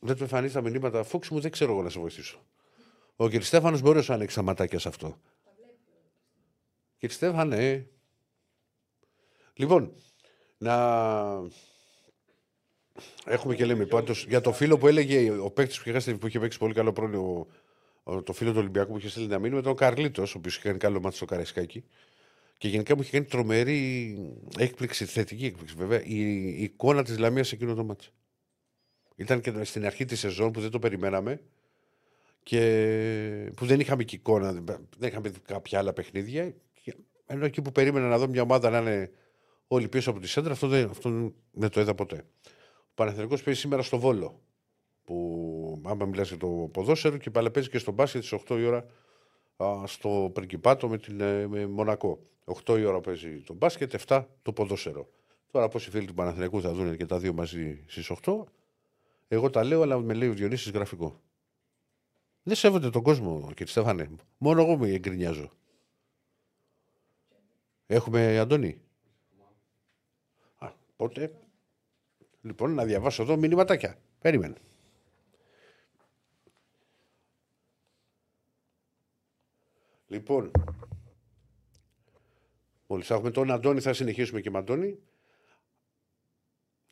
Δεν του εμφανίζεις τα μηνύματα. Φούξ μου, δεν ξέρω εγώ να σε βοηθήσω. Ο κ. Στέφανος μπορεί να ανοίξει τα ματάκια σε αυτό. Κύριε Στέφανε. Λοιπόν, να. Έχουμε και λέμε πάντως, για το φίλο που έλεγε ο παίκτης που, είχε- που είχε παίξει πολύ καλό πρόβλημα, ο, ο- το φίλο του Ολυμπιακού που είχε στείλει να μήνυμα ήταν ο Καρλίτος, ο οποίος είχε κάνει καλό μάτι στο Καραϊσκάκι. Και γενικά μου είχε κάνει τρομερή έκπληξη, θετική έκπληξη βέβαια, η, η εικόνα της Λαμίας σε εκείνο το μάτι. Ήταν και στην αρχή της σεζόν που δεν το περιμέναμε και που δεν είχαμε και εικόνα, δεν είχαμε δει κάποια άλλα παιχνίδια. Και Ενώ εκεί που περίμενα να δω μια ομάδα να είναι όλοι πίσω από τη σέντρα, αυτό δεν, αυτό δεν το είδα ποτέ. Ο Παναθηναϊκός παίζει σήμερα στο Βόλο. Που άμα μιλάς για το ποδόσφαιρο και πάλι παίζει και στο μπάσκετ στις 8 η ώρα α, στο Πρικυπάτο με, την, ε, με Μονακό. 8 η ώρα παίζει το μπάσκετ, 7 το ποδόσφαιρο. Τώρα πώς οι φίλοι του Παναθηναϊκού θα δουν και τα δύο μαζί στις 8. Εγώ τα λέω, αλλά με λέει ο Διονύσης γραφικό. Δεν σέβονται τον κόσμο, κύριε Στέφανε. Μόνο εγώ με εγκρινιάζω. Έχουμε Αντώνη. Α, πότε; Λοιπόν, να διαβάσω εδώ μηνυματάκια. Περίμενε. Λοιπόν, μόλις έχουμε τον Αντώνη, θα συνεχίσουμε και με Αντώνη.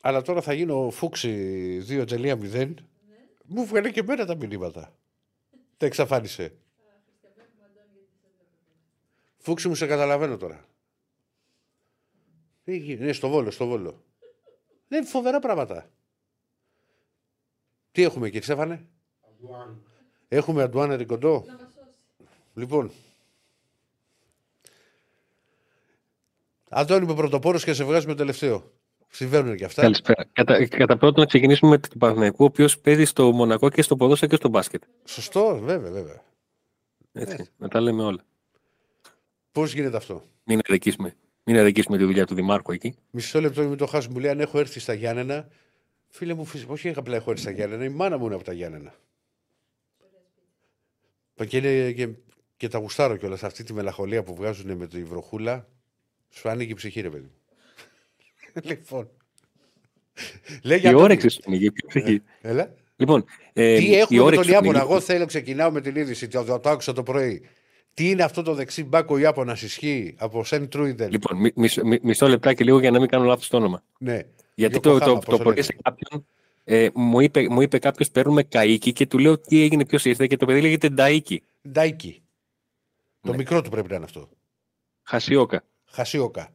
Αλλά τώρα θα γίνω Φούξη 2.0. Μου βγαίνει και εμένα τα μηνύματα. Τα εξαφάνισε. Φούξη μου σε καταλαβαίνω τώρα. Τι έγινε, Ναι, στο Βόλο, στο Βόλο. Δεν είναι φοβερά πράγματα. Τι έχουμε κύριε Στέφανε. Έχουμε Αντουάνα Ρικοντό. Λοιπόν. Αντώνη με πρωτοπόρος και σε βγάζουμε τελευταίο. Συμβαίνουν και αυτά. Καλησπέρα. Κατά, κατά πρώτον, να ξεκινήσουμε με τον Παναθηναϊκό, ο οποίος παίζει στο Μονακό και στο ποδόσφαιρο και στο μπάσκετ. Σωστό, βέβαια, βέβαια. Έτσι, να τα λέμε όλα. Πώς γίνεται αυτό; Μην αδικήσουμε, μην αδικήσουμε τη δουλειά του Δημάρχου εκεί. Μισό λεπτό μην το χάσουμε. Μου λέει αν έχω έρθει στα Γιάννενα. Φίλε μου, φυσικά, όχι απλά έχω έρθει στα Γιάννενα. Η μάνα μου είναι από τα Γιάννενα. Και, είναι, και, και τα γουστάρω κιόλας αυτή τη μελαγχολία που βγάζουν με τη βροχούλα. Σου άνοιγε η ψυχή, ρε παιδί μου. Λοιπόν. Λέει για Η τον- όρεξη σου είναι, πιο ψυχή. Έλα. Λοιπόν, ε, Τι η έχουμε με όρεξη τον σου είναι, Ιάπωνα; Εγώ θέλω, ξεκινάω με την είδηση. Το, το, το άκουσα το πρωί. Τι είναι αυτό το δεξί μπάκο Ιάπωνας ισχύει από Σεν Τρούιντεν; Λοιπόν, μι- μισό, μι- μισό λεπτάκι λίγο για να μην κάνω λάθος το όνομα. Ναι. Γιατί το, Γιοκοχάμα, το, πώς το πρωί λένε. σε κάποιον ε, μου είπε, μου είπε κάποιος παίρνουμε καίκι και του λέω τι έγινε, ποιος ήρθε και το παιδί λέγεται Νταίκι. Ντάικι. Το Ναι. μικρό του πρέπει να είναι αυτό. Χασιόκα. Χασίωκα.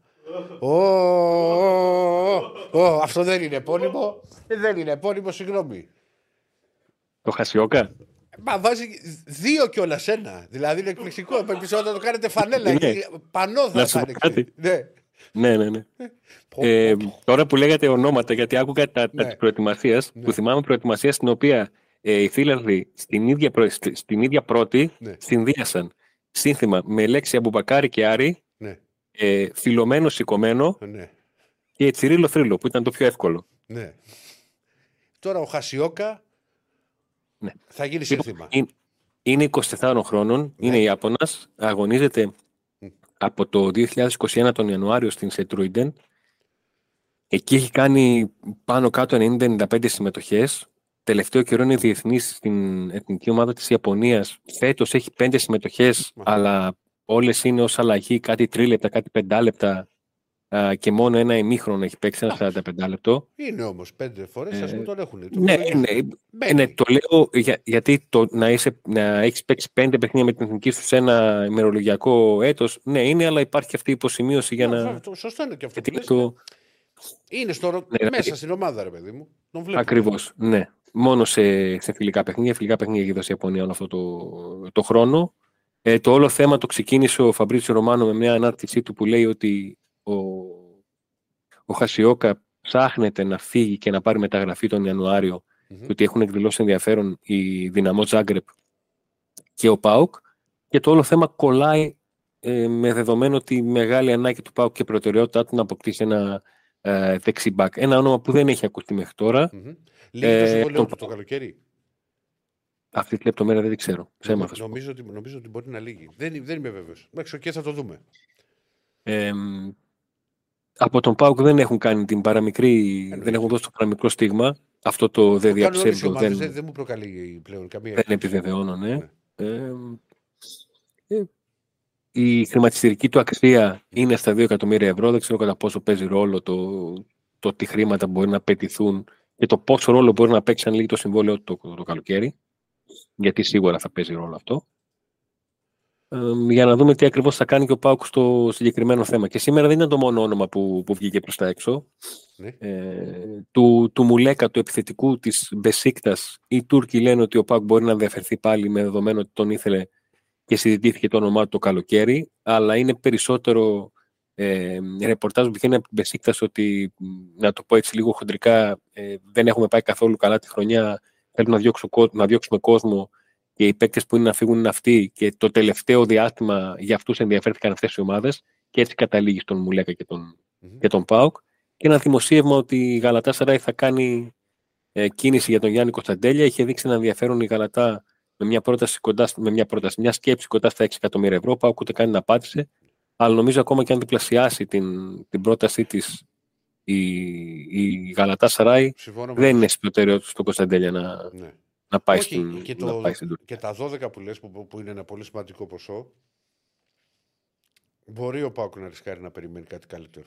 Ω, ω, ω, ω, Αυτό δεν είναι επώνυμο. Ε, Δεν είναι επώνυμο, συγγνώμη. Το Χασιόκα; Μα βάζει δύο κιόλας ένα. Δηλαδή είναι εκπληκτικό. Πρέπει όταν το κάνετε φανέλα. Ναι. εκεί, Πανό θα Να σου πω ανοίξει. κάτι. Ναι. Ναι, ναι, ναι. Πω, Ε, πω, πω. τώρα που λέγατε ονόματα, γιατί άκουγα τα, Ναι. τα της προετοιμασίας, Ναι. που θυμάμαι προετοιμασίας στην οποία ε, οι φίλαρδοι στην ίδια, προ- στη- στην ίδια πρώτη Ναι. συνδύασαν σύνθημα με λέξη Αμπουμπακάρη και Άρη, Ναι. Ε, φιλωμένο σηκωμένο Ναι. και Τσιρίλο Θρύλο, που ήταν το πιο εύκολο. ναι. Τώρα ο Χασιόκα Ναι. θα γίνει Λοιπόν, σύνθημα. είναι- Είναι 24 χρόνων, Ναι. είναι Ιάπωνας, αγωνίζεται από το 2021 τον Ιανουάριο στην Σετρούιντεν. Εκεί έχει κάνει πάνω κάτω 90-95 συμμετοχές. τελευταίο καιρό είναι διεθνής στην εθνική ομάδα της Ιαπωνίας. Φέτος έχει πέντε συμμετοχές, Μαχα. αλλά όλες είναι ως αλλαγή κάτι τρίλεπτα, κάτι πεντάλεπτα α, και μόνο ένα ημίχρονο έχει παίξει ένα 45 λεπτό. Είναι όμως πέντε φορές, Ε, α πούμε τον έχουν. Το Ναι, προλογίζουν. ναι, Μπαίνει. ναι, το λέω για- γιατί το, να, είσαι, να έχεις παίξει πέντε παιχνίδια με την εθνική σου σε ένα ημερολογιακό έτος, ναι, είναι, αλλά υπάρχει και αυτή η υποσημείωση για Ναι, να... βέβαια, το- Σωστό είναι και αυτό. που Γιατί λες. το, Είναι στο, ρο- Ναι, μέσα ναι. στην ομάδα, ρε παιδί μου. Τον βλέπω. Ακριβώς, ναι. Μόνο σε, σε φιλικά παιχνίδια. Φιλικά παιχνίδια έχει δώσει η Ιαπωνία όλο αυτό το, το χρόνο. Ε, το όλο θέμα το ξεκίνησε ο Φαμπρίτσιο Ρωμάνο με μια ανάρτησή του που λέει ότι ο, ο Χασιόκα ψάχνεται να φύγει και να πάρει μεταγραφή τον Ιανουάριο Μμμ. και ότι έχουν εκδηλώσει ενδιαφέρον η Δυναμό Τζάγκρεπ και ο ΠΑΟΚ και το όλο θέμα κολλάει ε, με δεδομένο τη μεγάλη ανάγκη του ΠΑΟΚ και προτεραιότητά του να αποκτήσει ένα ε, δεξιμπάκ. Ένα όνομα που δεν έχει ακουστεί μέχρι τώρα. Μμμ. Λίγη το Ε, συμβόλαιο το- του το καλοκαίρι. Αυτή τη λεπτομέρεια δεν την ξέρω. Ψέμα θα σου πω. Νομίζω ότι, νομίζω ότι μπορεί να λύγει. Δεν, δεν είμαι βέβαιος. Εντάξει, και θα το δούμε. Ε, από τον ΠΑΟΚ δεν έχουν κάνει την παραμικρή, Εννοείται. δεν έχουν δώσει το παραμικρό στίγμα. Αυτό το δεν Το κάνουν όλες οι διαψεύδω, ομάδες, δεν, δεν, δεν μου προκαλεί πλέον καμία. δεν έκπληξη. επιβεβαιώνω, ναι. Ναι. Ε, ε, η χρηματιστηρική του αξία είναι στα 2 εκατομμύρια ευρώ. Δεν ξέρω κατά πόσο παίζει ρόλο το, το τι χρήματα μπορεί να πετηθούν και το πόσο ρόλο μπορεί να παίξει αν λύγει το συμβόλαιο του το, το καλοκαίρι. Γιατί σίγουρα θα παίζει ρόλο αυτό. Ε, για να δούμε τι ακριβώς θα κάνει και ο Πάουκ στο συγκεκριμένο θέμα. Και σήμερα δεν ήταν το μόνο όνομα που, που βγήκε προς τα έξω. Ναι. Ε, του, του Μουλέκα, του επιθετικού της Μπεσίκτας, οι Τούρκοι λένε ότι ο Πάουκ μπορεί να διαφερθεί πάλι με δεδομένο ότι τον ήθελε και συζητήθηκε το όνομά του το καλοκαίρι. Αλλά είναι περισσότερο ε, ρεπορτάζ που βγαίνει από την Μπεσίκτα ότι, μ, να το πω έτσι λίγο χοντρικά, ε, δεν έχουμε πάει καθόλου καλά τη χρονιά. Θέλουμε να, διώξουμε κόσμο, να διώξουμε κόσμο και οι παίκτες που είναι να φύγουν είναι αυτοί. Και το τελευταίο διάστημα για αυτούς ενδιαφέρθηκαν αυτές οι ομάδες. Και έτσι καταλήγει στον Μουλέκα και τον, Μμμ. και τον ΠΑΟΚ. Και ένα δημοσίευμα ότι η Γαλατά Σαράι θα κάνει ε, κίνηση για τον Γιάννη Κωνσταντέλια. Είχε δείξει ένα ενδιαφέρον η Γαλατά με μια πρόταση, κοντά, με μια, πρόταση, μια σκέψη κοντά στα 6 εκατομμύρια ευρώ. Ο ΠΑΟΚ ούτε καν την απάντησε. Αλλά νομίζω ακόμα και αν διπλασιάσει την, την πρότασή της η, η Γαλατά Σαράι, Συμφωνώ δεν είναι μαζί στην προτεραιότητα στον Κωνσταντέλια να, σου. Ναι. να πάει, Όχι, στην, και, να το, πάει στην Τουρκία. και τα 12 που λες που, που είναι ένα πολύ σημαντικό ποσό μπορεί ο Πάουκ να ρισκάρει να περιμένει κάτι καλύτερο.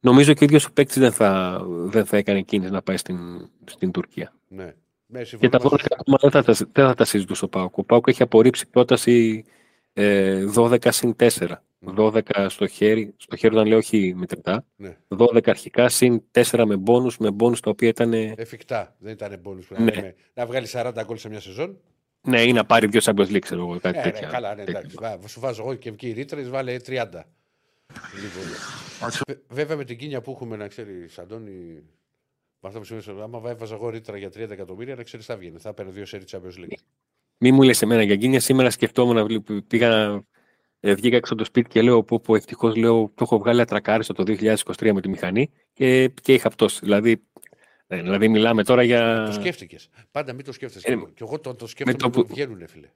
Νομίζω και ο ίδιος ο παίκτης δεν θα, δεν θα έκανε κίνηση να πάει στην, στην Τουρκία. Ναι. Ναι, Και συμφωνώ τα 12 μαζί σου. άτομα δεν θα, τα- δεν θα τα συζητούσε ο Πάουκ. Ο Πάουκ έχει απορρίψει πρόταση ε, 12 συν 4. Μμμ. 12 στο χέρι, στο χέρι όταν λέω όχι μετρητά. Ναι. 12 αρχικά συν 4 με μπόνους, με μπόνους τα οποία ήταν. Εφικτά. Δεν ήταν μπόνους που Ναι. να, λέμε, να βγάλει 40 γκολ σε μια σεζόν. Ναι, ή να πάρει δύο Champions League, ξέρω εγώ, κάτι Ε, ναι, τέτοια. καλά, ναι, τέτοια. εντάξει. Βά- Σου βάζω εγώ και ευκεί ρήτρε, βάλε 30. Λοιπόν, βε- βέβαια με την κίνια που έχουμε, να ξέρει, Αντώνη, με αυτό που σημαίνει, άμα έβαζα εγώ ρήτρα για 30 εκατομμύρια, να ξέρεις, θα βγαίνει. Θα παίρνει δύο σερί Champions League. Μη μου λες εμένα για γκίνια. Σήμερα σκεφτόμουν να βλέ- πήγα να. Ε, βγήκα έξω από το σπίτι και λέω: Πω, πω ευτυχώς λέω, το έχω βγάλει ατρακάριστο το 2023 με τη μηχανή και, και είχα πτώσει. Δηλαδή, ε, δηλαδή, μιλάμε τώρα για. Το σκέφτηκες. Πάντα μην το σκέφτεσαι. Ε, και εγώ το, το σκέφτομαι το που που- βγαίνουνε, φίλε.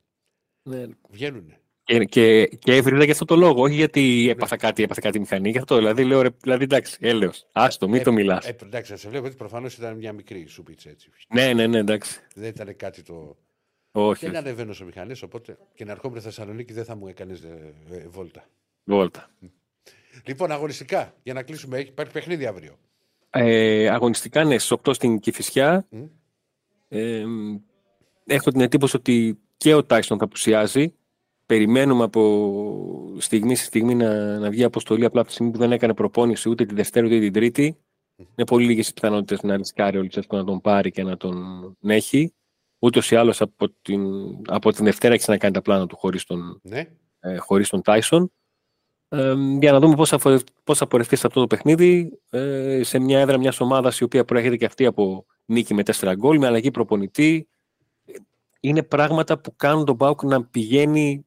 Ναι. Βγαίνουνε. Και, και, και έβριζα για αυτό το λόγο, όχι γιατί έπαθα κάτι, έπαθα κάτι μηχανή. Γι' αυτό δηλαδή λέω: ρε, δηλαδή, εντάξει, έλεος. Άστο, μην Ε, το μιλάς. Ε, εντάξει, να σε βλέπω ότι προφανώς ήταν μια μικρή σούπιτσα έτσι. ναι, ναι, ναι, εντάξει. Δεν ήταν κάτι το. Όχι, Δεν όχι. ανεβαίνω σε μηχανές, οπότε και να ερχόμουν Θεσσαλονίκη δεν θα μου έκανες ε, ε, βόλτα. Βόλτα. Λοιπόν, αγωνιστικά, για να κλείσουμε, έχει υπάρχει παιχνίδι αύριο. Ε, αγωνιστικά, ναι, στις 8 στην Κηφισιά. Μμ. Ε, έχω την εντύπωση ότι και ο Τάιστον θα απουσιάζει. Περιμένουμε από στιγμή σε στιγμή να, να βγει αποστολή απλά από τη στιγμή που δεν έκανε προπόνηση ούτε τη Δευτέρα ούτε την Τρίτη. Είναι πολύ λίγες οι πιθανότητες να ρισκάρει ο Λουτσέσκο να τον πάρει και να τον έχει. Ούτως ή άλλως από την, από την Δευτέρα έχει να κάνει τα πλάνα του χωρίς τον, Ναι. ε, χωρίς τον Τάισον. Ε, για να δούμε πώς θα, φορε- πώς θα πορευτεί σε αυτό το παιχνίδι ε, σε μια έδρα μιας ομάδας η οποία προέρχεται και αυτή από νίκη με 4 γκολ, με αλλαγή προπονητή. Ε, Είναι πράγματα που κάνουν τον Πάουκ να πηγαίνει,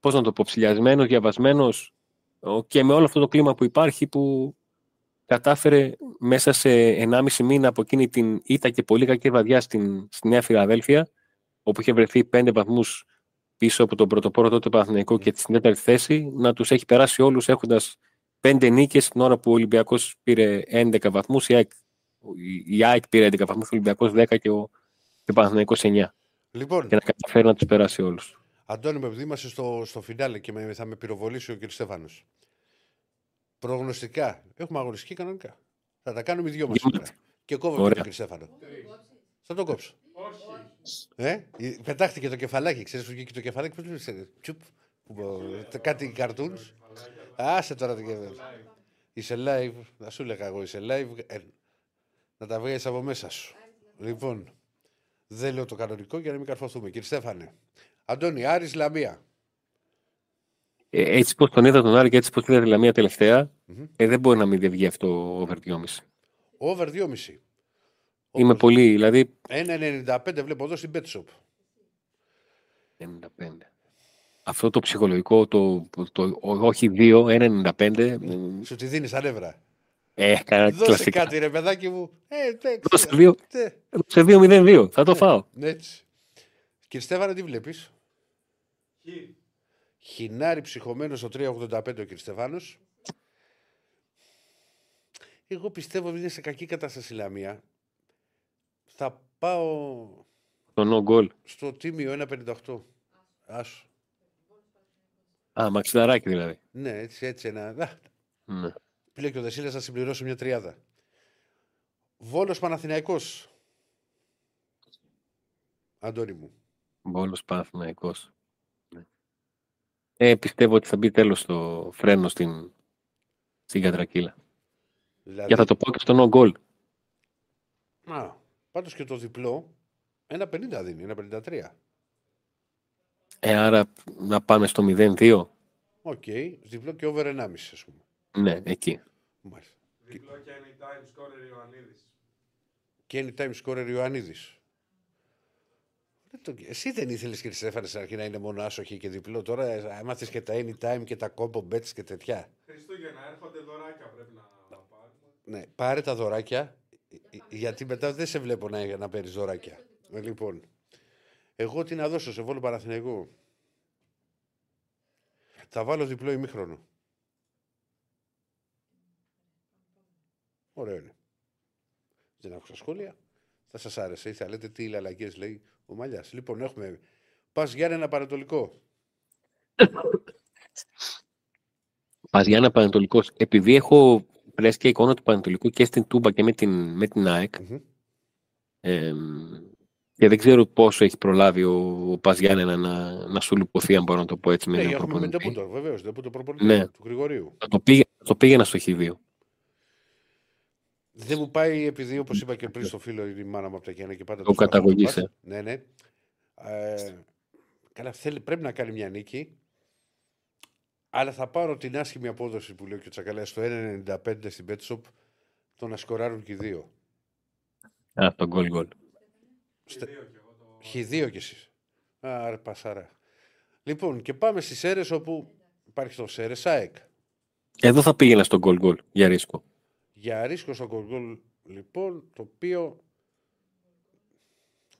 πώς να το πω, ψηλιασμένος, διαβασμένος ο, και με όλο αυτό το κλίμα που υπάρχει που κατάφερε μέσα σε 1,5 μήνα από εκείνη την ήττα και πολύ κακή βαδιά στην, στη Νέα Φιλαδέλφια όπου είχε βρεθεί 5 βαθμούς πίσω από τον πρωτοπόρο τότε Παναθηναϊκό και στην τέταρτη θέση, να τους έχει περάσει όλους έχοντας πέντε νίκες την ώρα που ο Ολυμπιακός πήρε 11 βαθμούς, η ΑΕΚ η, η ΑΕΚ πήρε 11 βαθμούς, ο Ολυμπιακός 10 και ο, και ο Παναθηναϊκός 9. Λοιπόν, Και να καταφέρει να τους περάσει όλους. Αντώνη, με επειδή είμαστε στο, στο φινάλε και με, θα με πυροβολήσει ο κ. Στέφανος. Προγνωστικά. Έχουμε αγωνιστική κανονικά. Θα τα κάνουμε οι δυο μας Δυο σήμερα. μας. Και κόβω και Ωραία. τον κ. Στέφανο. Θα τον κόψω. Ε, πετάχτηκε το κεφαλάκι. Ξέρεις που βγήκε το κεφαλάκι. Πώς λες, τσουπ, που, ε, κάτι καρτούν. Άσε τώρα το κεφαλάκι. Είσαι live. Να σου έλεγα εγώ, είσαι live. Ε, να τα βγάλεις από μέσα σου. Λοιπόν, δεν λέω το κανονικό για να μην καρφωθούμε. Κύριε Στέφανε. Αντώνη, Άρης Λαμία. Ε, έτσι πώ τον είδα τον Άρη και έτσι πώ είδα τη Λαμία τελευταία, Μμμ. ε, δεν μπορεί να μην δεν βγει αυτό over 2,5. Over 2,5. Είμαι Όπως πολύ, δηλαδή 1,95 βλέπω εδώ στην Betshop. 95. Αυτό το ψυχολογικό, το, το, το όχι 2, 1,95, μ, Σου τη δίνεις τα νεύρα. ε, κανένα Δώσε κλασικά. κάτι, ρε παιδάκι μου. Ε, τε, Δώσε ξέρω. δύο. Τε. Σε 2-0-2, θα το Ναι, φάω. Έτσι. Κύριε Στέφανε, τι βλέπεις; Χ. Χινάρι ψυχωμένος στο 3,85 ο κύριε Στεφάνος. Εγώ πιστεύω ότι είναι σε κακή κατάσταση η Λαμία. Θα πάω Το no goal. στο τίμιο 1,58. Άσο. Α, μαξιλαράκι δηλαδή. Ναι, έτσι, έτσι ένα. Α, Ναι. Πλέον και ο Δεσίλας θα συμπληρώσει μια τριάδα. Βόλος Παναθηναϊκός. Αντώνη μου. Βόλος Παναθηναϊκός. Ναι. Ε, πιστεύω ότι θα μπει τέλος το φρένο στην, στην κατρακύλα. Δηλαδή, Και θα το πω και στο no goal. Α, πάντως και το διπλό, ένα 50 δίνει, ένα 53. Ε, άρα να πάμε στο 0-2. Οκ, διπλό και over 1,5 ας πούμε. Ναι, εκεί. Μάλιστα. Διπλό και anytime scorer Ιωαννίδης. Και anytime scorer Ιωαννίδης. Δεν το- Εσύ δεν ήθελες κύριε Στέφανε στην αρχή να είναι μόνο άσσο χι και διπλό. Τώρα έμαθες και τα anytime και τα combo bets και τέτοια. Χριστούγεννα, έρχονται δωράκια πρέπει να πάρουμε. Ναι, πάρε τα δωράκια, ε, ε, γιατί μετά δεν σε βλέπω να, να παίρνεις δωράκια. Ε, λοιπόν, εγώ τι να δώσω σε βόλο Παναθηναϊκό; Θα βάλω διπλό ημίχρονο. Ωραίο είναι. Δεν άκουσα σχόλια. Θα σας άρεσε. Ή θα λέτε τι λαλακίες λέει ο Μαλιάς. Λοιπόν, έχουμε Πας Γιάννενα Πανατολικό. Πας Γιάννα Πανατολικός. Επειδή έχω πρέσβει και εικόνα του Πανατολικού και στην Τούμπα και με την, με την ΑΕΚ, Μμμ. ε, και δεν ξέρω πόσο έχει προλάβει ο, ο Πας Γιάννενα να, να σου λουποθεί, αν μπορώ να το πω έτσι, με Ναι, νέο έχουμε με προπονητή. Ντεπούτο, βεβαίως. Ντεπούτο προπονητή Ναι. του Γρηγορίου. Θα το, πήγε, θα το πήγαινα στο Χ2. Δεν μου πάει επειδή, όπως είπα και πριν στο φίλο, η μάνα μου από τα Γιάννα και πάντα. Το τους βάζω καταγωγής, το ε. πας. Ναι, ναι. Ε, καλά, θέλει, πρέπει να κάνει μια νίκη. Αλλά θα πάρω την άσχημη απόδοση που λέει και ο Τσακαλέας στο 1,95 στην Betshop το να σκοράρουν και οι δύο. Α, το γκολ γκολ. Στε... Χ2 κι εσύ. Άρα πασάρα. Λοιπόν, και πάμε στις αίρες όπου υπάρχει το ΣΕΡΕ ΣΑΕΚ. Εδώ θα πήγαινα στο γκολ γκολ για ρίσκο. Για ρίσκο στο γκολ λοιπόν, το οποίο.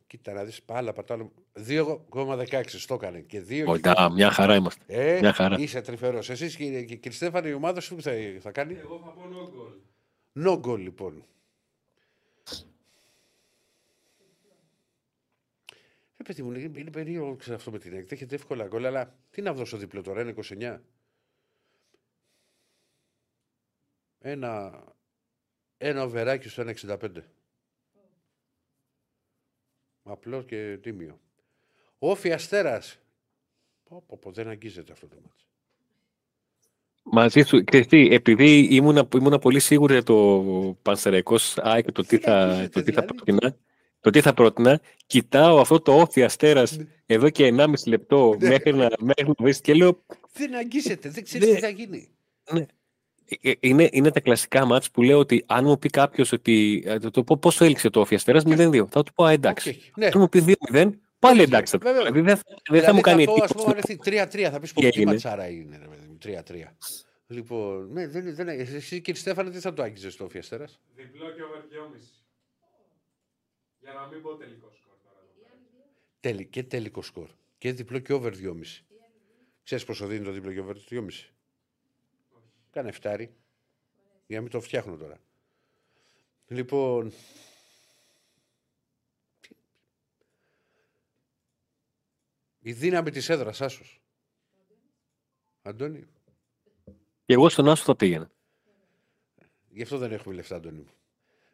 Κοίτα να δεις πάλα πατάλο. 2,16 στο έκανε. Και 2 Κοντά, μια χαρά είμαστε. Ε, μια χαρά. είσαι τρυφερός. Εσείς κύριε, κύριε Στέφανε, η ομάδα σου τι θα, θα κάνει; Εγώ θα πω no goal. No goal λοιπόν. Ρε παιδί μου, είναι, είναι περίεργο ξέρω, αυτό με την ΑΕΚ. Έχετε εύκολα γκολ, αλλά τι να δώσω διπλό τώρα, ένα 29. Ένα, ένα οβεράκι στο 1,65. Απλός και τίμιο. Όφι Αστέρας. Πω, πω, πω, δεν αγγίζεται αυτό το μάτι. Μαζί σου, ξέρεις τι, επειδή ήμουνα, ήμουνα πολύ σίγουρη για το Πανσεραϊκός ΑΕΚ και το τι θα, αγγίζεται, το τι θα δηλαδή. πρότεινα, το τι θα πρότεινα, κοιτάω αυτό το ΟΦΗ Αστέρας εδώ και 1,5 λεπτό Ναι. μέχρι να, μέχρι να βρεις και λέω Δεν αγγίζεται, δεν ξέρεις Ναι. τι θα γίνει. Ε, Είναι, είναι τα κλασικά ματς που λέω ότι αν μου πει κάποιος ότι. ε, Το, το, πώ- πόσο έληξε το ΟΦΗ Αστέρας 0-2. Θα του πω «Α, εντάξει. Οκ, Ναι. Αν μου πει 2-0, πάλι Οκ, εντάξει. Θα του πω. βέβαια. Δηλαδή δεν, θα- δεν θα μου κάνει πω, ας εντύπωση. πούμε, αρεθεί 3-3, θα πεις πω Τι τι έγινε. ματσάρα είναι, ρε παιδί μου, 3-3. Λοιπόν, ναι, δεν, δεν, εσύ κύριε Στέφανε, τι θα το άγγιζες στο Φιαστέρα. Διπλό και over 2,5. Για να μην πω τελικό σκορ τώρα. εδώ πέρα. Τέλει, και τελικό σκορ. Και διπλό και over 2,5. Ξέρεις πόσο δίνει το διπλό και over 2,5. Κάνε φτάρι. Για να μην το φτιάχνω τώρα. Λοιπόν. Η δύναμη της έδρας, Άσος. Αντώνη. Και εγώ στον Άσο θα πήγαινα. Γι' αυτό δεν έχουμε λεφτά, Αντώνη μου.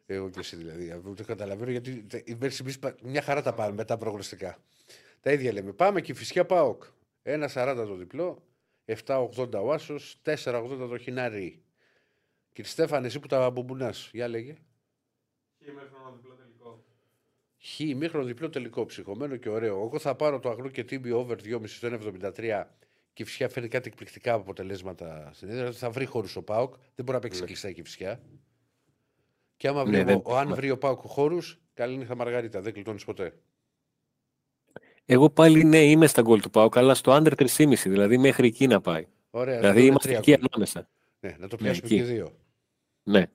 Εγώ και εσύ δηλαδή. Αυτό το καταλαβαίνω γιατί τε- η Μέρση εμείς πα- μια χαρά τα πάμε μετά προγνωστικά. Τα ίδια λέμε. Πάμε και η φυσικά ΠΑΟΚ. 1,40 το διπλό, 7,80 ο Άσος, 4,80 το χινάρι. Κύριε Στέφανε, εσύ που τα μπουμπουνάς, για λέγε. Χ μέχρι ένα διπλό τελικό. Χ, ημίχρονο διπλό τελικό, ψυχωμένο και ωραίο. Εγώ θα πάρω το αγρό και τύμπι over 2,5 στο 1,73 και η φυσιά φέρνει κάτι εκπληκτικά αποτελέσματα στην έδρα. Θα βρει χώρους ο Πάοκ. Δεν μπορεί να παίξει κλειστά και η φυσιά. Και άμα βρει, Ναι, δεν- ο, ο- αν βρει ο Πάοκ χώρους, καλή νύχτα Μαργαρίτα. Δεν κλειτώνεις ποτέ. Εγώ πάλι ναι, είμαι στα γκολ του Πάουκ, αλλά στο under 3,5, δηλαδή μέχρι εκεί να πάει. Ωραία. να δηλαδή δούμε είμαστε τρία εκεί γκολ. ανάμεσα. Ναι, να το Ναι, πιάσουμε εκεί. και δύο. Ναι,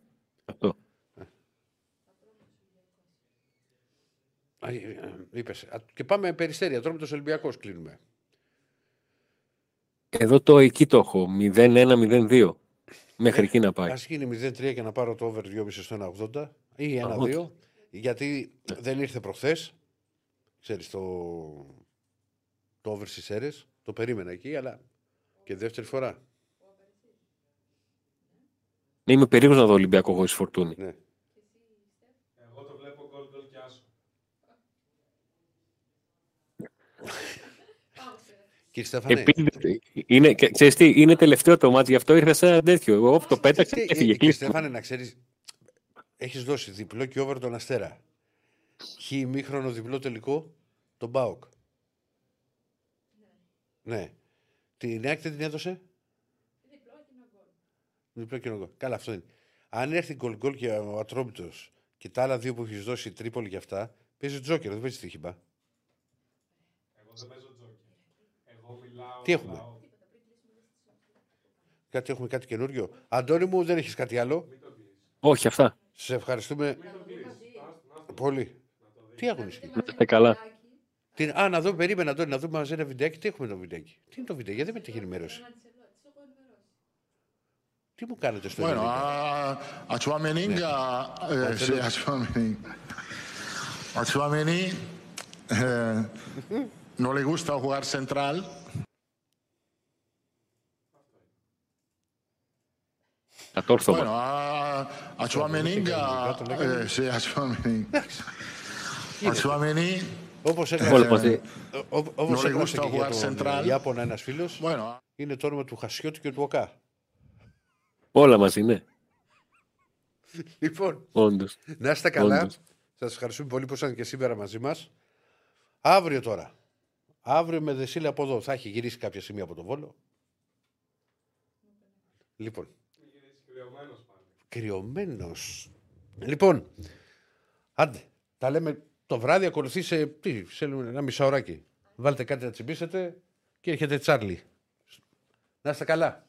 αυτό. Είπες. Και πάμε περιστέρια. Τώρα με το Ολυμπιακό κλείνουμε. Εδώ το εκεί το έχω, 0-1-0-2. Μέχρι εκεί να πάει. Α γίνει 0-3 και να πάρω το over 2,5 στο 1,80 ή 1-2. Γιατί δεν ήρθε προχθές. Ξέρεις το, το over στις αίρες. Το περίμενα εκεί, αλλά και δεύτερη φορά. Ναι, είμαι περίεργος να δω Ολυμπιακό χωρίς φορτούνη. Ναι. Εγώ το βλέπω γκολ γκολ και άσο. Κύριε Στέφανε, Επειδή, είναι, και- ξέρεις τι, είναι τελευταίο το μάτς, γι' αυτό ήρθα σε ένα τέτοιο. Εγώ το πέταξα τι- και ε, έφυγε. κύριε Κλείστο. Στέφανε, να ξέρεις, έχεις δώσει διπλό και over τον Αστέρα. Χ ημίχρονο διπλό τελικό τον Μπάουκ. Ναι. Την ΑΕΚ δεν την έδωσε; Διπλό και γκολ. Καλά, αυτό είναι. Αν έρθει γκολ γκολ και ο Ατρόμητος και τα άλλα δύο που έχεις δώσει η Τρίπολη και αυτά, παίζει τζόκερ, δεν παίζει στοίχημα. Εγώ δεν παίζω τζόκερ. Εγώ μιλάω. Τι έχουμε; μιλάω. Κάτι έχουμε κάτι καινούριο. Αντώνη μου, δεν έχεις κάτι άλλο; Όχι, αυτά. Σε ευχαριστούμε πολύ. Τι αγωνιστική; Να είστε καλά. Τι, α, να δούμε, περίμενα Αντώνη, να δούμε μαζί ένα βιντεάκι. Τι έχουμε το βιντεάκι; Τι είναι το βιντεάκι, δεν με έχει ενημέρωση. Τι μου κάνετε στο Bueno, ελληνικό. a, a Tchouaméni, a, eh, sí, a Tchouaméni. A Tchouaméni eh, no le gusta jugar central. Κατόρθωμα. Bueno, a, a Tchouaméni, a, eh, sí, a Tchouaméni. A Tchouaméni, Όπως Όλα μαζί. Όπως No le έγραψε gusta και για jugar τον central. Ιάπωνα ένας φίλος, bueno, είναι το όνομα του Χασιώτη και του Οκά. Όλα μαζί, ναι. Λοιπόν, Όντως. να είστε καλά. Όντως. Σας ευχαριστούμε πολύ που ήσασταν και σήμερα μαζί μας. Αύριο τώρα. Αύριο με δεσίλα από εδώ. Θα έχει γυρίσει κάποια σημεία από το βόλο. Λοιπόν. Κρυωμένος πάλι. Κρυωμένος. Λοιπόν, άντε. Τα λέμε το βράδυ. Ακολουθεί σε, τι, σε ένα μισάωράκι. Βάλτε κάτι να τσιμπήσετε και έρχεται Τσάρλι. Να είστε καλά.